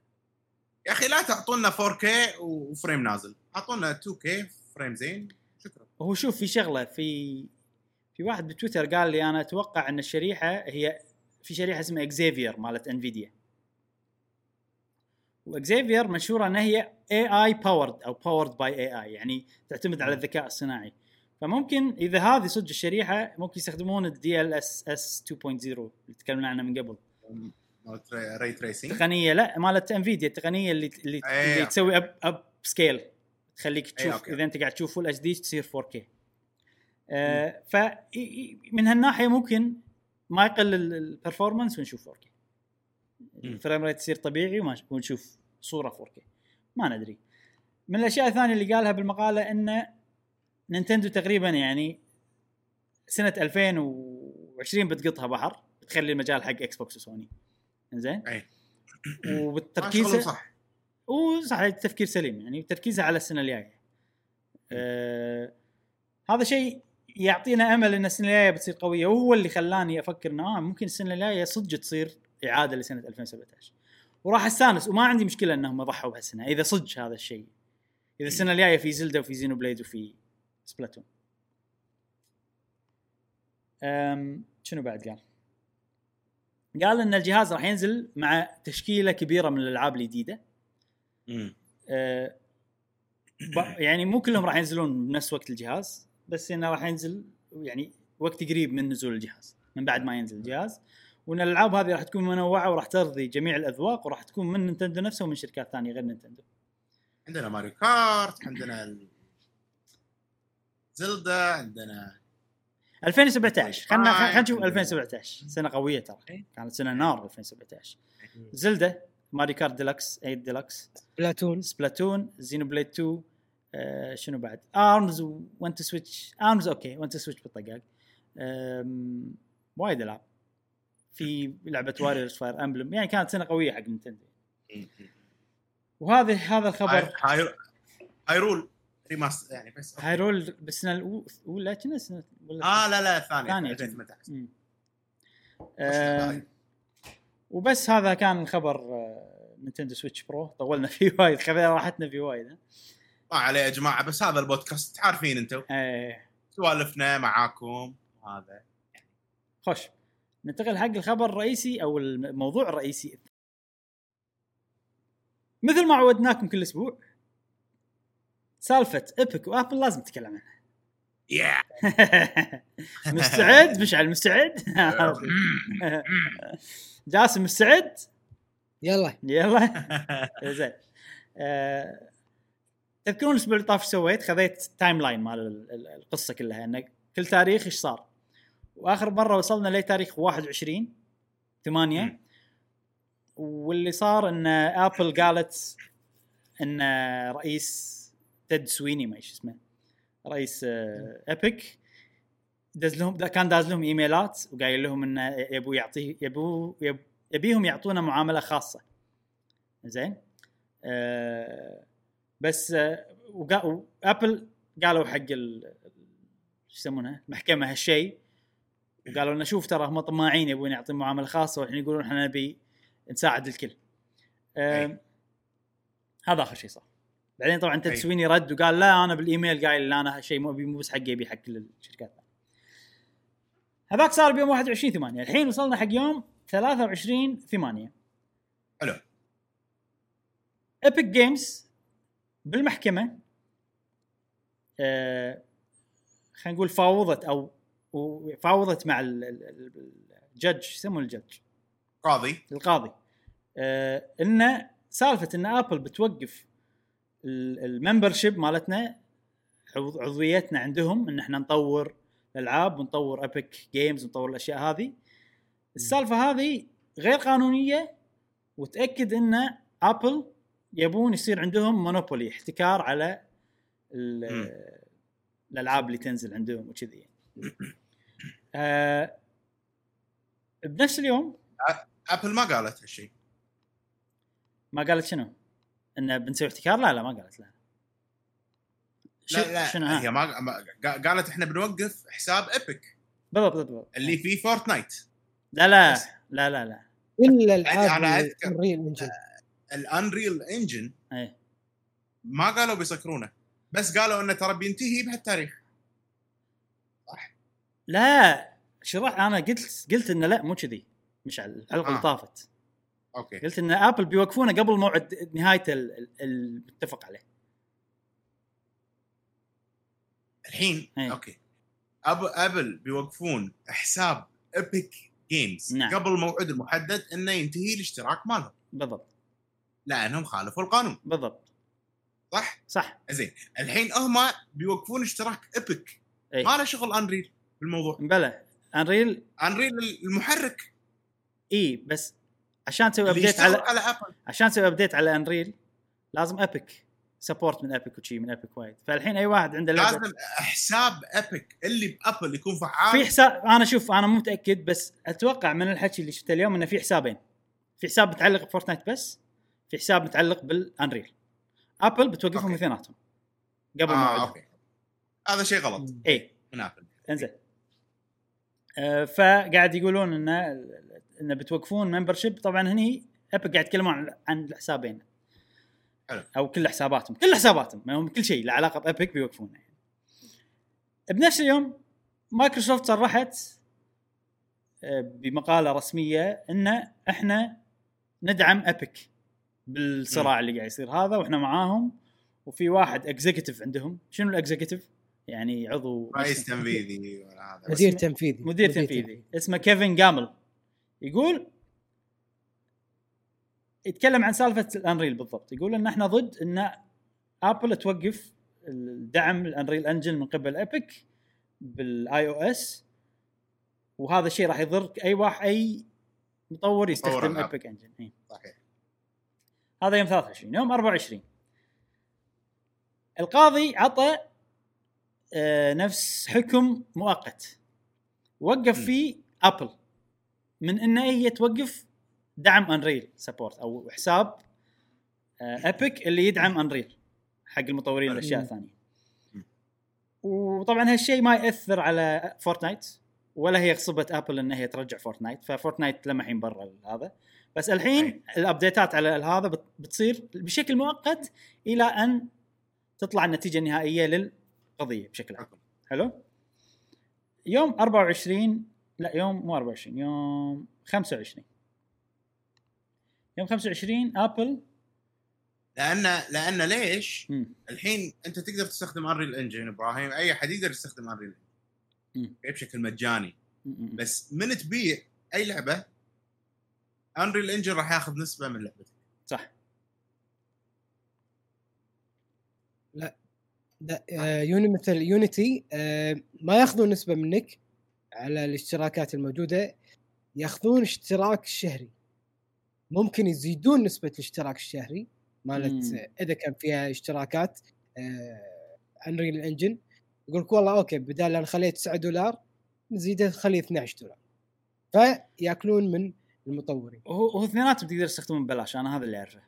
يا أخي لا تعطونا 4K و frame نازل. أعطونا 2K frame زين. شكرا. هو شوف في شغلة في في واحد بتويتر قال لي أنا أتوقع إن الشريحة هي في شريحة اسمها Xavier مالت Nvidia و Xavier مشهورة انها هي AI powered أو powered by AI يعني تعتمد على الذكاء الصناعي. فممكن إذا هذه صدق الشريحة ممكن يستخدمون ال DLSS 2.0 اللي تكلمنا عنها من قبل. مالت ray tracing تقنية لا مالت Nvidia التقنية اللي اللي, أي، اللي. تسوي up upscale تخليك تشوف أوكي. إذا أنت قاعد تشوف full HD تصير 4K آه ف من هالناحية ممكن ما يقل ال performance ونشوف 4K ال frame rate يصير طبيعي ونشوف صورة 4K ما ندري. من الأشياء الثانية اللي قالها بالمقالة إن Nintendo تقريبا يعني سنة 2020 بتقطها بحر بتخلي المجال حق Xbox و Sony. زين اي وبالتركيز صح. وصح التفكير سليم يعني تركيزها على السنة الجاية. آه هذا شيء يعطينا أمل إن السنة الجاية بتصير قوية وهو اللي خلاني أفكر إنه آه ممكن السنة الجاية صدق تصير إعادة لسنة 2017 وراح أستانس وما عندي مشكلة إنهم ضحوا بهالسنة إذا صدق هذا الشيء إذا السنة الجاية في زلدا وفي زينو بليد وفي سبلاتون. أم شنو بعد قال؟ قال إن الجهاز راح ينزل مع تشكيلة كبيرة من الألعاب الجديدة. آه، يعني مو كلهم راح ينزلون بنفس وقت الجهاز بس إنه راح ينزل يعني وقت قريب من نزول الجهاز من بعد ما ينزل الجهاز. وإن الألعاب هذه راح تكون منوعة وراح ترضي جميع الأذواق وراح تكون من Nintendo نفسه ومن شركات ثانية غير Nintendo. عندنا Mario Kart عندنا Zelda عندنا 2017 خلنا آه، خلنا نشوف عندنا- 2017 سنة قوية ترى. كانت سنة نار 2017 Zelda؟ Mario Kart Deluxe 8 Deluxe Splatoon Splatoon Xenoblade 2 آه شنو بعد؟ ARMS One Two Switch. ARMS okay One Two Switch بالطقاق. آم، وايد ألعاب. في لعبة Warriors Fire Emblem يعني كانت سنة قوية حق Nintendo. وهذا هذا الخبر. هاي- هاي- Hyrule Remaster يعني بس Hyrule بالسنه الاولى كنا سنه ولا آه لا لا الثانية ثانية. 2018 مم. آه. آم، وبس هذا كان الخبر آه، Nintendo Switch Pro. طولنا فيه وايد خذينا راحتنا فيه وايد؟ ما عليه يا جماعة بس هذا البودكاست عارفين أنتم إيه. سوالفنا معاكم هذا. خوش. ننتقل حق الخبر الرئيسي أو الموضوع الرئيسي. مثل ما عودناكم كل أسبوع سالفة Epic و Apple لازم نتكلم عنها. يا مستعد؟ مشعل مستعد؟ جاسم مستعد؟ يلا. يلا. زين. آه، تذكرون الأسبوع اللي طاف إيش سويت؟ خذيت timeline مال ال- ال- القصة كلها ان كل تاريخ إيش صار؟ وآخر مرة وصلنا لتاريخ 21 8 مم. واللي صار إن Apple قالت إن رئيس تيد سويني ما إيش اسمه رئيس آه، ايبك دز لهم دا- كان داز لهم إيميلات وقايل لهم انه يبو يعطيه يبو يب يبيهم يعطونا معاملة خاصة. زين؟ آه بس آه وقا- وأبل قالوا حق ال شو يسمونه؟ المحكمه هالشيء. وقالوا لنا شوف ترى هم طماعين يبون يعطون معاملة خاصة والحين يقولون إحنا نبي نساعد الكل. آم، هذا آخر شيء صار. بعدين طبعا Tim Sweeney رد وقال لا أنا بالإيميل قايل أنا هالشيء مو بس حقي ابي حق كل الشركات. هذاك صار بيوم 21 8 الحين وصلنا حق يوم 23 8 حلو. Epic Games بالمحكمة آه خلينا نقول فاوضت أو فاوضت مع ال- ال- ال- الجج شو يسمونه الجج قاضي. القاضي. آه إنه سالفة إن Apple بتوقف ال membership مالتنا عضو- عضويتنا عندهم إن إحنا نطور الألعاب ونطور Epic Games ونطور الأشياء هذه السالفة هذه غير قانونية وتأكد إن Apple يبون يصير عندهم monopoly احتكار على. الألعاب اللي تنزل عندهم وكذي آه بنفس اليوم Apple ما قالت هالشيء ما قالت شنو؟ إنه بنسوي احتكار؟ لا لا ما قالت لا. شو- لا لا شنو؟ هي ما ما- قا- قالت إحنا بنوقف حساب Epic بالضبط بالضبط. اللي فيه Fortnite لا لا بس. لا لا لا. إلا العاب أنا أذكر. ال Unreal Engine ال Unreal Engine ما قالوا بيسكرونه. بس قالوا إنه ترى بينتهي بهالتاريخ. لا. شرح أنا قلت قلت إنه لا مو كذي. مش على الحلقة اللي آه. طافت. okay. قلت إن Apple بيوقفونه قبل موعد نهاية ال- ال- المتفق عليه. الحين؟ إيه. okay. أب... Apple بيوقفون حساب Epic Games نعم. قبل الموعد المحدد إنه ينتهي الاشتراك مالهم. بالضبط. لأنهم خالفوا القانون. بالضبط. صح؟ صح. زين. الحين هم بيوقفون اشتراك Epic اي ما له شغل Unreal بالموضوع بلى. Unreal Unreal المحرك. اي بس عشان تسوي update على على Apple عشان تسوي update على Unreal لازم Epic support من Epic وشي من Epic وايد. فالحين أي واحد عنده لازم حساب Epic اللي ب Apple يكون فعال. في حساب أنا شوف أنا مو متأكد بس أتوقع من الحكي اللي شفته اليوم إنه في حسابين. في حساب متعلق ب Fortnite بس في حساب متعلق بال Unreal Apple بتوقفهم. اثنيناتهم قبل آه موعدهم okay. هذا شيء غلط. اي من Apple إنزين. آه فقاعد يقولون إنه انه بتوقفون membership طبعا هني Apple قاعد يتكلمون عن عن الحسابين. حلو. أو كل حساباتهم. كل حساباتهم. ما هم كل شيء له علاقة ب Epic بيوقفونه يعني. بنفس اليوم مايكروسوفت صرحت آه، بمقالة رسمية إن إحنا ندعم Epic بالصراع اللي قاعد يصير هذا وإحنا معاهم. وفي واحد executive عندهم. شنو ال executive؟ يعني عضو رئيس تنفيذي ولا هذا. مدير تنفيذي. مدير تنفيذي. اسمه Kevin Gammill يقول يتكلم عن سالفة ال Unreal بالضبط يقول إن إحنا ضد إن Apple توقف الدعم ال Unreal Engine من قبل Epic بال iOS وهذا الشيء راح يضر أي واحد أي مطور يستخدم. Epic Engine إيه. صحيح هذا يوم 23 يوم 24 القاضي عطى آه، نفس حكم مؤقت وقف. فيه Apple من ان هي توقف دعم Unreal support أو حساب Epic اللي يدعم Unreal حق المطورين والاشياء م. الثانية. وطبعا هالشيء ما يأثر على فورتنايت ولا هي غصبت Apple إن هي ترجع فورتنايت ففورتنايت لمحين برا هذا بس الحين. ال updateات على هذا بت- بتصير بشكل مؤقت إلى أن تطلع النتيجة النهائية للقضية بشكل عام. حلو يوم 24 لا يوم مو 24 يوم 25 يوم 25 Apple لأن لأن ليش؟ مم. الحين أنت تقدر تستخدم Unreal Engine إبراهيم أي أحد يقدر يستخدم Unreal مم. بشكل مجاني مم. بس من تبيع أي لعبة Unreal Engine راح ياخذ نسبة من لعبتك صح لا آه يوني مثل Unity آه ما ياخذون نسبة منك على الاشتراكات الموجودة ياخذون اشتراك شهري. ممكن يزيدون نسبة الاشتراك الشهري مالت. آه، إذا كان فيها اشتراكات Unreal Engine يقول لك والله okay بدال لا نخليه 9 دولار نزيده نخليه 12 دولار. فيأكلون من المطورين. وهو هو اثنيناتهم تقدر تستخدمهم ببلاش أنا هذا اللي أعرفه.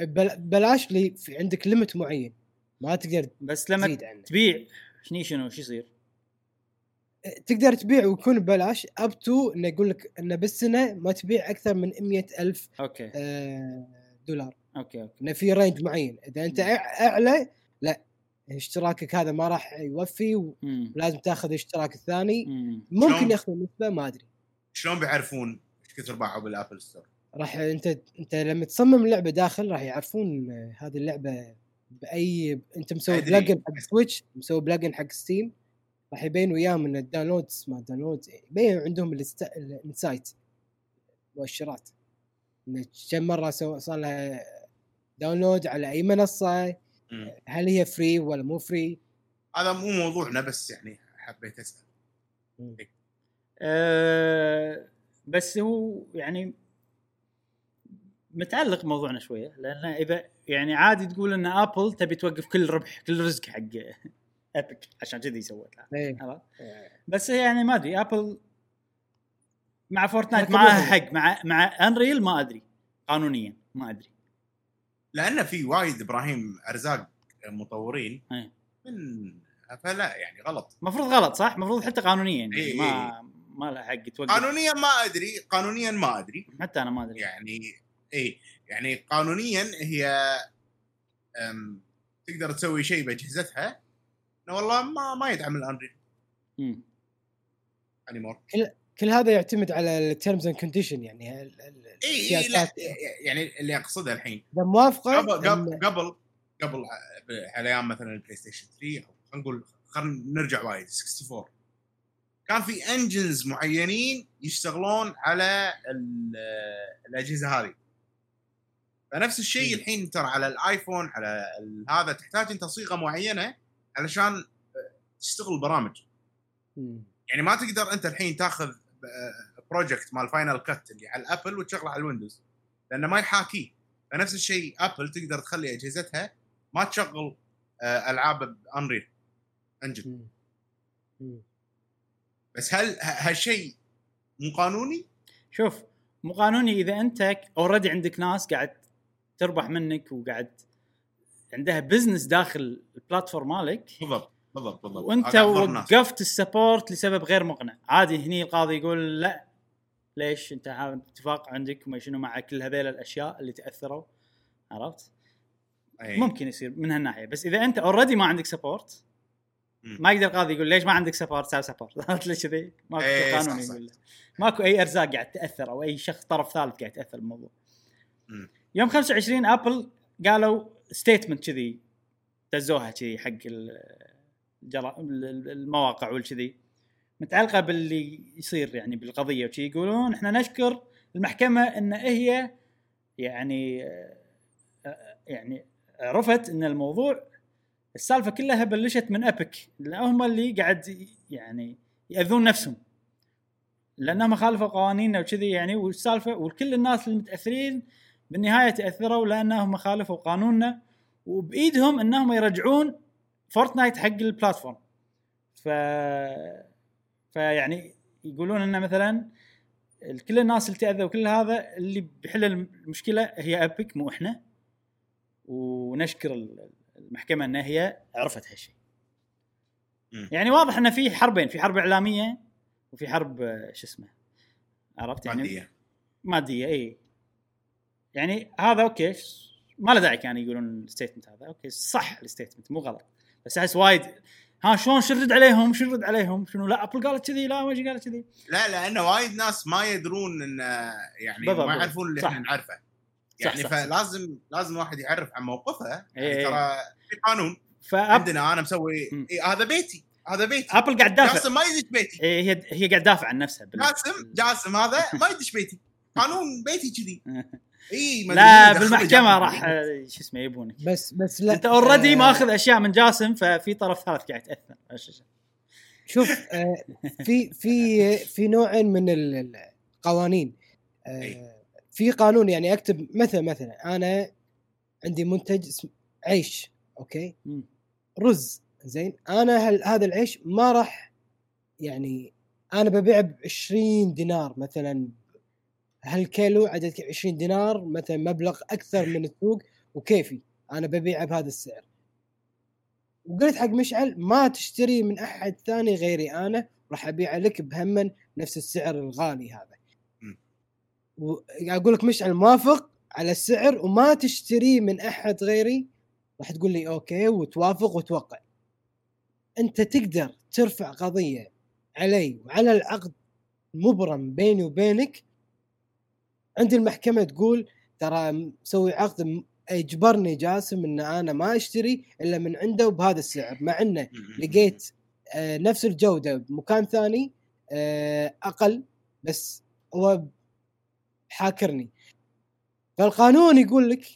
بل- بلاش لي في عندك limit معين ما تقدر بس لما تبيع شنو شنو شو يصير؟ تقدر تبيع ويكون ببلاش up to إنه يقول لك إنه بالسنة ما تبيع أكثر من 100 ألف okay آه، دولار okay okay إنه في range معين إذا أنت أعلى لا اشتراكك هذا ما راح يوفي. ولازم تاخذ الاشتراك الثاني مم. ممكن؟ ياخذ نسبه ما أدري شلون بيعرفون إيش كثر باعوا بال Apple Store؟ راح أنت أنت لما تصمم اللعبه داخل راح يعرفون هذه اللعبة بأي أنت مسوي. plugin حق Switch مسوي plugin حق Steam راح يبين وياهم إن ال downloads ما download يبين عندهم الست- ال insight مؤشرات إن كم مرة سو- صار لها download على أي منصة مم. هل هي free ولا مو free هذا مو موضوعنا بس يعني حبيت أسأل. أه بس هو يعني متعلق بموضوعنا شوية لأن إذا يعني عادي تقول إن Apple تبي توقف كل ربح كل رزق حق Epic عشان كذي سوت لها إيه. عرفت؟ بس هي يعني ما أدري Apple مع فورتنايت معاها. حق مع مع Unreal ما أدري قانونيا ما أدري. لأن في وايد إبراهيم أرزاق مطورين أي. من فلا يعني غلط. المفروض غلط صح؟ المفروض حتى قانونيا يعني إيه، ما ما لها حق توقف قانونيا ما أدري قانونيا ما أدري. حتى أنا ما أدري. يعني اي يعني قانونيا هي تقدر تسوي شيء بأجهزتها إنه والله ما ما يدعم ال Unreal مم. anymore كل هذا يعتمد على ال terms and condition يعني ال- ال- إي إي لا. يعني اللي أقصده الحين إذا موافقة قبل قبل قبل قبل على أيام مثلا ال PlayStation 3 أو خلينا نقول خلينا نرجع وايد 64 كان في engines معينين يشتغلون على ال- الأجهزة هذه فنفس الشيء. الحين ترى على ال iPhone على هذا تحتاج أنت صيغة معينة علشان تشتغل البرامج. يعني ما تقدر أنت الحين تاخذ project مال Final Cut اللي على ال Apple وتشغله على ال Windows لأنه ما يحاكيه فنفس الشيء Apple تقدر تخلي أجهزتها ما تشغل آه، ألعاب ب Unreal Engine. بس هل هالشيء مو قانوني؟ شوف مو قانوني إذا أنت already عندك ناس قاعد تربح منك وقاعد عندها business داخل ال platform مالك بالضبط بالضبط بالضبط وانت. وقفت ال support لسبب غير مقنع عادي هني القاضي يقول لا ليش انت هذا اتفاق عندك وما شنو مع كل هذيل الأشياء اللي تأثروا عرفت أي. ممكن يصير من هالناحية بس إذا أنت already ما عندك support. ما يقدر القاضي يقول ليش ما عندك support ساوي support عرفت ليش كذي؟ ماكو صح، قانون. يقول. ماكو أي أرزاق قاعد تأثر أو أي شخص طرف ثالث قاعد تاثر بالموضوع. يوم 25 Apple قالوا statement كذي دزوها كذي حق المواقع والكذي متعلقة باللي يصير يعني بالقضية وشي يقولون إحنا نشكر المحكمة إن هي يعني آه، يعني عرفت إن الموضوع السالفة كلها بلشت من لأن هم اللي قاعد يعني يأذون نفسهم. لأنهم خالفوا قوانيننا وكذي يعني والسالفة وكل الناس المتأثرين بالنهاية تأثروا لأنهم خالفوا قانوننا وبإيدهم أنهم يرجعون فورتنايت حق البلاتفورم. ف فيعني يقولون إن مثلا كل الناس اللي تاذوا وكل هذا اللي بيحل المشكلة هي Epic مو إحنا. ونشكر ال- المحكمة إن هي عرفت هالشيء. يعني واضح إن في حربين في حرب إعلامية وفي حرب شو اسمه عرفت يعني؟ مادية. مادية اي يعني هذا okay ما له داعي كانوا يقولون ال statement هذا okay صح ال statement مو غلط بس أحس وايد ها شلون شرد عليهم شرد عليهم شنو لا أبل قالت كذي لا ما قالت كذي لا لأنه وايد ناس ما يدرون إن يعني بالضبط، ما. يعرفون اللي صح. إحنا نعرفه صح، يعني صح، صح. فلازم لازم الواحد يعرف عن موقفه يعني إيه. ترى في قانون فاب عندنا أنا مسوي. إيه هذا بيتي هذا بيتي أبل قاعد تدافع جاسم ما يدش بيتي إيه هي هي قاعد تدافع عن نفسها بال... جاسم جاسم هذا ما يدش بيتي قانون بيتي كذي إي لا بالمحكمة راح آه، شو اسمه يبونك. بس بس لا. أنت already آه، ماخذ أشياء من جاسم ففي طرف ثالث قاعد يتأثر. شوف آه، في في في نوعين من ال- القوانين. آه،. في قانون يعني أكتب مثلا مثلا أنا عندي منتج اسمه عيش okay. رز زين؟ أنا هل هذا العيش ما راح يعني أنا ببيعه ب 20 دينار مثلا. هالكيلو عدد 20 دينار مثلا مبلغ أكثر من السوق وكيفي؟ أنا ببيعه بهذا السعر. وقلت حق مشعل ما تشتري من أحد ثاني غيري أنا راح ابيع لك بهمن نفس السعر الغالي هذا. واقول لك مشعل موافق على السعر وما تشتريه من أحد غيري راح تقول لي أوكي وتوافق وتوقع. أنت تقدر ترفع قضية علي وعلى العقد مبرم بيني وبينك عند المحكمة تقول ترى مسوي عقد اجبرني جاسم إن أنا ما أشتري إلا من عنده وبهذا السعر مع إنه لقيت آه، نفس الجودة بمكان ثاني آه، أقل بس هو حاكرني. فالقانون يقول لك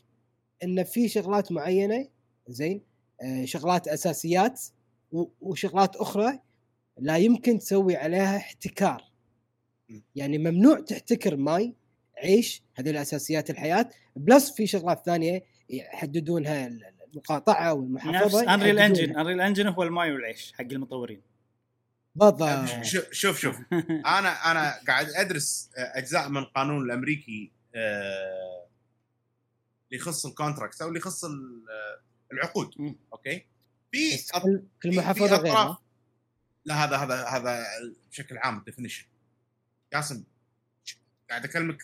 إن في شغلات معينة زين آه، شغلات أساسيات وشغلات أخرى لا يمكن تسوي عليها احتكار. يعني ممنوع تحتكر ماي عيش هذه الأساسيات الحياة plus في شغلات ثانية يحددونها المقاطعة نفس والمحافظه Unreal يحددونها. Engine Unreal Engine هو الماي والعيش حق المطورين. بالضبط. شوف شوف شوف. أنا أنا قاعد أدرس أجزاء من القانون الأمريكي آه، اللي يخص ال contract أو اللي يخص ال- العقود. okay؟ في كل كل في- محافظة في غيرها. أطراف- لا هذا هذا هذا بشكل عام ال definition جاسم ش- قاعد أكلمك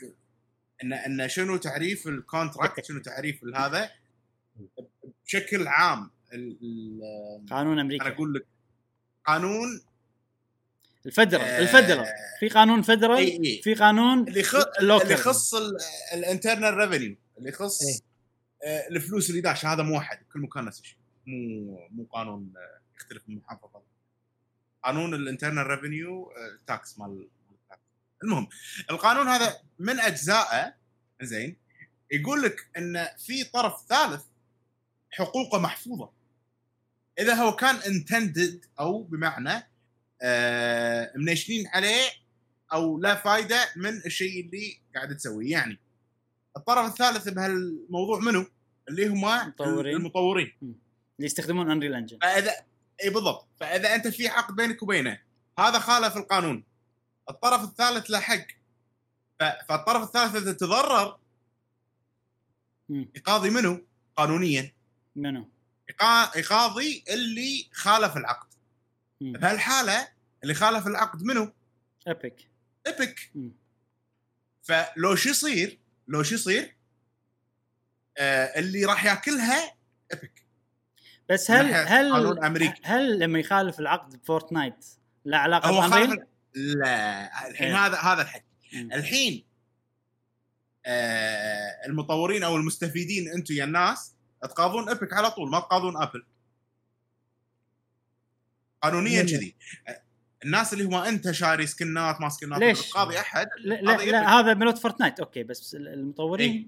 ان إن شنو تعريف ال contract شنو تعريف هذا؟ بشكل عام قانون أنا أمريكا أقول لك قانون ال federal آه، ال federal. في قانون federal إي إي. في قانون اللي يخ... local. اللي يخص ال internal revenue اللي يخص. آه، الفلوس اللي داش. هذا موحد كل مكان نفس الشيء مو مو قانون آه، يختلف من محافظة قانون ال internal revenue tax مال. المهم القانون هذا من اجزائه زين يقول لك إن في طرف ثالث حقوقه محفوظة. إذا هو كان intended أو بمعنى آه منشنين عليه أو لا فايدة من الشيء اللي قاعد تسويه. يعني الطرف الثالث بهالموضوع منو؟ اللي هم المطورين. المطورين. اللي يستخدمون Unreal Engine فإذا إي بالضبط. فإذا أنت في عقد بينك وبينه هذا خالف القانون. الطرف الثالث له حق فالطرف الثالث إذا تضرر يقاضي منو؟ قانونيا منو؟ يقا- يقاضي اللي خالف العقد. بهالحالة اللي خالف العقد منو؟ Epic Epic. فلو شو يصير؟ لو شو يصير؟ آه اللي راح ياكلها Epic بس هل هل. هل لما يخالف العقد ب Fortnite لا علاقة؟ خالف لا الحين إيه. هذا هذا الحكي. الحين آه المطورين أو المستفيدين أنتم يا الناس تقاضون Epic على طول ما تقاضون Apple قانونيا؟ كذي آه، الناس اللي هو أنت شاري سكنات ما سكنات ليش؟ تقاضي أحد لا لا, هذا لا. هذا ملوت Fortnite okay بس ال- المطورين إيه.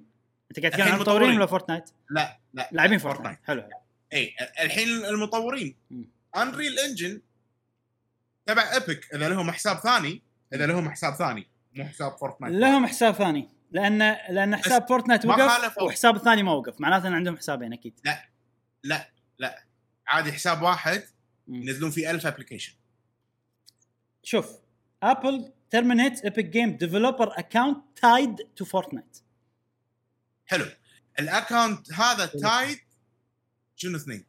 أنت قاعد تتكلم عن المطورين. ولا Fortnite؟ لا لا لاعبين Fortnite. Fortnite حلو اي الحين المطورين. Unreal Engine تبع Epic إذا لهم حساب ثاني إذا لهم حساب ثاني مو حساب Fortnite لهم حساب ثاني. لأن لأن حساب Fortnite وقف. وحساب الثاني ما وقف. معناته إن عندهم حسابين أكيد. لا لا عادي حساب واحد. ينزلون فيه 1000 application شوف Apple terminates epic game developer account tied to Fortnite. حلو. ال account هذا tied شنو اثنين؟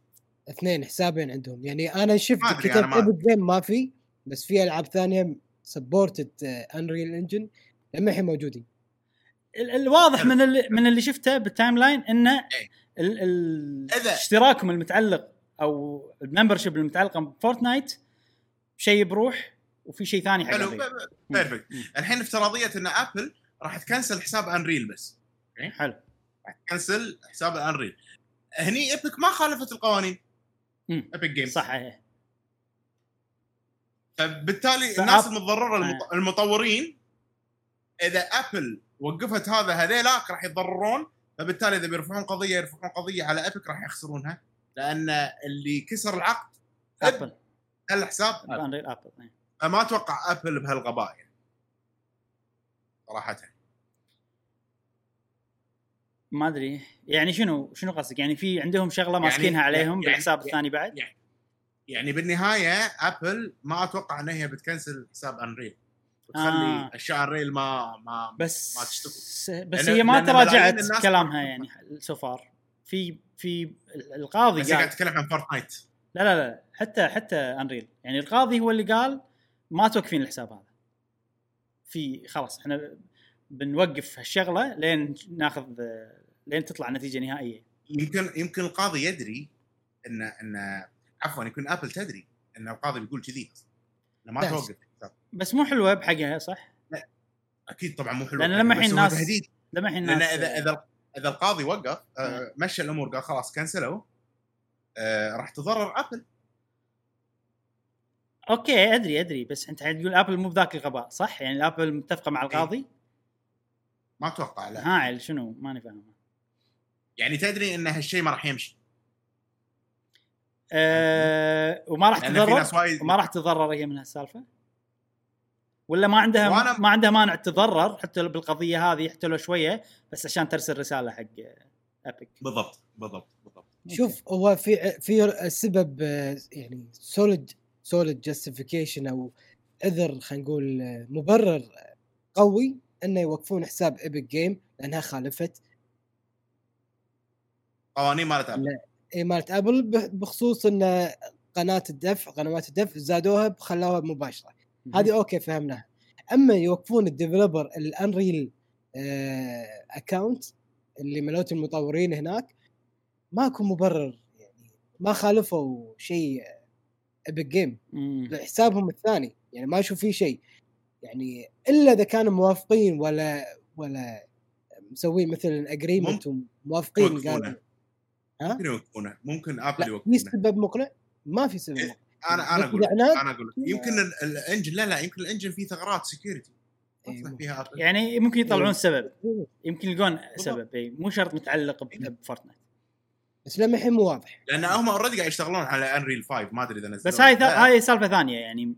اثنين حسابين عندهم. يعني أنا شفت ما أدري، كتب أنا ما Epic Game ما في. بس في ألعاب ثانية supported Unreal Engine لما الحين موجودين ال- الواضح. من اللي من اللي شفته بال timeline انه إيه. ال- ال- إذا- اشتراكهم المتعلق أو ال membership المتعلقه ب Fortnite شيء بروح وفي شيء ثاني حق حلو. perfect. الحين افتراضية إن Apple راح تكنسل حساب Unreal بس حلو راح تكنسل حساب ال Unreal هني Epic ما خالفت القوانين. Epic Games صح إيه. فبالتالي الناس المتضررة. المط... المطورين إذا Apple وقفت هذا هذيلاك راح يتضررون فبالتالي إذا بيرفعون قضية يرفعون قضية على Epic راح يخسرونها. لأن اللي كسر العقد Apple الحساب. Unreal Apple إيه. فما أتوقع Apple بهالغباء يعني صراحة. ما أدري. يعني شنو شنو قصدك؟ يعني في عندهم شغلة ماسكينها عليهم يعني- بالحساب يعني- الثاني بعد؟ يعني يعني بالنهاية Apple ما أتوقع إن هي بتكنسل حساب Unreal وتخلي آه. أشياء Unreal ما ما بس ما تشتغل. بس هي ما تراجعت كلامها يعني so far في في القاضي بس قاعد تتكلم عن Fortnite لا لا لا حتى حتى Unreal يعني القاضي هو اللي قال ما توقفين الحساب هذا. في خلاص إحنا بنوقف هالشغلة لين ناخذ لين تطلع نتيجة نهائية. يمكن يمكن القاضي يدري ان إن عفوا يكون Apple تدري إن القاضي بيقول كذي انه ما بس. توقف. بس مو حلوة بحقها صح؟ أكيد طبعا مو حلو لأن لما الحين هو ناس- تهديد لما الحين لأن الناس اذا إذا إذا القاضي وقف آه، مشى الأمور قال خلاص كنسلوا آه، راح تضرر Apple okay أدري أدري بس أنت تقول Apple مو بذاك الغباء صح؟ يعني Apple متفقة مع القاضي؟ ما أتوقع لا ها شنو؟ ماني فاهم يعني تدري إن هالشيء ما راح يمشي أه وما راح لأن في تضرر؟ ناس وايد وما راح تتضرر هي من هالسالفة؟ ولا ما عندها وأنا- ما عندها مانع تتضرر حتى بالقضية هذه حتى لو شوية بس عشان ترسل رسالة حق Epic بالضبط بالضبط بالضبط. شوف هو في في سبب آه، يعني solid solid justification أو عذر خلينا نقول آه، مبرر قوي إنه يوقفون حساب Epic Game لأنها خالفت. قوانين مالت. اي مالت Apple بخ- بخصوص إن قناة الدفع قنوات الدفع زادوها خلوها مباشرة هذه okay فهمناها أما يوقفون ال developer ال Unreal account اللي مالوت المطورين هناك ماكو مبرر يعني ما خالفوا شيء Epic Game مم. حسابهم الثاني يعني ما أشوف فيه شيء يعني إلا إذا كانوا موافقين ولا ولا مسوين مثلا agreement وموافقين. قالوا؟ ممكن يوقفونه ممكن Apple لا في يوقفونه سبب مقنع ما في سبب إيه. مقنع أنا أنا أقول أنا أقول يمكن ال- ال engine لا لا يمكن ال engine فيه ثغرات security إيه،. فيها يعني ممكن يطلعون إيه. سبب يمكن يلقون سبب اي مو شرط متعلق ب-. ب Fortnite بس لما الحين مو واضح لأن هم already قاعد يشتغلون على Unreal 5 ما أدري إذا نزلوا بس هاي. هاي سالفة ثانية يعني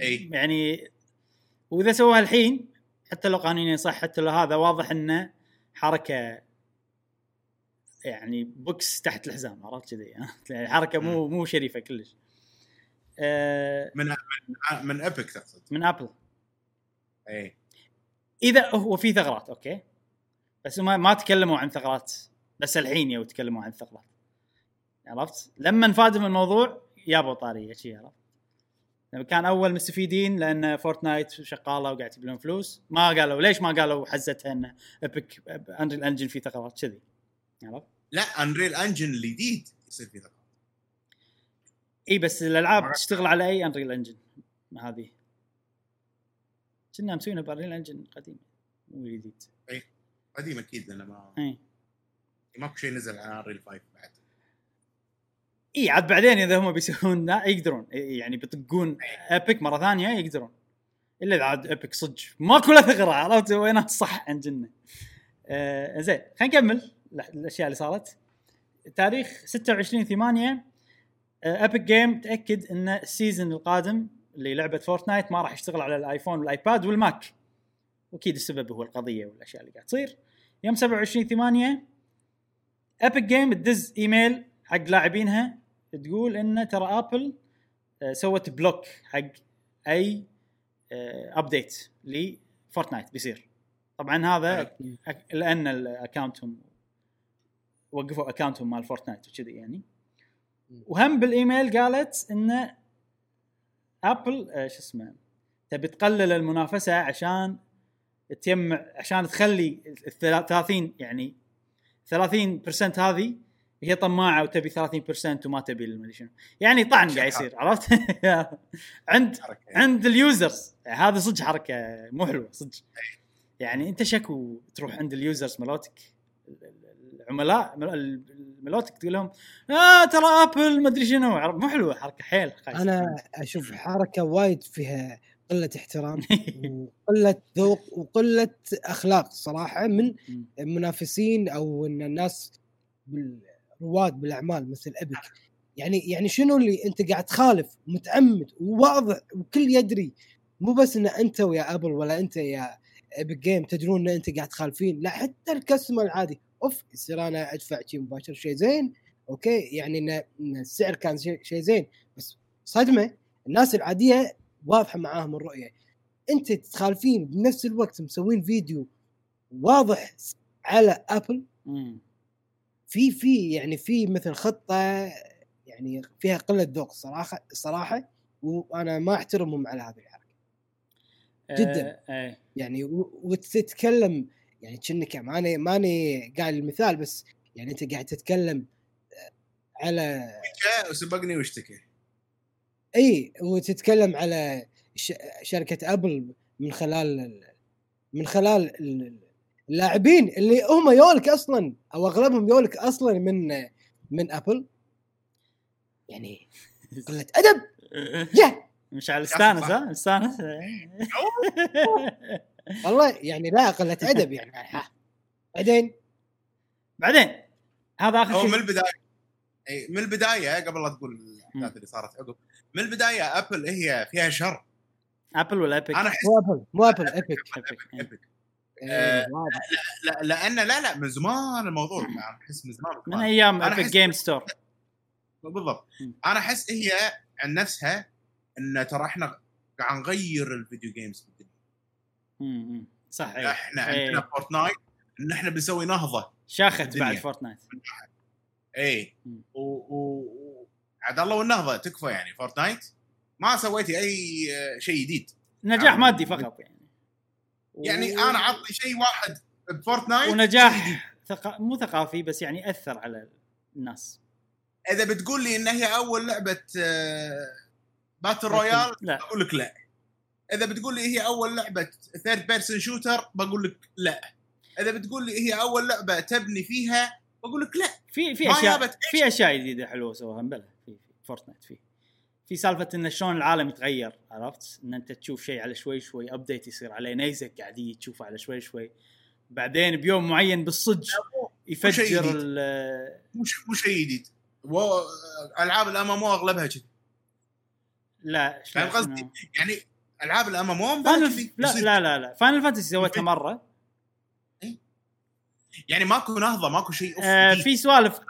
إي. يعني وإذا سووها الحين حتى لو قانونيا صح حتى لو هذا واضح إنه حركة يعني box تحت الحزام عرفت كذي؟ يعني حركة مو مو شريفة كلش. آه، من من, من Epic تقصد؟ من Apple اي إذا هو في ثغرات okay؟ بس ما ما تكلموا عن ثغرات. بس الحين يوا تكلموا عن ثغرات. عرفت؟ لما ما فادهم الموضوع جابوا طاريه شي عرفت؟ لما كان أول مستفيدين لأن Fortnite شغالة وقاعد تجيب لهم فلوس ما قالوا ليش ما قالوا حزتها إن Epic Unreal Engine في ثغرات؟ كذي. عرفت؟ لا Unreal Engine الجديد يصير فيه ثغرات إي بس الألعاب تشتغل على أي Unreal Engine هذه. كنا مسوينها ب Unreal Engine قديم مو جديد. قديم أكيد لأنه ما إي. ماكو شيء نزل على Unreal 5 بعد. إي عاد بعدين إذا هم بيسوون يقدرون. يعني بيطقون Epic مرة ثانية يقدرون. إلا إذا عاد Epic صدق ماكو له ثغرة عرفت؟ وين الصح engine نا آه زين خلينا نكمل. الأشياء اللي صارت. تاريخ 26 8 Epic Game تأكد إن ال season القادم اللي لعبة Fortnite ما راح يشتغل على ال iPhone وال iPad وال Mac. وأكيد السبب هو القضية والأشياء اللي قاعد تصير. يوم 27 8 Epic Game تدز إيميل حق لاعبينها تقول إن ترى Apple آه، سوت block حق أي update ل Fortnite بيصير. طبعا هذا لأن ال account هم وقفوا account هم مال Fortnite وكذي يعني. وهم بالإيميل قالت إن Apple آه، شو اسمه تبي تقلل المنافسة عشان تجمع عشان تخلي ال 30 يعني 30% هذه هي طماعة وتبي 30% وما تبي المدري شنو. يعني طعن قاعد يصير عرفت؟ عند عند ال users. هذا صدق حركة مو حلوة صدق. يعني أنت شكو تروح عند ال users مالوتك العملاء مل- مالوتك تقول لهم آه ترى Apple ما أدري شنو؟ مو حلوة حركة حيل خايسة. أنا أشوف حركة وايد فيها قلة احترام وقلة ذوق وقلة أخلاق صراحة من مم. المنافسين أو إن الناس رواد بالأعمال مثل Epic يعني يعني شنو اللي أنت قاعد تخالف متعمد وواضح وكل يدري مو بس إن أنت ويا Apple ولا أنت يا Epic Game تدرون إن أنت قاعد تخالفين لا حتى ال customer العادي of يصير أنا أدفع شيء مباشر شيء زين. okay يعني إن السعر كان شيء زين. بس صدمة الناس العادية واضحة معاهم الرؤية. أنت تخالفين بنفس الوقت مسوين فيديو واضح على Apple. في في يعني في مثل خطة يعني فيها قلة ذوق الصراحه الصراحه وأنا ما أحترمهم على هذه الحركة. جداً. آه إيه يعني وتتكلم يعني كأنك ماني ماني قايل المثال بس يعني أنت قاعد تتكلم آه، على وسبقني واشتكى إي وتتكلم على ش... شركة أبل من خلال ال- من خلال ال- اللاعبين اللي هم يولك أصلا أو أغلبهم يولك أصلا من من أبل. يعني قلة أدب! يا مش على الستانس صح. ها؟ الستانس. والله يعني لا قله ادب يعني. ها. بعدين؟ بعدين هذا هو اخر من شيء البداية. إي من البداية قبل لا تقول الأحداث اللي صارت عقب. من البداية أبل هي فيها شر. Apple ولا Epic أنا احس مو Apple مو Apple Epic. Epic. Epic. واضح. لا لأن لا لا من زمان الموضوع أحس من زمان من أيام أحس- game store بالضبط. أنا أحس هي عن نفسها إن ترى إحنا قاعد نغير ال video games الدنيا صح إيه. إحنا. عندنا Fortnite إن إحنا بنسوي نهضة شاخت الدنيا. بعد Fortnite اي. و, و... عاد الله والنهضة تكفى يعني Fortnite ما سويتي أي آه، شيء جديد نجاح آه. مادي فقط يعني يعني و- أنا عطني شيء واحد ب Fortnite. ونجاح ثقا... مو ثقافي بس يعني أثر على الناس إذا بتقول لي إن هي أول لعبة آه، battle royale لا بقول لك لا إذا بتقول لي هي أول لعبة third person shooter بقول لك لا. إذا بتقول لي هي أول لعبة تبني فيها بقول لك لا. في في أشياء في أشياء جديدة حلوة سووها بلى في Fortnite في. في سالفة إن شلون العالم يتغير عرفت؟ إن أنت تشوف شيء على شوي شوي update يصير عليه نيزك قاعد تشوفه على شوي شوي. بعدين بيوم معين شيء يفجر. ال- مش مو شيء جديد. ألعاب ال MMO أغلبها كذي. لا فاهم قصدي؟ يعني ألعاب ال MMO لا لا لا لا. Final Fantasy سويتها مرة. يعني ماكو نهضة ماكو شيء آه. في سوالف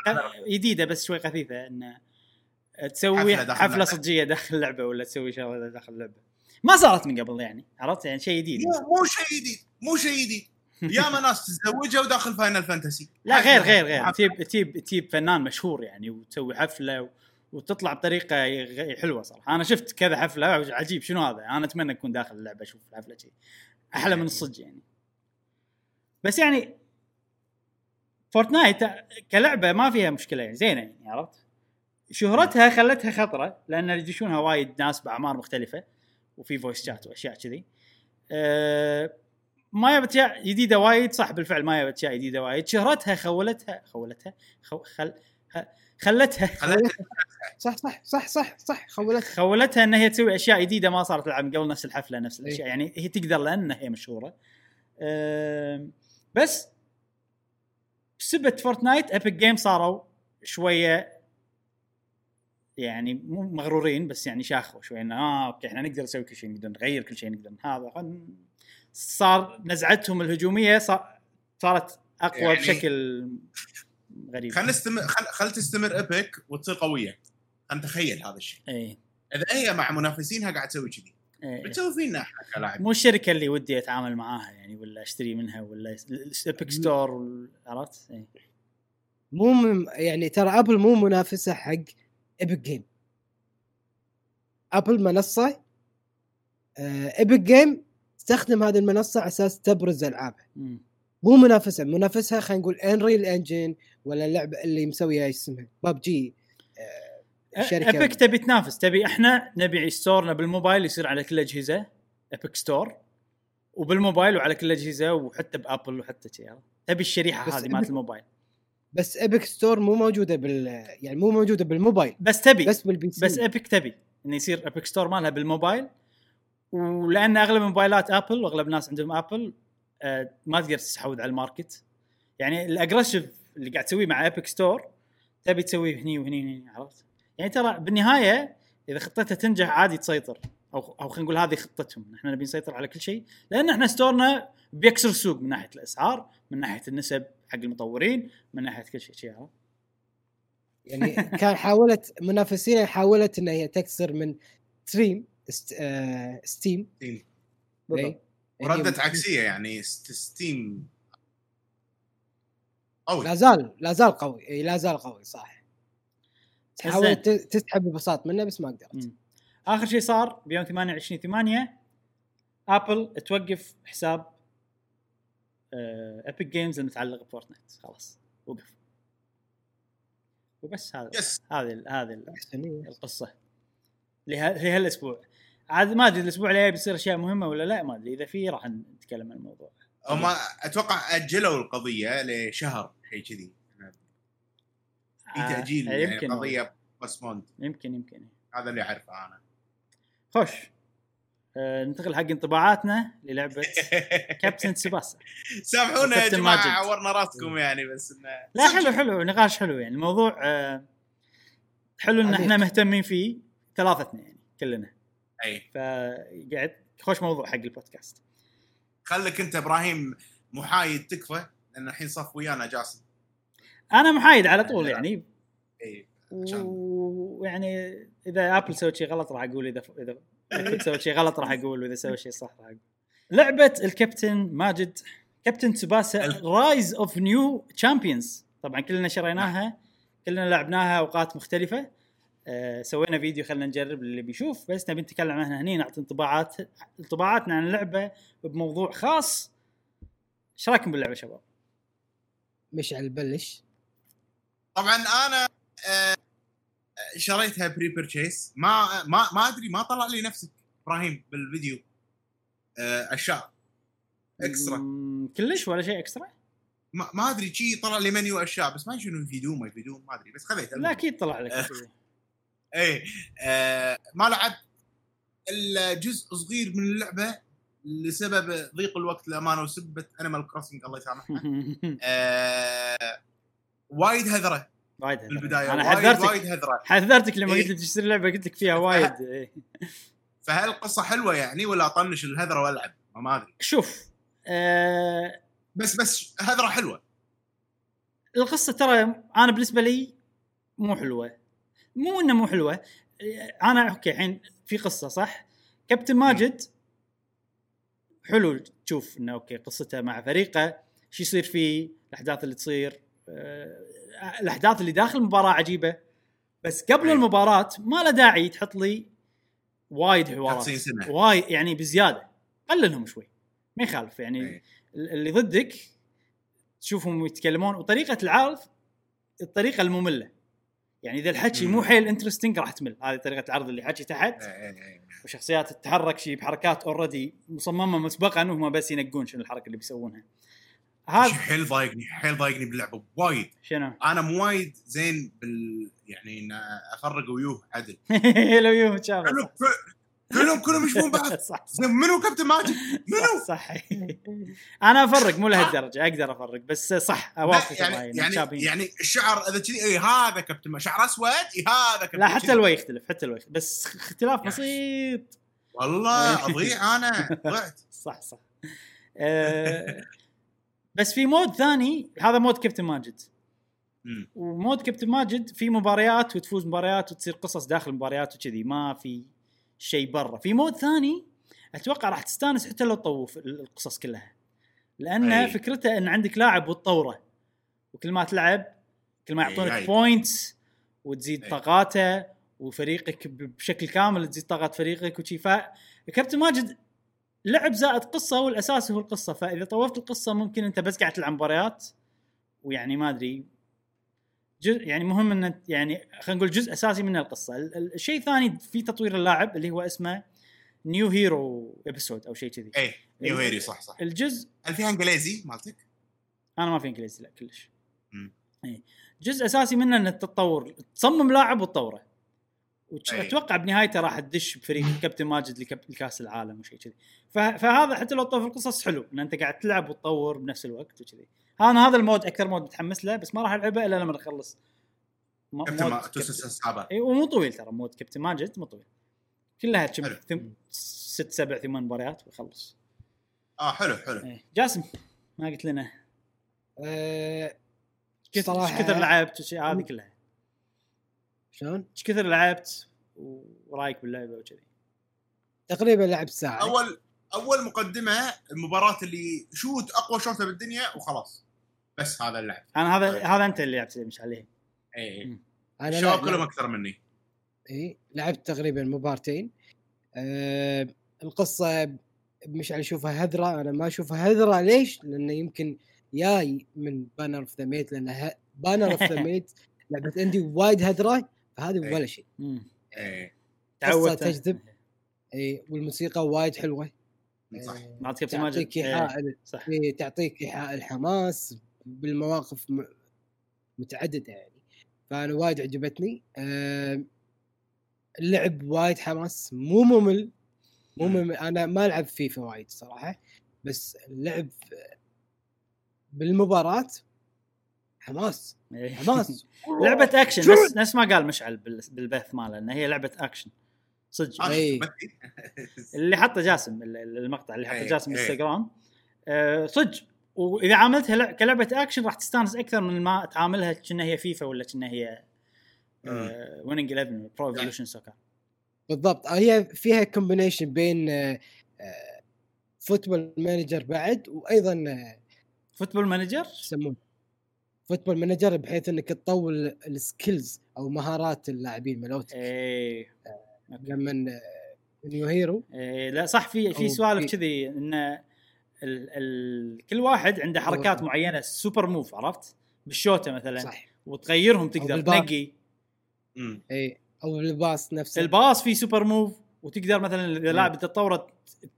جديدة بس شوي خفيفة إن تسوي حفلة, حفلة. صجية داخل اللعبة ولا تسوي شغله داخل اللعبة. ما صارت من قبل يعني عرفت؟ يعني شيء جديد. مو شيء جديد مو شيء جديد. ياما ناس تزوجوا داخل Final Fantasy لا غير غير غير. تجيب تجيب تجيب فنان مشهور يعني وتسوي حفلة و... وتطلع بطريقة حلوة صراحة. أنا شفت كذا حفلة عجيب. شنو هذا؟ أنا أتمنى أكون داخل اللعبة أشوف الحفلة شيء أحلى من الصج يعني. بس يعني Fortnite كلعبة ما فيها مشكلة يعني. زينة يعني عرفت؟ شهرتها خلتها خطرة لأن يدشونها وايد ناس بأعمار مختلفة وفي voice chat وأشياء كذي. أه ما جابت أشياء جديدة وايد. صح بالفعل ما جابت أشياء جديدة وايد. شهرتها خولتها خولتها خو خل خلتها. خلت صح صح صح صح صح. خولت خولتها إن هي تسوي أشياء جديدة ما صارت تلعب من قبل نفس الحفلة نفس الأشياء. يعني هي تقدر لأن هي مشهورة. بس بسبة Fortnite Epic Games صاروا شوية يعني مو مغرورين بس يعني شاخوا شوي إنه آه okay إحنا نقدر نسوي كل شيء نقدر نغير كل شيء نقدر هذا. صار نزعتهم الهجومية صار صارت أقوى يعني بشكل غريب. خلينا نستمر خل, خل تستمر Epic وتصير قوية. خلينا نتخيل هذا الشيء. اي إذا هي مع منافسينها قاعد تسوي كذي. اي بتسوي فينا إحنا كلاعب مو الشركة اللي ودي أتعامل معاها يعني ولا أشتري منها ولا Epic Store عرفت؟ إيه. مو من يعني ترى Apple مو منافسة حق Epic Games Apple منصة Epic Games تستخدم هذه المنصة على أساس تبرز ألعابها. مو منافسة منافسها خلينا نقول Unreal Engine ولا اللعبة اللي مسويها اسمها؟ ببجي الشركة Epic تبي تنافس تبي إحنا نبي store نا بالموبايل يصير على كل الاجهزه Epic Store وبالموبايل وعلى كل الاجهزه وحتى ب Apple وحتى شيء تبي الشريحة هذه مالت الموبايل. بس Epic Store مو موجودة بال يعني مو موجودة بالموبايل. بس تبي. بس بال PC بس Epic تبي. انه يصير Epic Store مالها بالموبايل. ولأن أغلب موبايلات Apple واغلب الناس عندهم Apple آه ما تقدر تستحوذ على ال market. يعني ال aggressive اللي قاعد تسويه مع Epic Store تبي تسويه هني وهني وهني عرفت؟ يعني ترى بالنهاية إذا خطتها تنجح عادي تسيطر. أو أو خلينا نقول هذه خطتهم. إحنا نبي نسيطر على كل شيء. لأن إحنا store نا بيكسر السوق من ناحية الأسعار من ناحية النسب حق المطورين من ناحية كل شيء شيء عرفت؟ يعني كان حاولت منافسينها حاولت إن هي تكسر من stream است... آه Steam Steam. وردت هي- عكسية يعني ست- Steam قوي. لا زال لا زال قوي. إي لا زال قوي صح. حاولت ت- تسحب البساط منه بس ما قدرت. مم. آخر شيء صار بيوم 28 8 Apple توقف حساب Epic Games المتعلق ب Fortnite. خلاص وقف. وبس هذا yes. هذه ال- هذه. القصة. لها- في هالاسبوع عاد ما أدري الأسبوع الجاي بيصير أشياء مهمة ولا لا ما أدري. إذا في راح نتكلم عن الموضوع. هم أتوقع أجلوا القضية لشهر شيء كذي. في آه، تأجيل يعني يمكن قضية بوستبوند يمكن يمكن. هذا اللي أعرفه أنا. خوش. آه، ننتقل حق انطباعاتنا للعبة كابتن سباسا سامحونا يا جماعة. عورنا راسكم يعني بس إنه لا حلو حلو نقاش حلو يعني. الموضوع آه، حلو إن. إحنا مهتمين فيه. ثلاثتنا يعني كلنا. أي. فقاعد خوش موضوع حق البودكاست. خليك أنت إبراهيم محايد تكفى لأن الحين صف ويانا جاسم. أنا محايد على طول يعني. أي ويعني إذا Apple سوت شيء غلط راح أقول إذا إذا Apple سوت شيء غلط راح أقول وإذا سوى شيء صح راح أقول. لعبة الكابتن ماجد Captain Tsubasa Rise of New Champions طبعا كلنا شريناها كلنا لعبناها أوقات مختلفة. آه سوينا فيديو خلينا نجرب اللي بيشوف بس نبي نتكلم عنها هني نعطي انطباعات انطباعاتنا عن اللعبة بموضوع خاص. إيش رأيكم باللعبة شباب؟ مشعل بلش. طبعا أنا آه، شريتها pre-purchase ما ما ما أدري ما طلع لي نفسك إبراهيم بالفيديو. آه، أشياء. extra كلش ولا شيء extra؟ ما, ما أدري شي طلع لي منيو أشياء بس ما أدري شنو يفيدون ما يفيدون ما أدري بس خذيتها لا أكيد طلع لك إيه آه ما لعبت الا جزء صغير من اللعبة لسبب ضيق الوقت للامانه وسبة Animal Crossing الله يسامحها آه وايد هذرة وايد هذرة. بالبداية أنا حذرتك وايد هذرة حذرتك لما إيه. قلت لي تشتري لعبه قلت لك فيها وايد إيه. فهل القصة حلوة يعني ولا أطنش الهذرة والعب ما أدري شوف آه بس بس هذرة حلوة القصة ترى أنا بالنسبة لي مو حلوة مو إنه مو حلوة. أنا okay الحين في قصة صح؟ كابتن ماجد حلو تشوف إنه okay قصته مع فريقه شو يصير فيه الأحداث اللي تصير آه، الأحداث اللي داخل المباراة عجيبة. بس قبل أي. المباراة ما له داعي تحط لي وايد حوارات. وايد يعني بزيادة. قللهم شوي. ما يخالف يعني إيه. اللي ضدك تشوفهم يتكلمون وطريقة العرض الطريقة المملة. يعني إذا الحكي مو. حيل interesting راح تمل. هذه طريقة العرض اللي حكي تحت. إيه، إيه، إيه. وشخصيات تتحرك شيء بحركات already مصممة مسبقا وهم بس ينقون شنو الحركة اللي بيسوونها. هذا حيل ضايقني حيل ضايقني باللعبة وايد. شنو؟ أنا مو وايد زين بال يعني إن افرق ويوه عدل. لو يوم تشافه كلهم كلهم يشوفون بعض صح منو كابتن ماجد؟ منو؟ صح أنا أفرق مو لهالدرجة أقدر أفرق بس صح اوافق يعني يعني يعني. يعني الشعر إذا كذي اي هذا كابتن ماجد شعر أسود اي هذا كابتن لا حتى. الوي يختلف حتى الوي بس اختلاف. بسيط والله أضيع أنا ضعت صح صح أه بس في mode ثاني هذا mode كابتن ماجد. و mode كابتن ماجد في مباريات وتفوز مباريات وتصير قصص داخل المباريات وكذي ما في شيء برا في mode ثاني أتوقع راح تستانس حتى لو تطوف ال- القصص كلها لأن أي. فكرته إن عندك لاعب وتطوره وكل ما تلعب كل ما يعطونك. points وتزيد أي. طاقاته وفريقك بشكل كامل تزيد طاقات فريقك وشي فكابتن ماجد لعب زائد قصة والأساس هو القصة فإذا طوفت القصة ممكن أنت بس قاعد تلعب مباريات ويعني ما أدري جزء يعني مهم إن يعني خلينا نقول جزء أساسي من القصة. ال- ال- الشيء الثاني في تطوير اللاعب اللي هو اسمه New Hero Episode أو شيء كذي. اي New Hero صح صح. الجزء هل فيها إنجليزي مالتك؟ أنا ما في إنجليزي لا كلش. اي جزء أساسي منه انك تتطور تصمم لاعب وتطوره. واتوقع بنهايته راح تدش بفريق كابتن ماجد لكاس العالم وشيء كذي. فهذا حتى لو طوف القصص حلو إن أنت قاعد تلعب وتطور بنفس الوقت وكذي. أنا هذا ال mode أكثر mode متحمس له بس ما راح ألعبه إلا لما أخلص. كابتن تسوباسا اي ومو طويل ترى mode كابتن ماجد مو طويل. كلها كم حلو. ثم ست سبع ثمان مباريات ويخلص آه حلو حلو. إيه. جاسم ما قلت لنا. آه، إيش كثر لعبت؟ وشي- هذه كلها. شلون؟ إيش كثر لعبت؟ ورايك باللعبة وكذي. تقريبا لعب ساعة. اول أول مقدمة المباراة اللي شوت أقوى شوته بالدنيا وخلاص. بس هذا اللعب. أنا هذا هذا أنت اللي لعبت مش عليه. اي. أنا الشباب لا- كلهم أكثر مني؟ اي لعبت تقريبا مبارتين. أه القصة مشعل أشوفها هذرة أنا ما أشوفها هذرة. ليش؟ لأنه يمكن جاي من Banner of the Maid لأن Banner of the Maid لعبة indie وايد هذرة فهذه إيه. ولا شيء. إيه. تعودت. تجذب. اي والموسيقى وايد حلوة. صح. ماجد تعطيك إيه، ايحاء صح. إيه، تعطيك إيحاء الحماس. بالمواقف م- متعددة يعني فأنا وايد عجبتني اللعب وايد حماس مو ممل مو مم. ممل أنا ما ألعب فيفا وايد صراحة بس اللعب بالمباراة حماس إيه. حماس لعبة اكشن؟ نفس نفس ما قال مشعل بال- بالبث ماله انها هي لعبة اكشن صدق آه، إيه. اللي حطه جاسم ال- ال- المقطع اللي حطه إيه، جاسم. انستغرام آه، صدق وإذا عاملتها لع- كلعبة أكشن راح تستانس أكثر من ما تعاملها كأنها هي فيفا ولا كأنها هي Winning 11 Pro Evolution Soccer بالضبط. هي فيها combination بين آه، آه، Football Manager بعد وأيضا آه، Football Manager يسمونه؟ Football Manager بحيث إنك تطور ال skills أو مهارات اللاعبين مالوتك. إيه. لما آه، New Hero إيه لا صح في في سوالف كذي إن ال ال كل واحد عنده حركات معينة super move عرفت بالشوتة مثلا صح وتغيرهم تقدر. تنقي. إي أو ال pass نفسه ال pass فيه super move وتقدر مثلا إذا. لاعب تطوره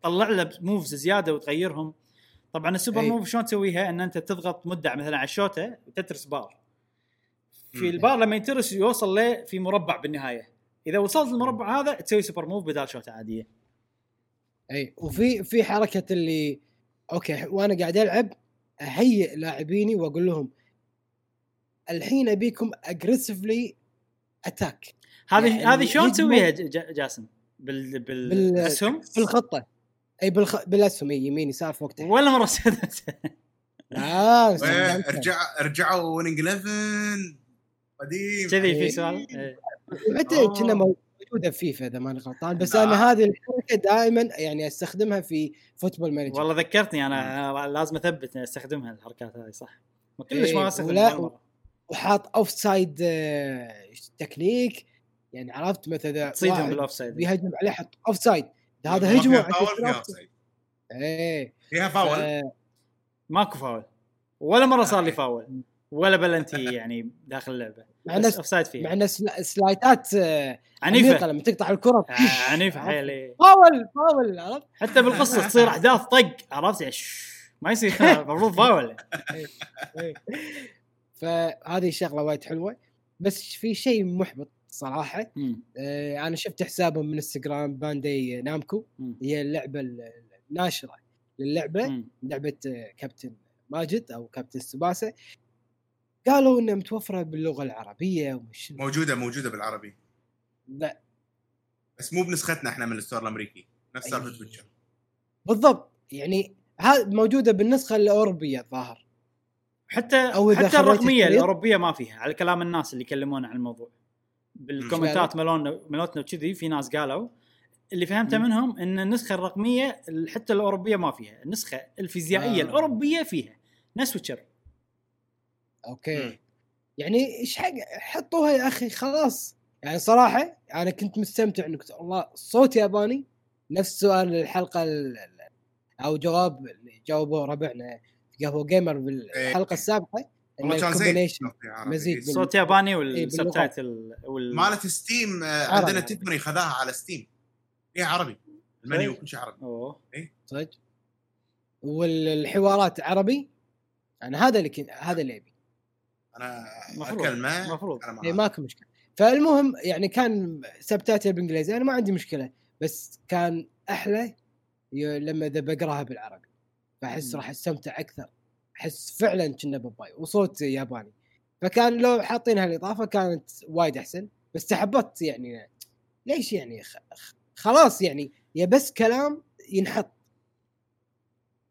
تطلع له moves زيادة وتغيرهم طبعا السوبر أي. move شلون تسويها إن أنت تضغط مدع مثلا على الشوتة وتترس بار في مم. البار لما ينترس يوصل له في مربع بالنهاية إذا وصلت للمربع هذا تسوي super move بدال شوتة عادية إي وفي في حركة اللي أوكي وأنا قاعد ألعب أهيئ لاعبيني وأقول لهم الحين أبيكم aggressively attack هذه يعني هذه شلون تسويها جاسم بال بال- بالاسهم في الخطه أي بالخ... بالأسهم أي يمين يسار فوق تحت ولا مرة استخدمتها آه إيه، استخدمتها. رجع رجعوا Winning 11 قديم كذي في إيه. سؤال إيه. حتى. كنا موجودة في فيفا إذا ماني غلطان. بس آه. أنا هذه الحركة دائما يعني أستخدمها في Football Manager والله ذكرتني أنا لازم أثبت إني أستخدمها الحركات هذه صح. ما كلش إيه، ما استخدمها. وحاط offside technique. يعني عرفت مثلا تصيدهم بال offside بيهجم عليه حط offside هذا هجمة فيها فاول فيها offside إيه. فيها فاول ماكو فاول ولا مرة صار لي فاول ولا بلنتي يعني داخل اللعبة. مع ناس offside مع سلا- سلايتات آه، عنيفة. لما تقطع الكرة. آه، عنيفة حيل. foul foul عرفت؟ حتى بالقصة تصير أحداث طق عرفت؟ يعني ما يصير المفروض فاول. فهذه شغلة وايد حلوة. بس في شيء محبط صراحة. آه، أنا شفت حسابهم من إنستغرام باندي نامكو. مم. هي اللعبة ال- الناشره للعبة. مم. لعبة آه، كابتن ماجد أو كابتن سباسه قالوا إنها متوفرة باللغة العربية ومش موجودة موجودة بالعربي. لا. بس مو بنسختنا إحنا من الستور الأمريكي نفس. سالفة Witcher بالضبط. يعني ها موجودة بالنسخة الأوروبية الظاهر. حتى أو حتى الرقمية الأوروبية ما فيها على كلام الناس اللي يكلمون عن الموضوع. بالكومنتات ملون ملوتنا وكذي في ناس قالوا اللي فهمته. منهم إن النسخة الرقمية حتى الأوروبية ما فيها. النسخة الفيزيائية آه. آه. الأوروبية فيها. نفس Witcher أوكي. مم. يعني إيش حق؟ حطوها يا أخي خلاص. يعني صراحة أنا كنت مستمتع إنك والله صوت ياباني. نفس سؤال الحلقة ال- ال- أو جواب اللي جاوبوه ربعنا قهوة gamer بالحلقة إيه. السابقة والله كان زين. مزيج بال- صوت ياباني. وال subtitle وال مالت Steam آه،. عندنا تيفاني خذاها على Steam هي عربي. المنيو صحيح. كل شيء عربي. أوه. صدق والحوارات عربي؟ أنا هذا اللي كنت هذا اللي أبي. أنا مفروض. اكلمه مفروض. أنا معاه ماكو مشكلة فالمهم يعني كان سبتايتل بالإنجليزي أنا ما عندي مشكلة بس كان أحلى ي- لما اذا بقراها بالعربي فأحس. راح أستمتع أكثر أحس فعلا كنا باباي وصوت ياباني فكان لو حاطين هالإضافة كانت وايد أحسن بس تحبطت يعني ليش يعني خ- خ- خلاص يعني يا بس كلام ينحط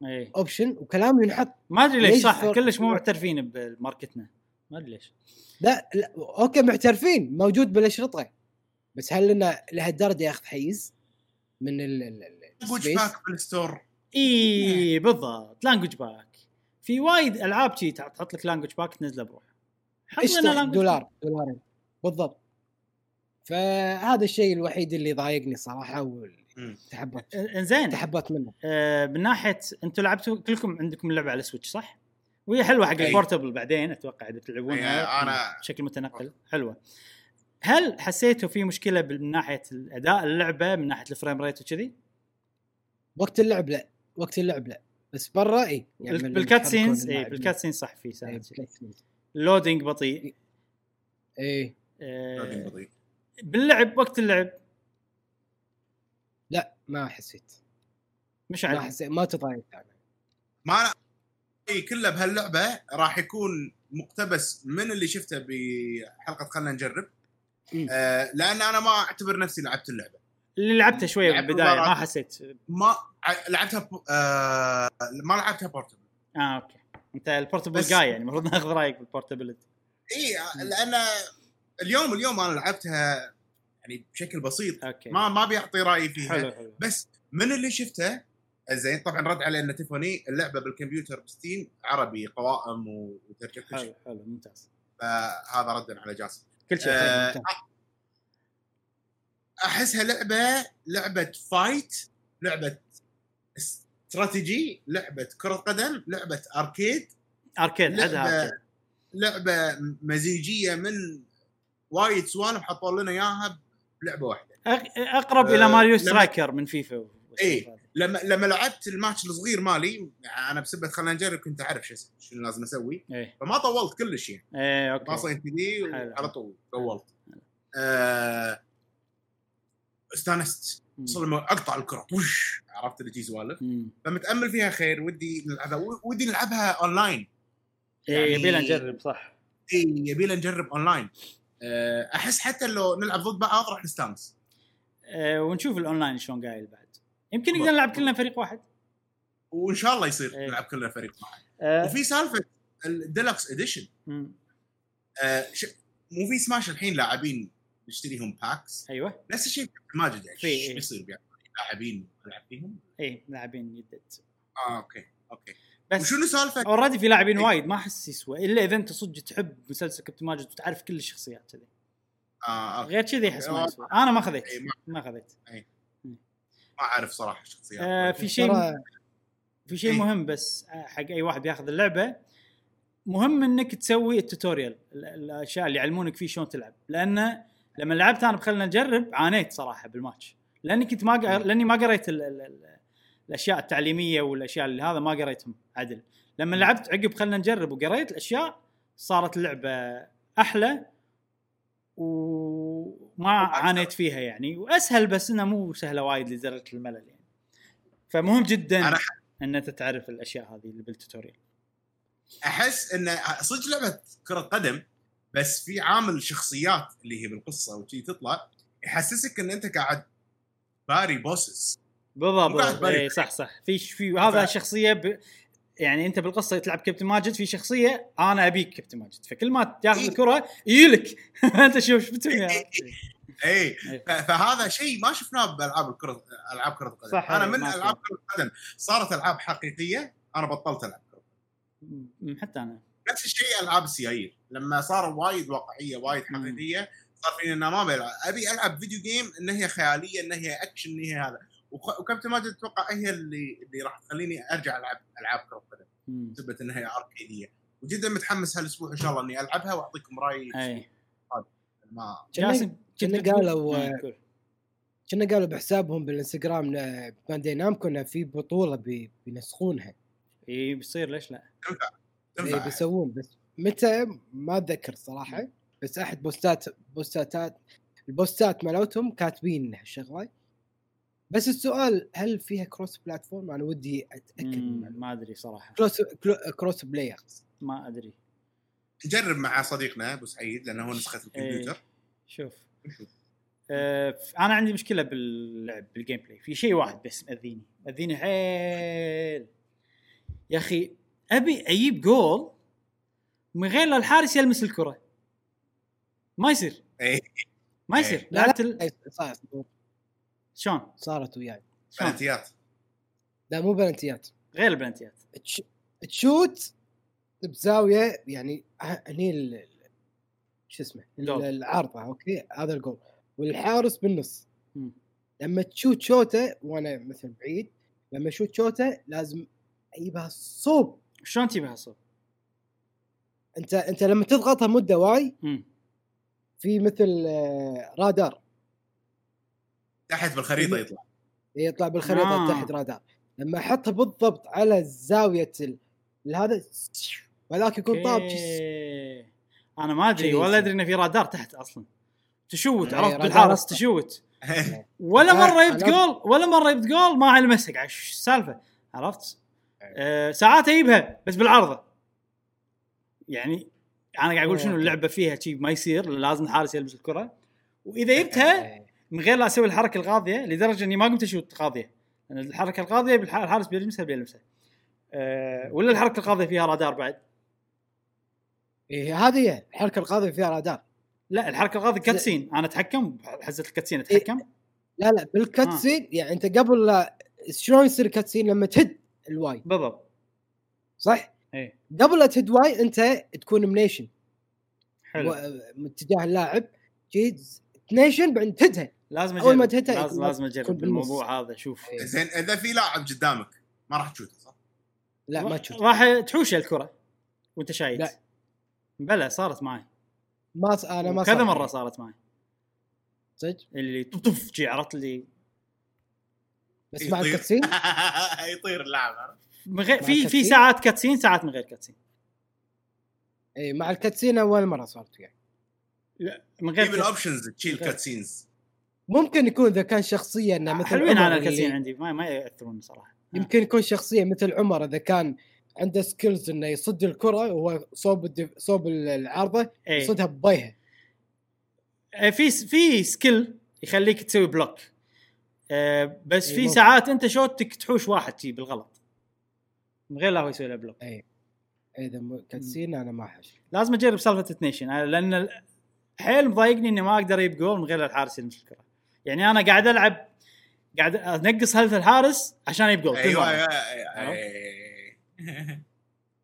إيه option وكلام ينحط ما أدري ليش صح؟ كلش مو معترفين بماركتنا ما أدري ليش. لا, لا أوكي معترفين موجود بالاشرطه بس هل لنا لهالدرجه ياخذ حيز من ال ال- language؟ pack بال store اي بالضبط. language pack في وايد ألعاب شي تحط لك language pack تنزله بروح؟ language دولار دولارين. بالضبط. فهذا الشيء الوحيد اللي ضايقني صراحة. وتحبط إنزين. تحبط منه. آه، من ناحية أنتم لعبتوا كلكم عندكم اللعبه على Switch صح؟ وهي حلوة حق. ال portable بعدين أتوقع إذا تلعبونها أنا- بشكل متنقل. حلوة. هل حسيتوا في مشكلة من ناحية الأداء اللعبة من ناحية ال frame rate وكذي؟ وقت اللعب لا وقت اللعب لا. بس برا إي من بال cutscenes إي. بال cutscenes صح في ساعات scenes. ال loading بطيء. إي. آه، لودينج بطيء. باللعب وقت اللعب. لا ما حسيت. مش ما عارف حسيت ما تضايقت أنا. ما أنا رأيي كله بهاللعبة راح يكون مقتبس من اللي شفته بحلقة خلينا نجرب. آه لأن أنا ما أعتبر نفسي لعبت اللعبة. اللي لعبته شوية لعبت بالبداية ما. حسيت. ما لعبتها ب... آه ما لعبتها portable آه أوكي. أنت ال portable بس- جاي يعني المفروض ناخذ رأيك بال portability إي لأن اليوم اليوم أنا لعبتها يعني بشكل بسيط. أوكي. ما ما بيعطي رأيي فيها. حلو حلو. بس من اللي شفته زين. طبعا رد علي إن تيفاني اللعبة بالكمبيوتر ب Steam عربي قوائم وترجمه كل شيء. حلو حلو ممتاز. فهذا ردا على جاسم. كل شيء آه، حلو. أحسها لعبة لعبة fight لعبة استراتيجي لعبة كرة قدم لعبة arcade arcade arcade لعبة مزيجية من وايد سوالف حطوا لنا إياها بلعبة واحدة. أقرب آه، إلى Mario Striker من فيفا. إيه. لما لما لعبت الماتش الصغير مالي أنا بسبه خلينا نجرب كنت أعرف شو شنو لازم أسوي. إيه. فما طولت كلش يعني. إيه أوكي. باصين كذي. وعلى طول طولت. آه استانست. لما أقطع الكرة وش! عرفت اللي تجي سوالف. فمتأمل فيها خير ودي نلعبها. ودي نلعبها أونلاين. إيه يعني- يبينا نجرب صح. اي يبي نجرب أونلاين. آه، أحس حتى لو نلعب ضد بعض راح نستانس. آه ونشوف الأونلاين شلون قايل بعد. يمكن نقدر. نلعب كلنا فريق واحد. وإن شاء الله يصير إيه. نلعب كلنا فريق معي آه. وفي سالفة ال deluxe edition. آه ش... مو في سماش الحين لاعبين نشتريهم packs أيوه. نفس الشيء ماجد يعني في، إيش إيه. بيصير يعني لاعبين العب فيهم؟ إيه لاعبين يدد. آه أوكي أوكي. بس وشنو سالفة؟ already في لاعبين إيه. وايد ما أحس يسوى. إلا إذا أنت صدق تحب مسلسل كابتن ماجد وتعرف كل الشخصيات كذي. آه. غير كذي احس ما. يسوى. أنا ما خذيت إيه، ما- ما خذيت ما أعرف صراحة الشخصيات آه في شيء في شيء إيه. مهم بس آه، حق أي واحد بياخذ اللعبة. مهم إنك تسوي ال tutorial ال- الأشياء اللي يعلمونك فيه شلون تلعب. لأن لما لعبت أنا بخلنا نجرب عانيت صراحة بالماتش. لأني كنت ما قا... لأني ما قريت ال... ال... ال... الأشياء التعليمية والأشياء اللي هذا ما قريتهم عدل. لما لعبت عقب خلنا نجرب وقريت الأشياء صارت اللعبة أحلى وما عانيت فيها يعني وأسهل بس انها مو سهلة وايد لدرجه الملل يعني. فمهم جدا أنا ان أنت تعرف الأشياء هذه اللي بالتوتوريال. أحس ان صدق لعبة كرة قدم بس في عامل شخصيات اللي هي بالقصة وشي تطلع يحسسك إن أنت قاعد باري bosses. بالضبط. اي صح صح. في في هذا ف- شخصية ب... يعني انت بالقصة تلعب كابتن ماجد في شخصية أنا أبيك كابتن ماجد فكل ما تاخذ إيه. الكرة يجيلك أنت شوف شو بتسوي اي إيه. ف- فهذا شيء ما شفناه بالالعاب الكرة ألعاب كرة القدم. صح، أنا إيه، من. ألعاب كرة القدم. صارت ألعاب حقيقية أنا بطلت ألعب كرة حتى أنا. نفس الشيء ألعاب السيايير لما صاروا وايد واقعية وايد. حقيقية صار فيني انه ما بلعب. أبي ألعب video game إن هي خيالية إن هي اكشن إن هي هذا. وكابتن ماجد أتوقع هي اللي اللي راح تخليني أرجع ألعب ألعاب كرة القدم. م. بسبب ان هي arcade ية. وجدا متحمس هالأسبوع إن شاء الله إني ألعبها وأعطيكم رأيي. أي. ما كنا؟ قالوا- آه،. كنا قالوا بحسابهم بالإنستغرام آه، Bandai Namco إنه في بطولة بي- بيسوونها. إي بيصير ليش لا؟ إيه تنفع. بيسوون بس متى؟ ما أتذكر صراحة. بس أحد بوستات بوستات البوستات مالتهم كاتبين هالشغله بس السؤال هل فيها cross platform أنا ودي أتأكد. ما أدري صراحة. cross cross players ما أدري. نجرب مع صديقنا أبو سعيد لأنه هو نسخة الكمبيوتر. إيه. شوف ف- أنا عندي مشكلة باللعب بال gameplay في شيء واحد بس مأذيني. مأذيني حيل. يا أخي أبي أجيب جول من غير لا الحارس يلمس الكرة. ما يصير. إيه. ما. يصير. لا لعبت ال... شلون؟ صارت وياي. شلون؟ بلنتيات. لا مو بلنتيات. غير البلنتيات. تش- تشوت بزاوية يعني ه- هني ال- شو اسمه. العارضه أوكي؟ هذا الجول. والحارس بالنص. لما تشوت شوته وأنا مثل بعيد لما اشوت شوته لازم اجيبها صوب. شلون تجيبها صوب؟ أنت أنت لما تضغطها مدة Y. في مثل آه، رادار. تحت بالخريطة يطلع يطلع بالخريطة آه. تحت رادار لما احطها بالضبط على زاوية ال... هذا وذاك يكون طاب. أنا ما أدري ولا. أدري انه في رادار تحت أصلا تشوت إيه، عرفت بالحارس. تشوت ولا مرة جبت جول ولا مرة جبت جول ما المسك عش إيش السالفه عرفت؟ أه ساعات أجيبها بس بالعارضه يعني أنا قاعد أقول شنو. اللعبة فيها شيء ما يصير لازم الحارس يلبس الكرة وإذا جبتها إيه. من غير لا أسوي الحركة القاضية لدرجة إني ما قمت أشوت قاضية. لأن الحركة القاضية بالح- الحارس بيلمسها بيلمسها. أه ولا الحركة القاضية فيها رادار بعد؟ إيه هذه هي. الحركة القاضية فيها رادار. لا الحركة القاضية كاتسين. أنا أتحكم؟ حزه الكاتسين أتحكم؟ لا لا بالكاتسين يعني أنت قبل لا شلون يصير كاتسين؟ لما تهد الواي. بالضبط. صح؟ إيه. قبل لا تهد Y أنت تكون م tension. حلو. اتجاه اللاعب. جيد tension بعدين تهدها. لازم أول ما أجرب تهتها لازم لازم أجرب. الموضوع هذا شوف إيه. زين إذا في لاعب قدامك ما راح تشوته صح؟ لا ما تشوف راح تحوش الكرة وأنت شايت لا. بلى صارت معي ما ص... أنا ما كذا مرة. صارت معي صدق اللي طف جي عرفت اللي بس مع. الكاتسين يطير اللاعب عرفت؟ من غير مع في في؟ ساعات كاتسين ساعات من غير كاتسين اي مع الكاتسين أول مرة صارت وياي لا من غير. الاوبشنز تشيل. كاتسينز مون يكون إذا كان شخصيه إنه مثل حلوين على اللي- عندي ما ما يأثرون صراحة. يمكن يكون شخصيه مثل عمر إذا كان عنده skills إنه يصد الكرة وهو صوب الدف... صوب العارضة اي يصدها ببيها. آه، في في skill يخليك تسوي block آه، بس في ممكن. ساعات أنت شوتك تحوش واحد شي بالغلط. من غير لا هو يسوي له block إذا م- كاتسين أنا ما أحش. لازم أجرب سالفه ال tension آه، لأن حيل مضايقني إني ما أقدر أجيب جول من غير الحارس يلمس الكرة. يعني أنا قاعد ألعب قاعد أنقص هيلث الحارس عشان جول كل أيوه مرة. أيوه أيوة.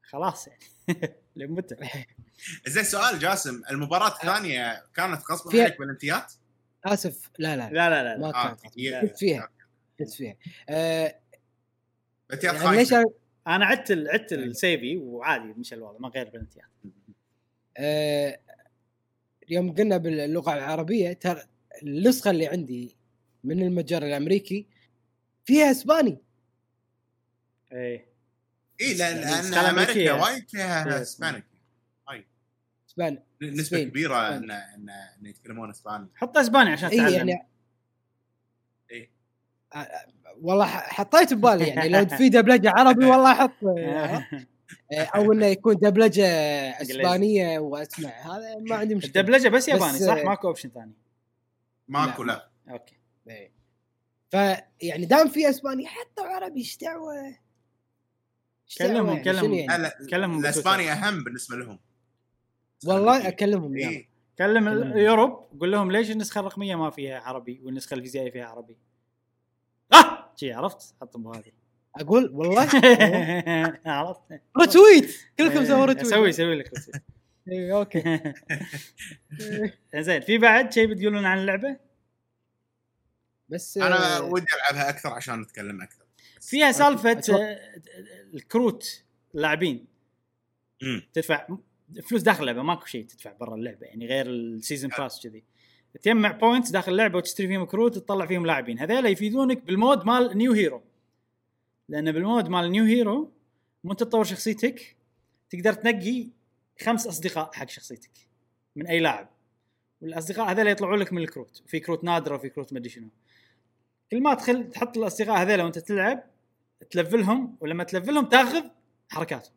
خلاص يعني. لمتى؟ زين سؤال جاسم المباراة الثانية كانت غصب فيها- عليك بلنتيات؟ آسف لا لا, لا لا لا, ما لا. آه، كانت كنت فيها كنت فيها. آه بلنتيات يعني ليش أنا عدت ال- عدت السيفي وعادي مش الوضع ما غير بلنتيات آه، يوم قلنا باللغة العربية ترى النسخة اللي عندي من المتجر الأمريكي فيها إسباني. إيه. اي لأن يعني لأن أمريكا. وايد فيها. اسبانيك اسباني نسبة سبين. كبيرة إسباني. ان ان إن يتكلمون إسباني. حط إسباني عشان اي تتعلم. يعني إيه. آه، آه، والله ح- حطيت ببالي يعني لو في دبلجة عربي والله أحط آه، أو إنه يكون دبلجة إسبانية وأسمع. هذا ما عندي مشكلة. الدبلجة بس ياباني بس- صح؟ ماكو option ثاني. ماكو لا. لا. okay. إيه. فيعني دام في إسباني حطوا عربي إيش دعوة؟ دعوة كلمهم- يعني؟ كلمهم. يعني؟ لا كلمهم الإسباني أهم بالنسبة لهم. والله أكلمهم يلا اي كلم كلمهم. ال Europe قول لهم ليش النسخة الرقمية ما فيها عربي والنسخة الفيزيائية فيها عربي؟ آه! شي عرفت؟ حطهم بهذه أقول والله؟ عرفت. retweet! كلكم سووا retweet. أسوي أسوي لك retweet. إيه، okay. زين في بعد شيء بتقولون عن اللعبة؟ بس أنا ودي ألعبها أكثر عشان نتكلم أكثر. فيها سالفة أتوقع- الكروت اللاعبين. تدفع فلوس داخل اللعبة ماكو شيء تدفع برا اللعبة يعني غير ال season pass كذي. تجمع points داخل اللعبة وتشتري فيهم كروت وتطلع فيهم لاعبين. هذول يفيدونك بال mode مال new hero لأن بال mode مال new hero وانت تطور شخصيتك تقدر تنقي خمس أصدقاء حق شخصيتك من أي لاعب. والأصدقاء هذول يطلعوا لك من الكروت. وفي كروت نادرة وفي كروت مدري شنو. كل ما تخل تحط الأصدقاء هذول وأنت تلعب تلفلهم ولما تلفلهم تاخذ حركاتهم.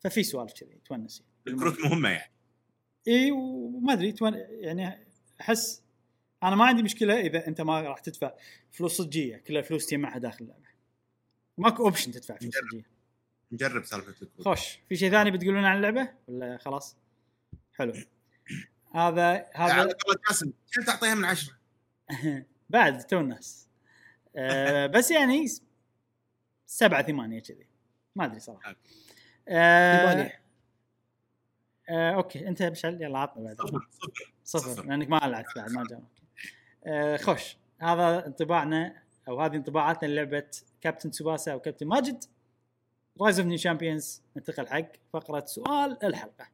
ففي سوالف كذي تونس الكروت مهمة يعني. إي وما أدري تون... يعني أحس أنا ما عندي مشكلة إذا أنت ما راح تدفع فلوس صجية. كلها فلوس تجمعها داخل اللعبة. ماكو option تدفع فلوس. صجية. نجرب سالفة الكروت. خوش. في شيء ثاني بتقولون عن اللعبة؟ ولا خلاص؟ حلو. هذا على هذا قولة جاسم كم تعطيها من عشرة؟ بعد تو الناس آه بس يعني سبعة ثمانية كذي. ما أدري صراحة. آه ثمانية. آه okay. أنت مشعل يلا عطنا بعد. صفر صفر. صفر صفر. لأنك ما لعبت بعد ما جاوبت آه خوش. هذا انطباعنا أو هذه انطباعاتنا للعبة كابتن سوباسا أو كابتن ماجد Rise of New Champions ننتقل حق فقرة سؤال الحلقة.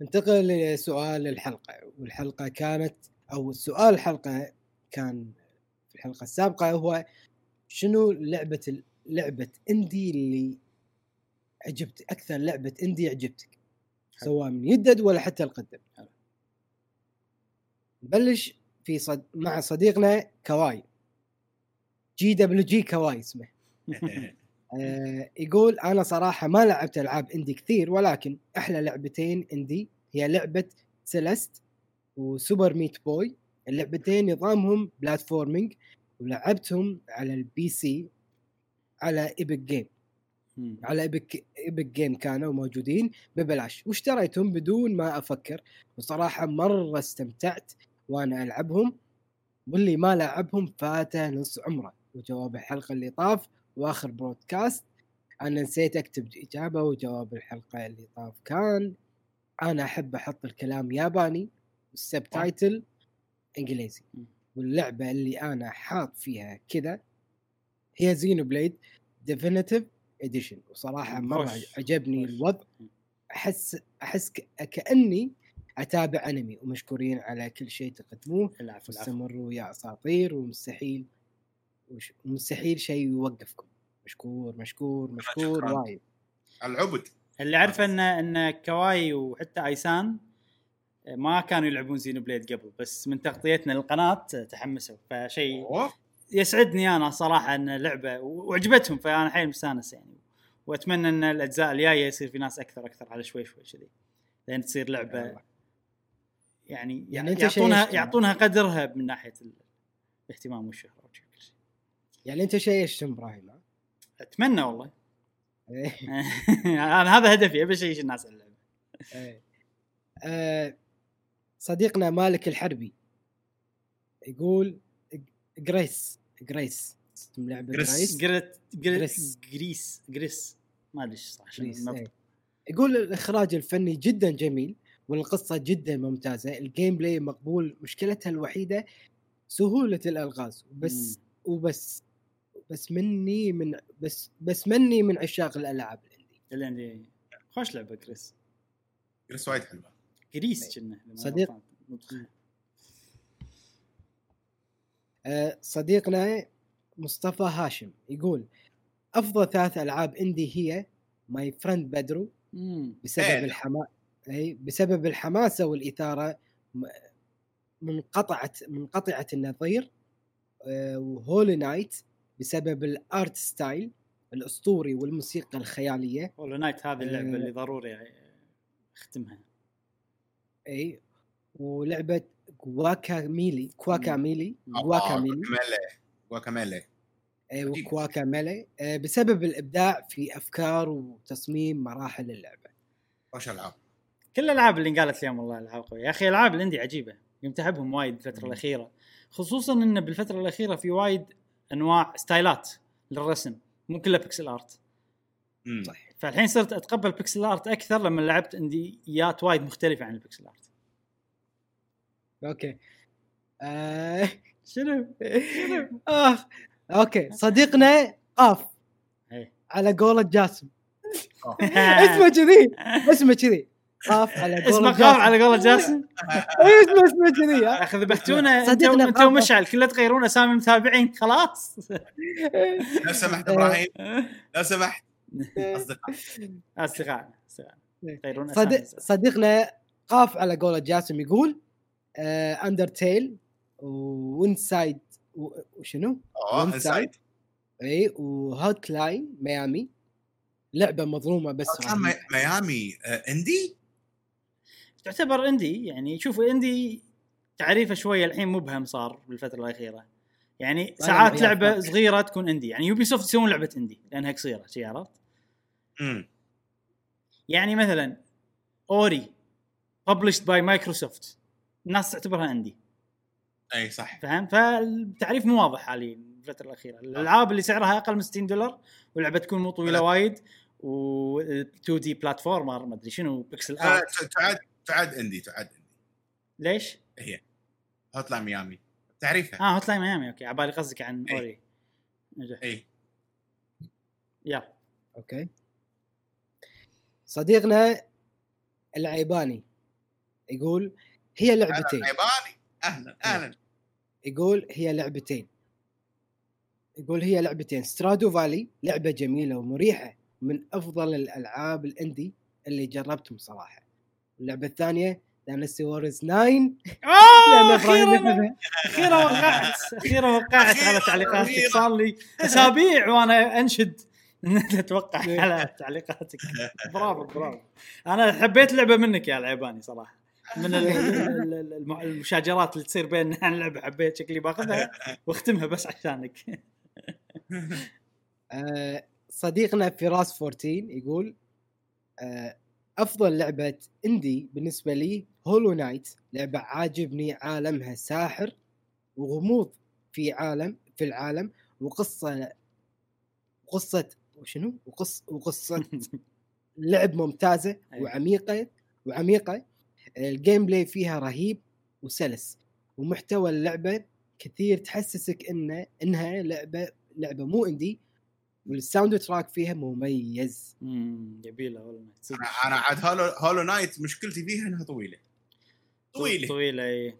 ننتقل لسؤال الحلقة والحلقة كانت أو سؤال الحلقة كان في الحلقة السابقة هو شنو لعبة لعبة indie اللي عجبت أكثر لعبة indie عجبتك؟ سواء من يدد ولا حتى القدم. حلو. نبلش في صد... مع صديقنا كواي. GWG كواي اسمه. آه يقول أنا صراحة ما لعبت ألعاب indie كثير ولكن أحلى لعبتين indie هي لعبة Celeste و Super Meat Boy. اللعبتين نظامهم platforming ولعبتهم على ال PC على Epic Game. على Epic Epic Game كانوا موجودين. ببلاش. واشتريتهم بدون ما أفكر؟ وصراحة مرة استمتعت وأنا ألعبهم. واللي ما لعبهم فاته نص عمره. وجواب الحلقة اللي طاف واخر broadcast. أنا نسيت أكتب إجابة وجواب الحلقة اللي طاف كان. أنا أحب أحط الكلام ياباني وال subtitle إنجليزي. م. واللعبة اللي أنا حاط فيها كذا هي Xenoblade Definitive Edition وصراحة مرة. عجبني. الوضع. أحس أحس ك- كأني أتابع أنمي. ومشكورين على كل شيء تقدموه. واستمروا يا أساطير ومستحيل ومستحيل شيء يوقفكم مشكور مشكور مشكور. وايد العبد اللي عارفه إن إن كواي وحتى أيسان ما كانوا يلعبون Xenoblade قبل بس من تغطيتنا للقناة تحمسوا فشيء. يسعدني أنا صراحة إن لعبه وعجبتهم فأنا حيل مستانس يعني وأتمنى إن الأجزاء الجاية يصير في ناس أكثر أكثر على شوي شوي كذي لين تصير لعبة. يعني, يعني يعطونها. يعطونها قدرها من ناحية ال- الاهتمام والشهرة يعني أنت شيشت إبراهيم؟ أتمنى والله إيه. أنا هذا هدفي أبي اشيش الناس على اللعبه إيه. آه، صديقنا مالك الحربي يقول جريس جريس لعبة جريس. جريس جريس. جريس ما أدري إيش صح. إيه. يقول الإخراج الفني جدا جميل والقصة جدا ممتازة ال gameplay مقبول مشكلتها الوحيدة سهولة الألغاز بس وبس بس مني من بس بس مني من عشاق الألعاب ال indie اللي عندي خوش لعبة Gris Gris وايد حلوة. Gris كنا صديق. آه، صديقنا مصطفى هاشم يقول أفضل ثلاث ألعاب indie هي My Friend Pedro. بسبب إيه. الحما اي بسبب الحماسة والإثارة منقطعة منقطعة النظير آه، و Hollow Knight بسبب ال art style الأسطوري والموسيقى الخيالية. Hollow Knight هذه اللعبة آه. اللي ضروري أختمها. إي ولعبة Guacamelee Guacamelee آه، Guacamelee Guacamelee Guacamelee إي عجيب. و Guacamelee آه، بسبب الإبداع في أفكار وتصميم مراحل اللعبة. خوش العاب كل الألعاب اللي انقالت اليوم والله العاب قويه يا أخي العاب ال indie عجيبة. قمت احبهم وايد الفترة الأخيرة. خصوصا إن بالفترة الأخيرة في وايد انواع styleات للرسم مو كلها pixel art مم. صح فالحين صرت اتقبل pixel art أكثر لما لعبت indieات وايد مختلفة عن ال pixel art okay آه شنو؟ آه. okay صديقنا قاف إيه. على قولة جاسم. اسمه كذي اسمه كذي قاف على قولة اسمه جاسم قام على قولة جاسم إيه، اسمه اسمه كذي يا ها. أخي ذبحتونا انت. ومشعل كله تغيرون أسامي المتابعين خلاص لو سمحت إبراهيم لو سمحت أصدقاء. يغيرون صديق اسامي صديقنا قاف على قولة جاسم يقول آه Undertale و Inside وشنو؟ اوه و Inside. Inside اي و Hotline Miami لعبة مظلومة بس. Mi- Miami آه، indie تعتبر indie يعني شوف indie تعريفه شوية الحين مبهم صار بالفترة الأخيرة. يعني ساعات لعبة. صغيرة تكون indie يعني Ubisoft يسوون لعبة indie لأنها قصيرة شي عرفت؟ امم يعني مثلا Ori published by Microsoft الناس تعتبرها indie أي صح. فاهم فالتعريف مو واضح حاليا الفترة الأخيرة. الألعاب اللي سعرها أقل من 60 دولار واللعبة تكون مو طويلة. وايد و 2 دي بلاتفورمر ما أدري شنو بيكسل آه، ارت تعد تعد اندي تعد اندي ليش؟ هوت لاين ميامي. تعريفها آه هوت لاين ميامي أوكي. عبالي قصدك عن إيه. أوري. نجح. اي يلا. أوكي. صديقنا العيباني يقول هي لعبتين. عيباني. أهلا أهلا. يقول هي لعبتين. يقول هي لعبتين. Stardew Valley لعبة جميلة ومريحة من أفضل الألعاب ال indie اللي جربتهم صراحة. اللعبة الثانية Dynasty Warriors 9 لأن أوه إبراهيم أخيرا أخيرا وقعت أخيرا وقعت على تعليقاتك. صار لي أسابيع وأنا أنشد ان انت توقع على تعليقاتك. برافو برافو. أنا حبيت لعبة منك يا العيباني صراحة. من ال- ال- ال- الم- المشاجرات اللي تصير بيننا عن اللعبة حبيت شكلي باخذها واختمها بس عشانك. آه، صديقنا فراس 14 يقول آه، أفضل لعبة اندي بالنسبة لي هولو نايت لعبة عاجبني عالمها ساحر وغموض في عالم في العالم وقصة وقصه وشنو وقص وقصة لعب ممتازة أيوة. وعميقة وعميقة ال gameplay فيها رهيب وسلس ومحتوى اللعبة كثير تحسسك إنه إنها لعبة لعبة مو indie وال soundtrack فيها مميز. امم جميلة والله. أنا عاد Hollow Hollow Knight مشكلتي فيها إنها طويلة. طويلة. طويلة اي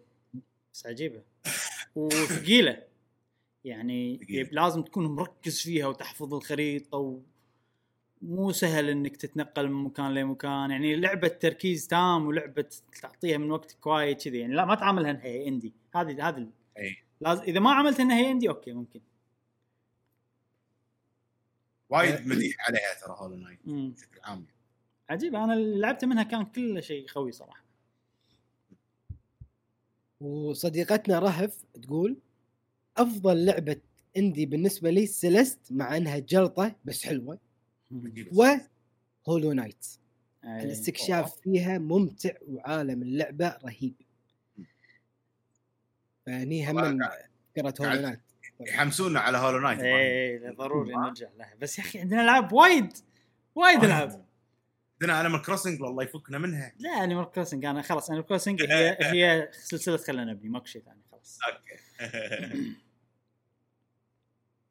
بس عجيبة. وثقيلة. يعني لازم تكون مركز فيها وتحفظ الخريطة و... مو سهل إنك تتنقل من مكان لمكان. يعني لعبة تركيز تام ولعبة تعطيها من وقتك وايد كذي. يعني لا ما تعاملها إنها هي indie. هذه هذه اي لازم إذا ما عملت إنها هي indie okay ممكن. وايد مديح عليها ترى Hollow Knight. بشكل عام. عجيب. أنا اللي لعبت منها كان كل شيء قوي صراحة. وصديقتنا رهف تقول أفضل لعبة indie بالنسبة لي Celeste مع إنها جلطة بس حلوة. و Hollow Knight. الاستكشاف فيها ممتع وعالم اللعبة رهيب. فهني هم فكره Hollow Knight يحمسونا على Hollow Knight إيه ضروري نرجع لها. بس يا أخي عندنا ألعاب وايد وايد ألعاب. عندنا Animal Crossing والله يفكنا منها. لا Animal Crossing أنا خلاص Animal Crossing هي هي سلسلة خلينا نبني ماكو شيء ثاني خلاص. okay.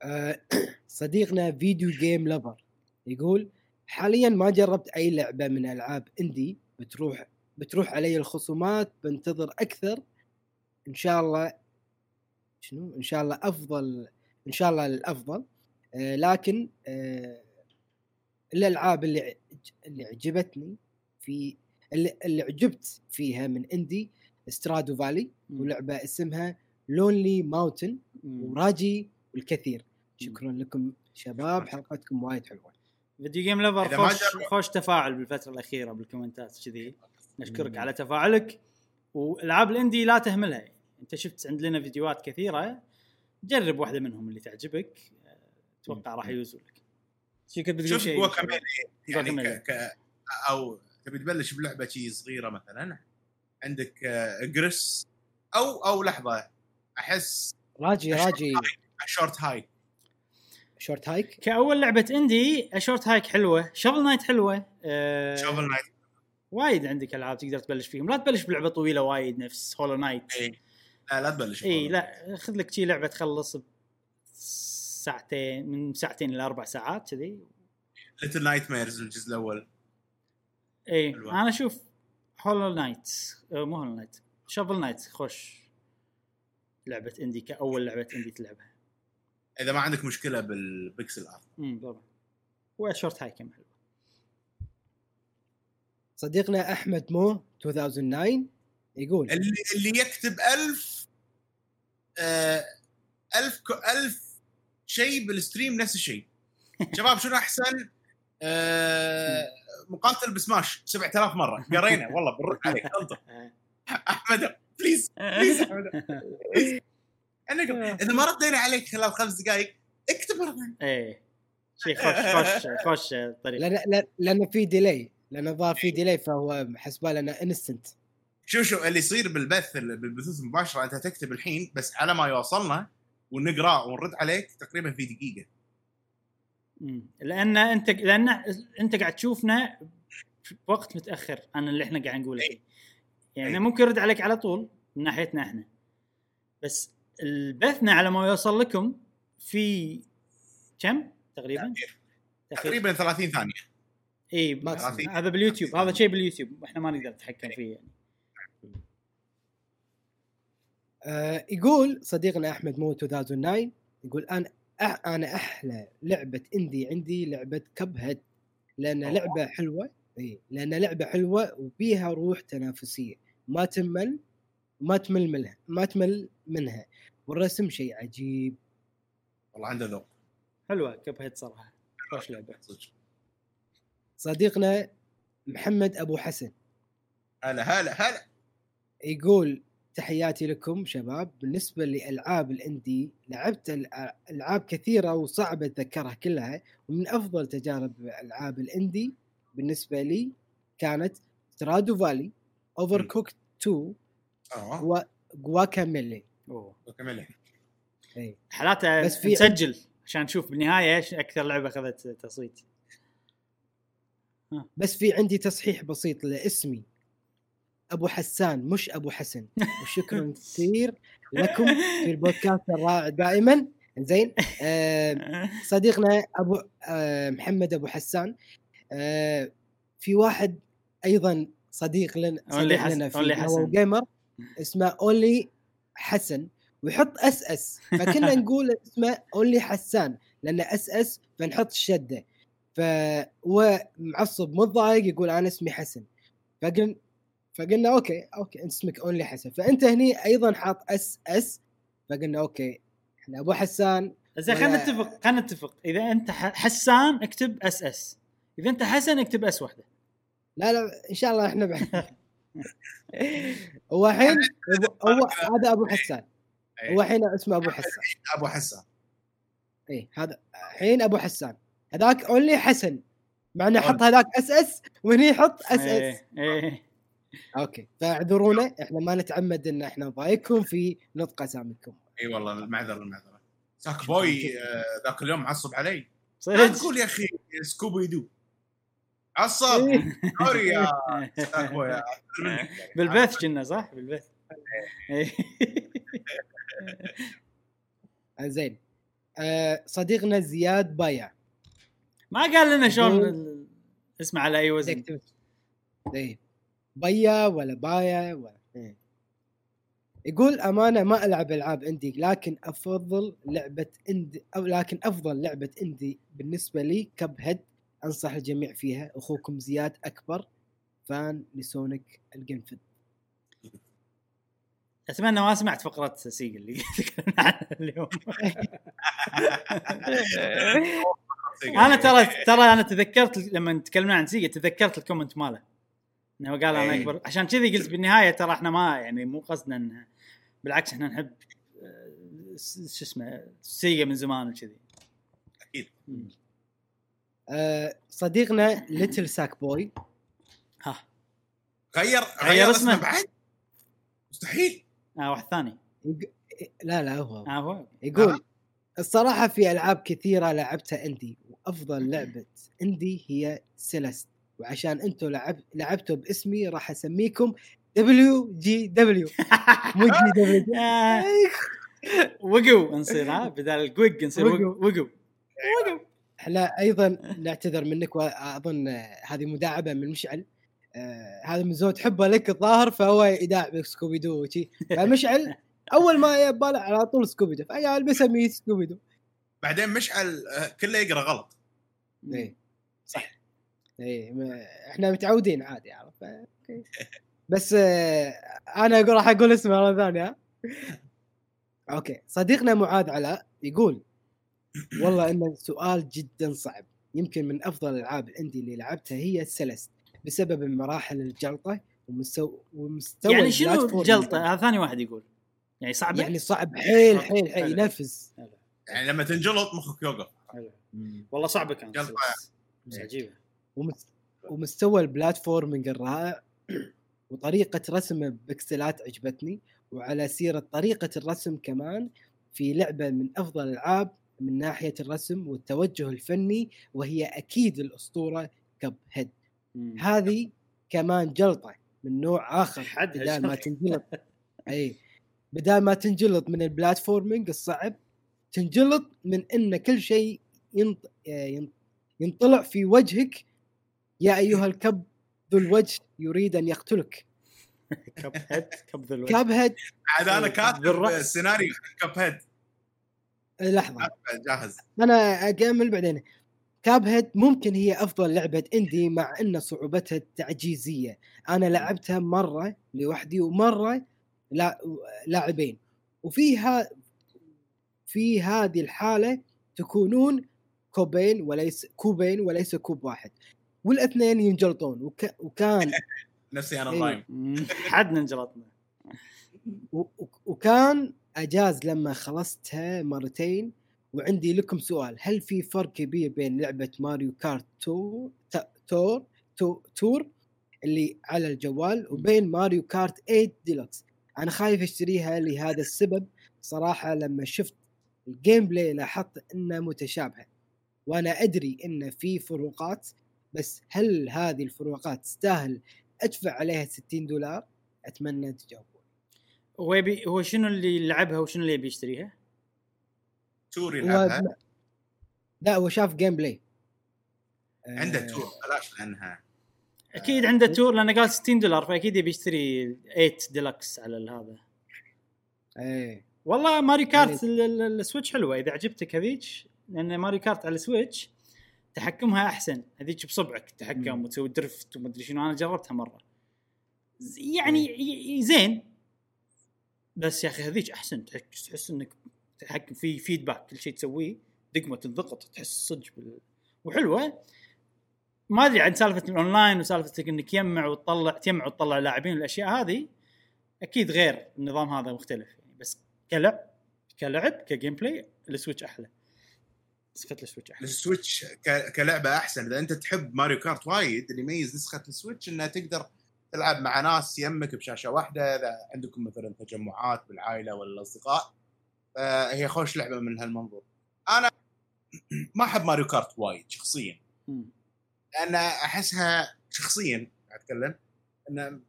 آه، صديقنا فيديو جيم لفر يقول حاليا ما جربت أي لعبة من ألعاب اندي بتروح بتروح علي الخصومات بنتظر أكثر. إن شاء الله شنو إن شاء الله أفضل إن شاء الله الافضل آه لكن آه الألعاب اللي اللي عجبتني في اللي, اللي عجبت فيها من اندي سترادو فالي ولعبة اسمها Lonely Mountain. و Raji والكثير. شكرا لكم شباب حلقتكم وايد حلوة. video game ما خوش خوش تفاعل بالفترة الأخيرة بالكومنتات كذي. نشكرك مم. على تفاعلك. والألعاب ال indie لا تهملها. انت شفت عندنا فيديوهات كثيرة جرب واحدة منهم اللي تعجبك أتوقع راح يوزوا لك شو كنت بتقول شوف شيء Guacamelee يعني. ك... ك... أو تبي تبلش بلعبة شي صغيرة مثلا عندك آه، Gris أو أو لحظة أحس Raji Raji. Short Hike Short Hike كأول لعبة indie A Short Hike حلوة Shovel Knight حلوة أه Shovel Knight وايد عندك ألعاب تقدر تبلش فيهم لا تبلش بلعبة طويلة وايد نفس Hollow Knight اي لا لا تبلش اي لا خذ لك شي لعبة تخلص ساعتين من ساعتين إلى أربع ساعات كذي. Little Nightmares الجزء الأول. اي. أنا أشوف Hollow Knight آه، مو Hollow Knight Shovel Knight خوش. لعبة indie كأول لعبة indie تلعبها. إذا ما عندك مشكلة بال pixel art. امم طبعا و Short Hike حلوة. صديقنا أحمد مو 2009 يقول. اللي اللي يكتب ألف آه ألف ك- ألف شيء بال stream نفس الشيء. شباب شنو أحسن؟ آه مقاتل بسماش 7000 مرة. قرينا والله بنرد عليك انطر أحمد please please أحمد. إذا ما ردينا عليك خلال خمس دقائق اكتب مره إيه. شي خوش خوش خوش طريقة. لأن لأن لأن في delay لأن الظاهر في delay فهو حسبه لنا instant شوف شوف اللي يصير بالبث بالبثوث المباشرة أنت تكتب الحين بس على ما يوصلنا ونقراه ونرد عليك تقريبا في دقيقة. مم. لأن أنت لأن أنت قاعد تشوفنا في وقت متأخر. عن اللي إحنا قاعد نقوله. فيه يعني أي. ممكن يرد عليك على طول من ناحيتنا إحنا. بس البثنا على ما يوصل لكم في كم تقريبا؟ تقريبا. 30 ثانية. اي. هذا باليوتيوب. هذا شيء باليوتيوب. إحنا ما نقدر نتحكم فيه يعني. آه يقول صديقنا احمد مو 2009 يقول أنا أح أنا أحلى لعبة إندي عندي لعبة كب هيد لأن. لعبة حلوة إي لأن لعبة حلوة وبيها روح تنافسية ما تمل ما تمل منها ما تمل منها والرسم شيء عجيب. والله عنده ذوق. حلوة كب هيد صراحة. خوش لعبة. صديقنا محمد أبو حسن. هلا هلا هلا. يقول تحياتي لكم شباب. بالنسبة لألعاب الإندي لعبت الع- ألعاب كثيرة وصعب أتذكرها كلها ومن أفضل تجارب ألعاب الإندي بالنسبة لي كانت سترادو فالي أوفر كوك 2 آه وجواكاميلي إي. حالاته بس بس في- نسجل عشان نشوف بالنهاية إيش أكثر لعبة أخذت تصويت. بس في عندي تصحيح بسيط لاسمي. أبو حسان مش أبو حسن. وشكرا كثير لكم في البودكاست الرائع دائما. زين آه صديقنا أبو آه محمد أبو حسان. آه في واحد أيضا صديق لنا صديق حسن- لنا في حسن. جيمر اسمه أولي حسن. ويحط أس أس. فكنا نقول اسمه أولي حسان لأنه S S فنحط الشده فهو معصب متضايق يقول أنا اسمي حسن. فقلنا فقلنا okay okay أنت اسمك only حسن. فأنت هني أيضا حاط S S. فقلنا okay إحنا أبو حسان زين خلينا نتفق خلينا نتفق. إذا أنت ح- حسان اكتب S S. إذا أنت حسن اكتب S واحدة. لا لا إن شاء الله إحنا بعد. هو الحين هو هذا أبو حسان. هو الحين اسمه أبو حسان. أبو حسان. اي هذا الحين أبو حسان. هذاك only حسن. مع إنه. حط هذاك S S وهني يحط S S. okay فاعذرونا إحنا ما نتعمد إن إحنا نضايقكم في نطق أساميكم. إي والله المعذره المعذره Sackboy آه، ذاك اليوم معصب علي. لا صدق تقول يا أخي Scooby Doo عصب! sorry يا ساك بوي. بالبث كنا صح؟ بالبث. إيه. زين. آه صديقنا زياد بايع ما قال لنا شلون اسمه على أي وزن. إيه. بيا ولا بايا ولا إيه. يقول أمانة ما ألعب ألعاب اندي لكن أفضل لعبة اندي أو لكن أفضل لعبة اندي بالنسبة لي كب هيد أنصح الجميع فيها. أخوكم زياد أكبر fan ل Sonic القنفذ أتمنى ما سمعت فقرة Sega ال اللي تكلمنا عنها اليوم. أنا ترى ترى أنا تذكرت لما تكلمنا عن Sega تذكرت ال comment ماله. إنه قال أنا أي. أكبر. عشان كذي قلت بالنهاية ترى إحنا ما يعني مو قصدنا انه بالعكس إحنا نحب آه، شو اسمه Sega من زمان وكذي. أكيد. آه صديقنا Little Sackboy ها. غير غير اسمه. بعد؟ مستحيل. آه واحد ثاني. لا لا هو. آه هو. يقول الصراحة في ألعاب كثيرة لعبتها indie وأفضل لعبة indie هي Celeste وعشان أنتم لعب لعبتوا باسمي راح أسميكم W G W مو G W آه، وقو نصير ها؟ بدل القوق نصير وقو. وقو. إحنا أيضا نعتذر منك وأظن آه، هذه مداعبة من مشعل آه هذا من زود حبه لك الظاهر فهو يداعب سكوبي دو وشي. فمشعل أول ما يا باله على طول سكوبي دو فقال بسميه سكوبي دو بعدين مشعل آه، كله يقرأ غلط. إيه. صح. إيه ما- إحنا متعودين عادي عرفت. بس آه، أنا أقول راح أقول اسمه مرة ثانية. أوكي صديقنا معاذ علاء يقول والله انه سؤال جدا صعب. يمكن من أفضل الألعاب الاندي اللي لعبتها هي سلست بسبب مراحل الجلطة ومستوى ومستوى يعني شنو. الجلطة؟ هذا ثاني واحد يقول. يعني صعبه يعني صعب حيل حيل حيل ينفس يعني لما تنجلط مخك يوقف. والله صعبة كانت. بس- بس عجيبة. ومستوى ال platforming الرائع. وطريقة رسم بكسلات عجبتني. وعلى سيرة طريقة الرسم كمان في لعبة من أفضل الألعاب من ناحية الرسم والتوجه الفني وهي أكيد الأسطورة Cuphead. هذه كمان جلطة من نوع آخر حد بدال ما. تنجلط. اي بدال ما تنجلط من ال platforming الصعب تنجلط من إن كل شيء ينط... ين- ينطلع في وجهك يا أيها ال cup ذو الوجه يريد أن يقتلك. Cuphead cup ذا الوجه. Cuphead عاد أنا كاتب بالرأس. سيناريو Cuphead لحظة. جاهز أنا أكمل بعدين. Cuphead ممكن هي أفضل لعبة indie مع إن صعوبتها تعجيزيه أنا لعبتها مرة لوحدي ومرة لا لاعبين. وفيها في هذه الحالة تكونون كوبين وليس كوبين وليس كوب واحد. والاثنين ينجلطون وك وكان نفسي أنا إيه. ضايم مم. حد انجلطنا و- و- وكان أجاز لما خلصتها مرتين وعندي لكم سؤال هل في فرق كبير بين لعبة ماريو كارت تور ت- تور تور اللي على الجوال وبين ماريو كارت 8 ديلكس؟ أنا خايف أشتريها لهذا السبب. صراحة لما شفت ال gameplay لاحظت انها متشابهه وأنا أدري إن في فروقات. بس هل هذه الفروقات تستاهل أدفع عليها 60 دولار؟ أتمنى تجاوبون. هو يبي هو شنو اللي لعبها وشنو اللي يبي يشتريها؟ تور هو يلعبها؟ لا هو شاف gameplay عنده آه، تور بلاش لأنها. أكيد عنده تور لأنه قال 60 دولار فأكيد يبي يشتري 8 ديلكس على هذا. إيه. والله ماريو كارت ال- ال- السويتش حلوة إذا عجبتك هذيك لأن ماريو كارت على السويتش تحكمها أحسن. هذيك بصبعك تحكم. وتسوي drift ومدري شنو. أنا جربتها مرة. يعني زين. بس يا أخي هذيك أحسن. تحس إنك تحكم في feedback كل شيء تسويه دقمة تنضغط تحس صدق بال... وحلوة. ما أدري عن سالفة الأونلاين وسالفه إنك يجمع وتطلع تجمع وتطلع لاعبين الأشياء هذه. أكيد غير النظام هذا مختلف. يعني بس كلعب كلعب ك gameplay السويتش أحلى. نسخه السويتش أحلى السويتش كلعبة أحسن اذا أنت تحب ماريو كارت وايد اللي يميز نسخة السويتش إنها تقدر تلعب مع ناس يمك بشاشة واحدة إذا عندكم مثلا تجمعات بالعائلة ولا الاصدقاء فهي خوش لعبة من هالمنظور. أنا ما أحب ماريو كارت وايد شخصيا. لأن أحسها شخصيا أتكلم انه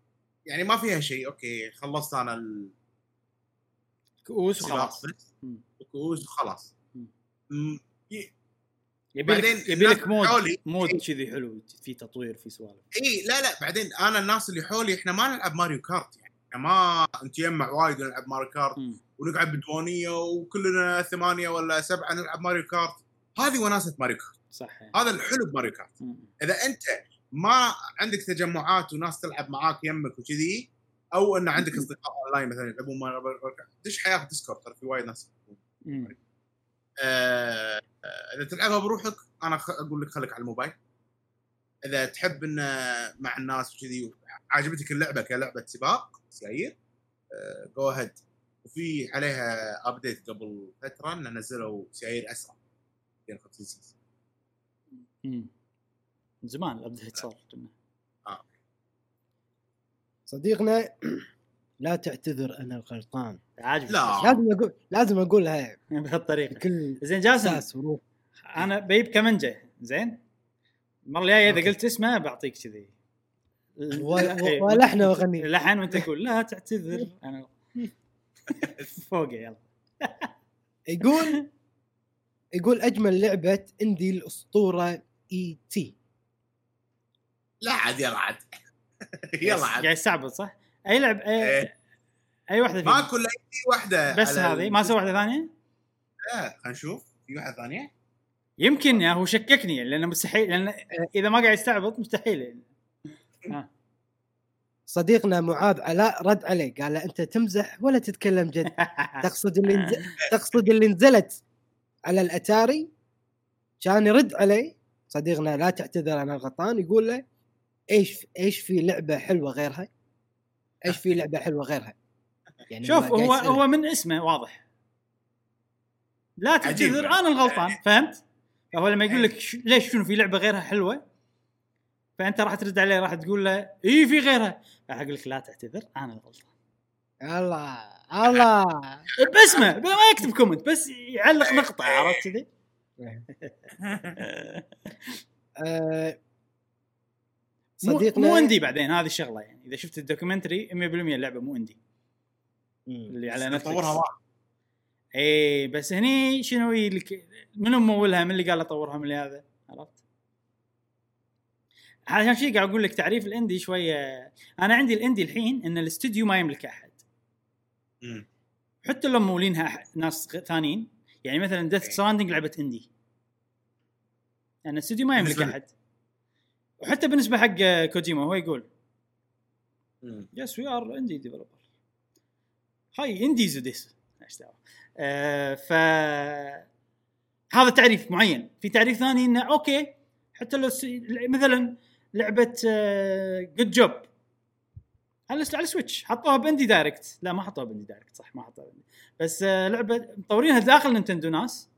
يعني ما فيها شيء okay خلصت أنا ال- كؤوس وخلاص. الكؤوس وخلاص. يبي لك يبي مود حولي- مود كذي حلو في تطوير في سوالف اي لا لا بعدين أنا الناس اللي حولي إحنا ما نلعب ماريو كارت يعني إحنا ما نتجمع وايد ونلعب ماريو كارت مم. ونقعد بديوانيه وكلنا ثمانية ولا سبعة نلعب ماريو كارت هذه وناسة ماريو كارت صح يعني. هذا الحلو بماريو كارت مم. إذا أنت ما عندك تجمعات وناس تلعب معاك يمك وكذي أو إن عندك أصدقاء اونلاين مثلا يلعبون ماريو كارت دش حياه ديسكورد ترى في وايد ناس مم. آه، آه، إذا تلعبها بروحك أنا خ- أقول لك خليك على الموبايل. إذا تحب ان مع الناس وكذي عجبتك اللعبة كلعبة سباق سيايير go ahead وفي عليها update قبل فترة ان نزلوا سيايير أسرع. 250 سي سي. من زمان ال update صار كنا. صديقنا لا تعتذر أنا الغلطان عاجبك. لا. لازم أقول لازم اقولها بهالطريقة. بكل زين جاسم. أنا بجيب كمنجه زين؟ المرة الجاية إذا. قلت اسمه بعطيك كذي. ولحن واغني لحن وأنت تقول لا تعتذر. أنا فوقه يلا. يقول يقول أجمل لعبة اندي الأسطورة اي تي لا عاد يلا عاد. يلا عاد. قاعد يستعبط صح؟ أي لعب أي, إيه. أي واحدة ما فيهم كل واحدة بس على هذه ما سوى واحدة ثانية؟ لا خلينا نشوف في واحدة ثانية يمكن يا هو شككني لأنه مستحيل لأن إذا ما قاعد يستعبط مستحيل يعني. صديقنا معاذ علاء رد عليه قال له أنت تمزح ولا تتكلم جد تقصد اللي نز... تقصد اللي نزلت على الأتاري كان يرد عليه صديقنا لا تعتذر أنا غلطان يقول له إيش إيش في لعبة حلوة غيرها؟ إيش في لعبة حلوة غيرها؟ يعني شوف هو. هو من اسمه واضح لا. تعتذر أنا الغلطان فهمت؟ فهو لما يقول لك ش... ليش شنو في لعبة غيرها حلوة فأنت راح ترد عليه راح تقول له اي في غيرها راح أقول لك لا تعتذر أنا الغلطان الله الله باسمه ما يكتب comment بس يعلق نقطة عرفت كذي؟ صديقنا مو indie بعدين هذه الشغلة يعني إذا شفت ال documentary 100% اللعبة مو indie. اللي على نتفلكس. اي بس هني شنو لك منو ممولها من اللي قال أطورها من اللي هذا عرفت؟ عشان شي قاعد أقول لك تعريف ال indie شوية أنا عندي ال indie الحين إن الاستوديو ما يملك أحد مم. حتى لو ممولينها ناس ثانيين يعني مثلا ديث ستراندنج لعبة indie يعني الاستوديو ما يملك. أحد وحتى بالنسبة حق كوجيما هو يقول. yes we are indie developer hi indies و this إيش دعوة. آه، ف هذا تعريف معين. في تعريف ثاني إنه okay حتى لو س... مثلا لعبة جود جوب على على السويتش حطوها ب Indie Direct لا ما حطوها ب Indie Direct صح ما حطوها ب indie بس آه، لعبة مطورينها داخل نينتندو ناس.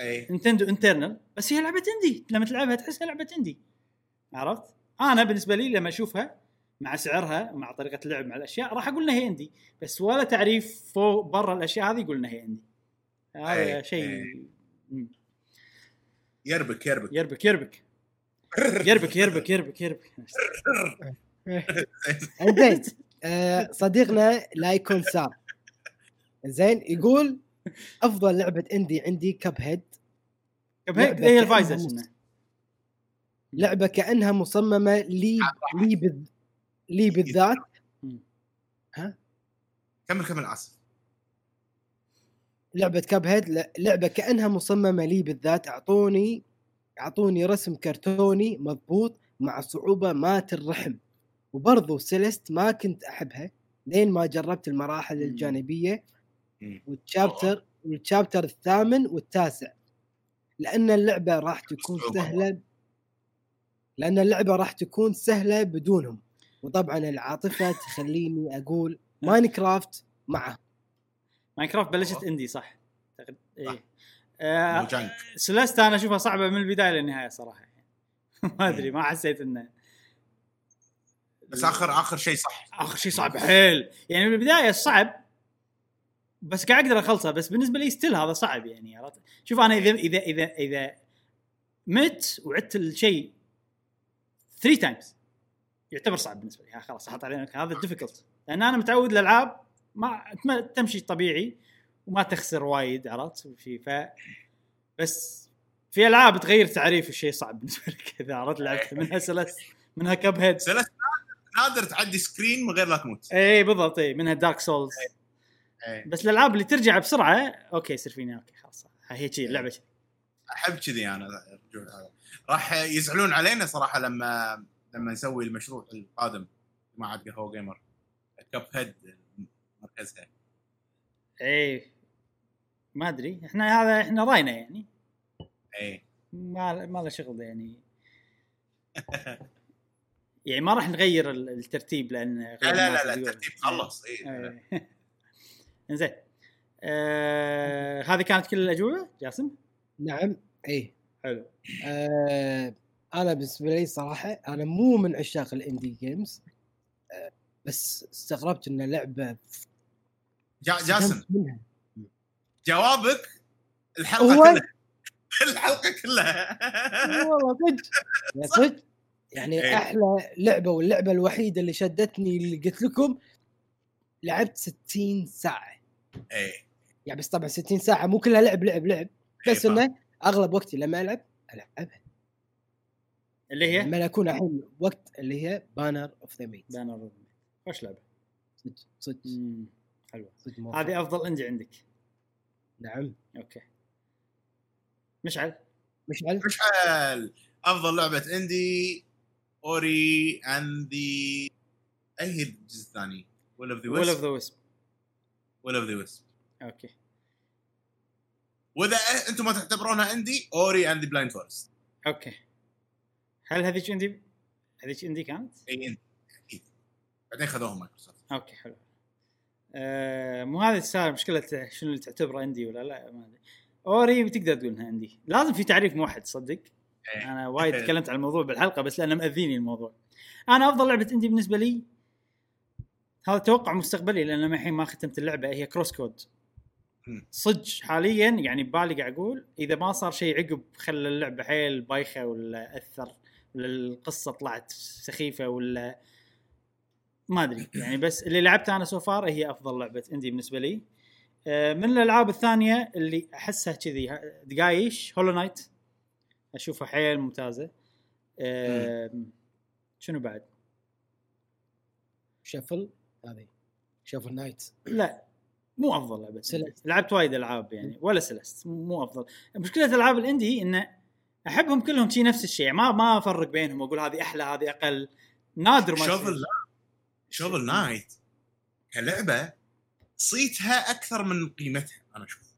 اي نينتندو internal بس هي لعبة indie لما تلعبها تحسها لعبة indie عرفت؟ أنا بالنسبة لي لما أشوفها مع سعرها ومع طريقة اللعب مع الأشياء راح أقول إنها هي اندي بس ولا تعريف فوق برا الأشياء هذه يقول إنها هي اندي هذا أي، شيء. مم. يربك يربك. يربك يربك. يربك يربك يربك يربك. انزين آه، صديقنا لا يكون سار زين يقول أفضل لعبة اندي عندي كب هيد هيك لعبة هي شنو؟ لعبة كأنها مصممة لي لي بال... لي بالذات. مم. كمل كمل اسف لعبة كاب هيد لعبة كأنها مصممة لي بالذات. أعطوني أعطوني رسم كرتوني مضبوط مع صعوبة ما ترحم. وبرضو سيليست ما كنت أحبها لين ما جربت المراحل. الجانبية مم. وال chapter وال chapter الثامن والتاسع. لأن اللعبة راح تكون. سهلة. لأن اللعبة راح تكون سهلة بدونهم. وطبعا العاطفة تخليني أقول ماينكرافت معه. ماينكرافت بلشت indie صح؟ إيه. آه، سلست أنا أشوفها صعبة من البداية للنهاية صراحة. ما أدري ما حسيت إنه. بس اخر آخر شيء صح. آخر شيء صعب حيل. يعني بالبدايه صعب بس قاعد أقدر اخلصه بس بالنسبة لي still هذا صعب يعني عرفت؟ شوف أنا اذا اذا اذا إذا مت وعدت الشيء 3 times يعتبر صعب بالنسبة لي. خلاص أحط عليه هذا difficult لأن أنا متعود الالعاب ما تم- تمشي طبيعي وما تخسر وايد عرفت؟ في ف بس في ألعاب تغير تعريف الشيء صعب بالنسبة لك اذا عرفت؟ لعبت منها سلس منها كاب هيد سلست نادر تعدي screen من غير لا تموت. اي بالضبط. اي منها Dark Souls إيه. بس الألعاب اللي ترجع بسرعة okay يصير فيني okay خلاص. هي شي اللعبة شي. أحب كذي أنا الرجوع هذا. راح يزعلون علينا صراحة لما لما نسوي المشروع القادم مع قهوة Gamer Cuphead مركزها. اي ما أدري. إحنا هذا إحنا راينا يعني. اي ما ما له شغل يعني. يعني ما راح نغير ال- الترتيب لأن لا لا لا, لا. الترتيب خلص اي إيه. إنزين. آه هذه كانت كل الأجوبة؟ جاسم؟ نعم. إيه. حلو. آه أنا بالنسبة لي صراحة أنا مو من عشاق الاندي جيمز آه بس استغربت إن لعبه جا- جاسم. منها. جوابك الحلقة هو- كلها. الحلقة كلها. والله صدق. يا صدق. يعني إيه. أحلى لعبة واللعبة الوحيدة اللي شدتني اللي قلت لكم لعبت 60 ساعة. اي يعني بس طبعا 60 ساعة مو كلها لعب لعب لعب. بس إيه، فاهم. إنه أغلب وقتي لما ألعب العبها اللي هي؟ لما أكون الحين وقت اللي هي Banner of the Maid Banner خوش لعبة. صدق صدق. حلوة. صدق. هذه أفضل indie عندك. نعم. Okay. مشعل؟ مشعل؟ مشعل! أفضل لعبة indie Ori and the أي هي الجزء الثاني؟ Will of the Will of the Wisp Will of the Wisps okay. واذا أنتم ما تعتبرونها indie Ori and Blind Forest okay. هل هذيك indie؟ هذيك indie كانت؟ إي أكيد. بعدين خذوها مايكروسوفت. okay حلو. آه مو هذه السالفة مشكله شنو اللي تعتبره indie ولا لا ما أدري. Ori تقدر تقول انها indie. لازم في تعريف موحد تصدق إيه. أنا وايد تكلمت عن الموضوع بالحلقة بس لأنه مأذيني الموضوع. أنا أفضل لعبة indie بالنسبة لي هذا توقع مستقبلي لأن الحين ما ختمت اللعبة هي CrossCode. صدق حاليا يعني ببالي قاعد أقول إذا ما صار شيء عقب خلى اللعبة حيل بايخة ولا أثر ولا القصة طلعت سخيفة ولا ما أدري. يعني بس اللي لعبته أنا so far هي أفضل لعبة indie بالنسبة لي. آه، من الألعاب الثانية اللي أحسها كذي دقايش Hollow Knight أشوفها حيل ممتازة. شنو بعد؟ Shovel هذه Shovel Knight. لا. مو أفضل لعبه Celeste. لعبت وايد ألعاب يعني. ولا Celeste. مو أفضل. مشكلة ألعاب ال indie إنه أحبهم كلهم شي نفس الشيء. ما ما أفرق بينهم. واقول هذه أحلى هذه أقل. نادر ما Shovel Shovel Knight. كلعبة صيتها أكثر من قيمتها أنا أشوف.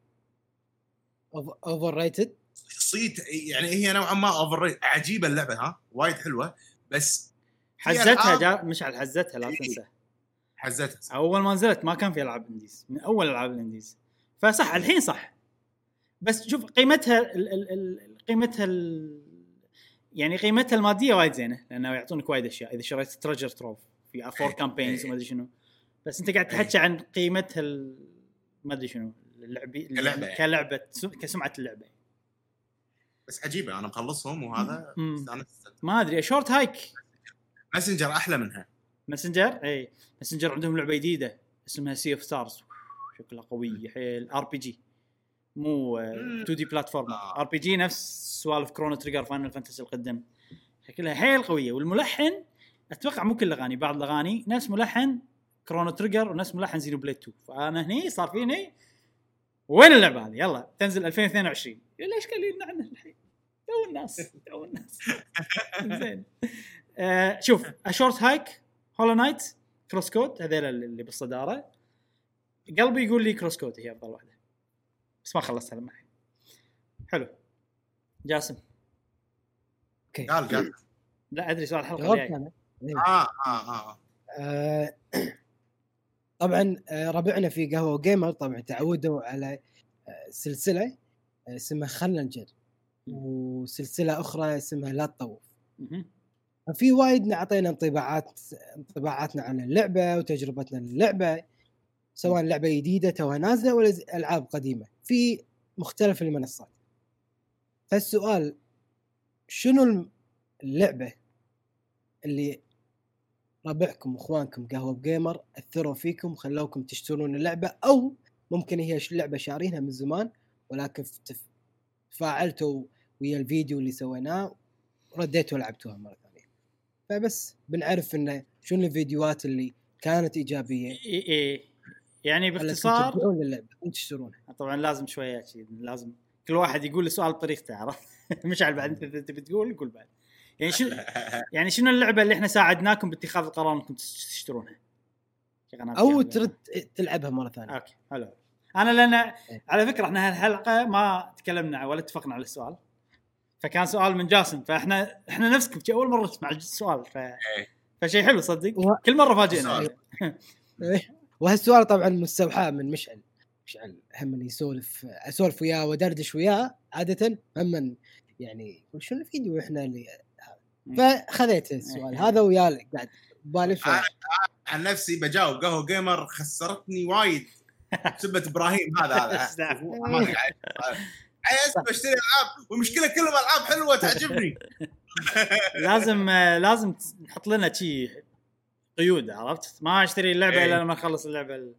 overrated صيت يعني هي نوعا ما over عجيبة اللعبة ها؟ وايد حلوة. بس حزتها جا مشعل حزتها لا إيه. تنسى. حزتها أول ما نزلت ما كان في ألعاب indies من أول ألعاب ال indies فصح الحين صح بس شوف قيمتها ال ال ال قيمتها ال يعني قيمتها المادية وايد زينة لأنه يعطونك وايد أشياء إذا شريت Treasure Trove في فور إيه. campaigns إيه. وما أدري شنو بس أنت قاعد إيه. تحكي عن قيمتها ما أدري شنو اللعبي كلعبة يعني. كلعبة سم- كسمعة اللعبة بس عجيبة أنا مخلصهم وهذا. ما أدري Short Hike Messenger أحلى منها Messenger إي. Messenger عندهم لعبة جديدة اسمها Sea of Stars شكلها قوي حيل RPG مو مم. 2D platform. RPG نفس سوالف Chrono Trigger Final Fantasy القدم شكلها حيل قوية. والملحن أتوقع مو كل الاغاني بعض الأغاني نفس ملحن Chrono Trigger ونفس ملحن Xenoblade 2 فأنا هني صار فيني وين اللعبة هذه؟ يلا تنزل 2022 ليش قايلين عنها الحين؟ تو الناس تو الناس. زين. آه شوف A Short Hike Hollow Knight CrossCode هذول اللي بالصدارة. قلبي يقول لي CrossCode هي أفضل واحدة. بس ما خلصتها لما الحين. حلو. جاسم. Okay. قال قال. لا أدري سؤال الحلقة الجاية. أنا آه آه آه آه، طبعا آه، ربعنا في قهوة Gamer طبعا تعودوا على آه، سلسلة آه، اسمها خلنا نجر وسلسلة أخرى اسمها لا تطوف. ففي وايد نعطينا انطباعات انطباعاتنا عن اللعبة وتجربتنا للعبة سواء لعبة جديدة توها نازلة ولا ألعاب قديمة في مختلف المنصات. فالسؤال شنو اللعبة اللي ربعكم واخوانكم قهوة جيمر أثروا فيكم وخلوكم تشترون اللعبة أو ممكن هي لعبة شارينها من زمان ولكن تفاعلتوا ويا الفيديو اللي سويناه رديتوا لعبتوها مرة ثانية. فبس بنعرف انه شنو الفيديوهات اللي كانت إيجابية. اي اي يعني باختصار ترجعون للعبه وتشترونها طبعا لازم شوية شي لازم كل واحد يقول السؤال بطريقته عرفت؟ مشعل بعد. انت إذا تبي تقول قول بعد. يعني شو يعني شنو اللعبة اللي إحنا ساعدناكم باتخاذ القرار إنكم تشترونها؟ أو. ترد تلعبها مرة ثانية. أوكي حلو. أنا لأن إيه. على فكرة إحنا هالحلقة ما تكلمنا ولا اتفقنا على السؤال. فكان سؤال من جاسم فإحنا إحنا نفسكم أول مرة نسمع السؤال ف... فشيء حلو صدق. و- كل مرة فاجئنا. إيه. وهالسؤال طبعا مستوحى من مشعل. مشعل هم اللي يسولف اسولف وياه ودردش وياه عادة هم يعني شنو الفيديو إحنا اللي فخذيت السؤال. إيه. هذا وياه قاعد. ببالي ف- أنا عن نفسي بجاوب قهوة Gamer خسرتني وايد. سبة إبراهيم هذا هذا. عايز بشتري ألعاب والمشكلة كلهم ألعاب حلوة تعجبني. لازم لازم نحط لنا شي قيود عرفت؟ ما أشتري اللعبة إيه. الا لما أخلص اللعبة ال-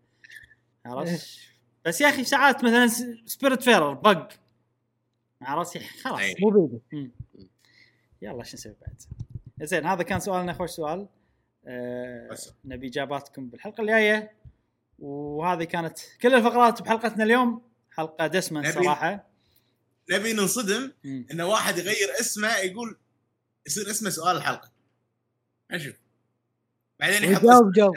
عرفت؟ بس يا أخي ساعات مثلا Spiritfarer بق. عرفت؟ خلاص. إيه. مو بيدي. يلا شو نسوي بعد؟ زين هذا كان سؤالنا خوش سؤال. آه. نبي إجاباتكم بالحلقة الجاية. وهذه كانت كل الفقرات بحلقتنا اليوم. حلقة دسمه صراحة. نبي ننصدم. إن واحد يغير اسمه يقول يصير اسمه سؤال الحلقة. نشوف بعدين يحط وجاوب جاوب.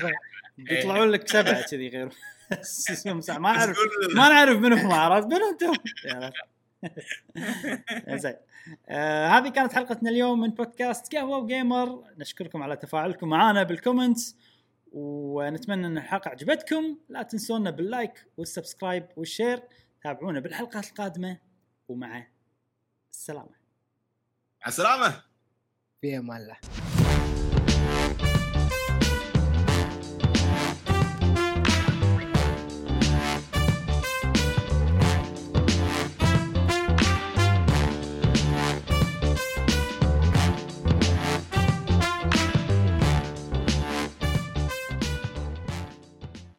بيطلعون لك سبعة كذي غير. ما أعرف. ما نعرف منو هم عرفت؟ منو أنتم. زين. آه هذه كانت حلقتنا اليوم من بودكاست قهوة و Gamer. نشكركم على تفاعلكم معنا بال comments ونتمنى إن الحلقة عجبتكم. لا تنسونا بال like وال subscribe وال share تابعونا بالحلقات القادمة. ومع السلامة. مع السلامة. في أمان الله.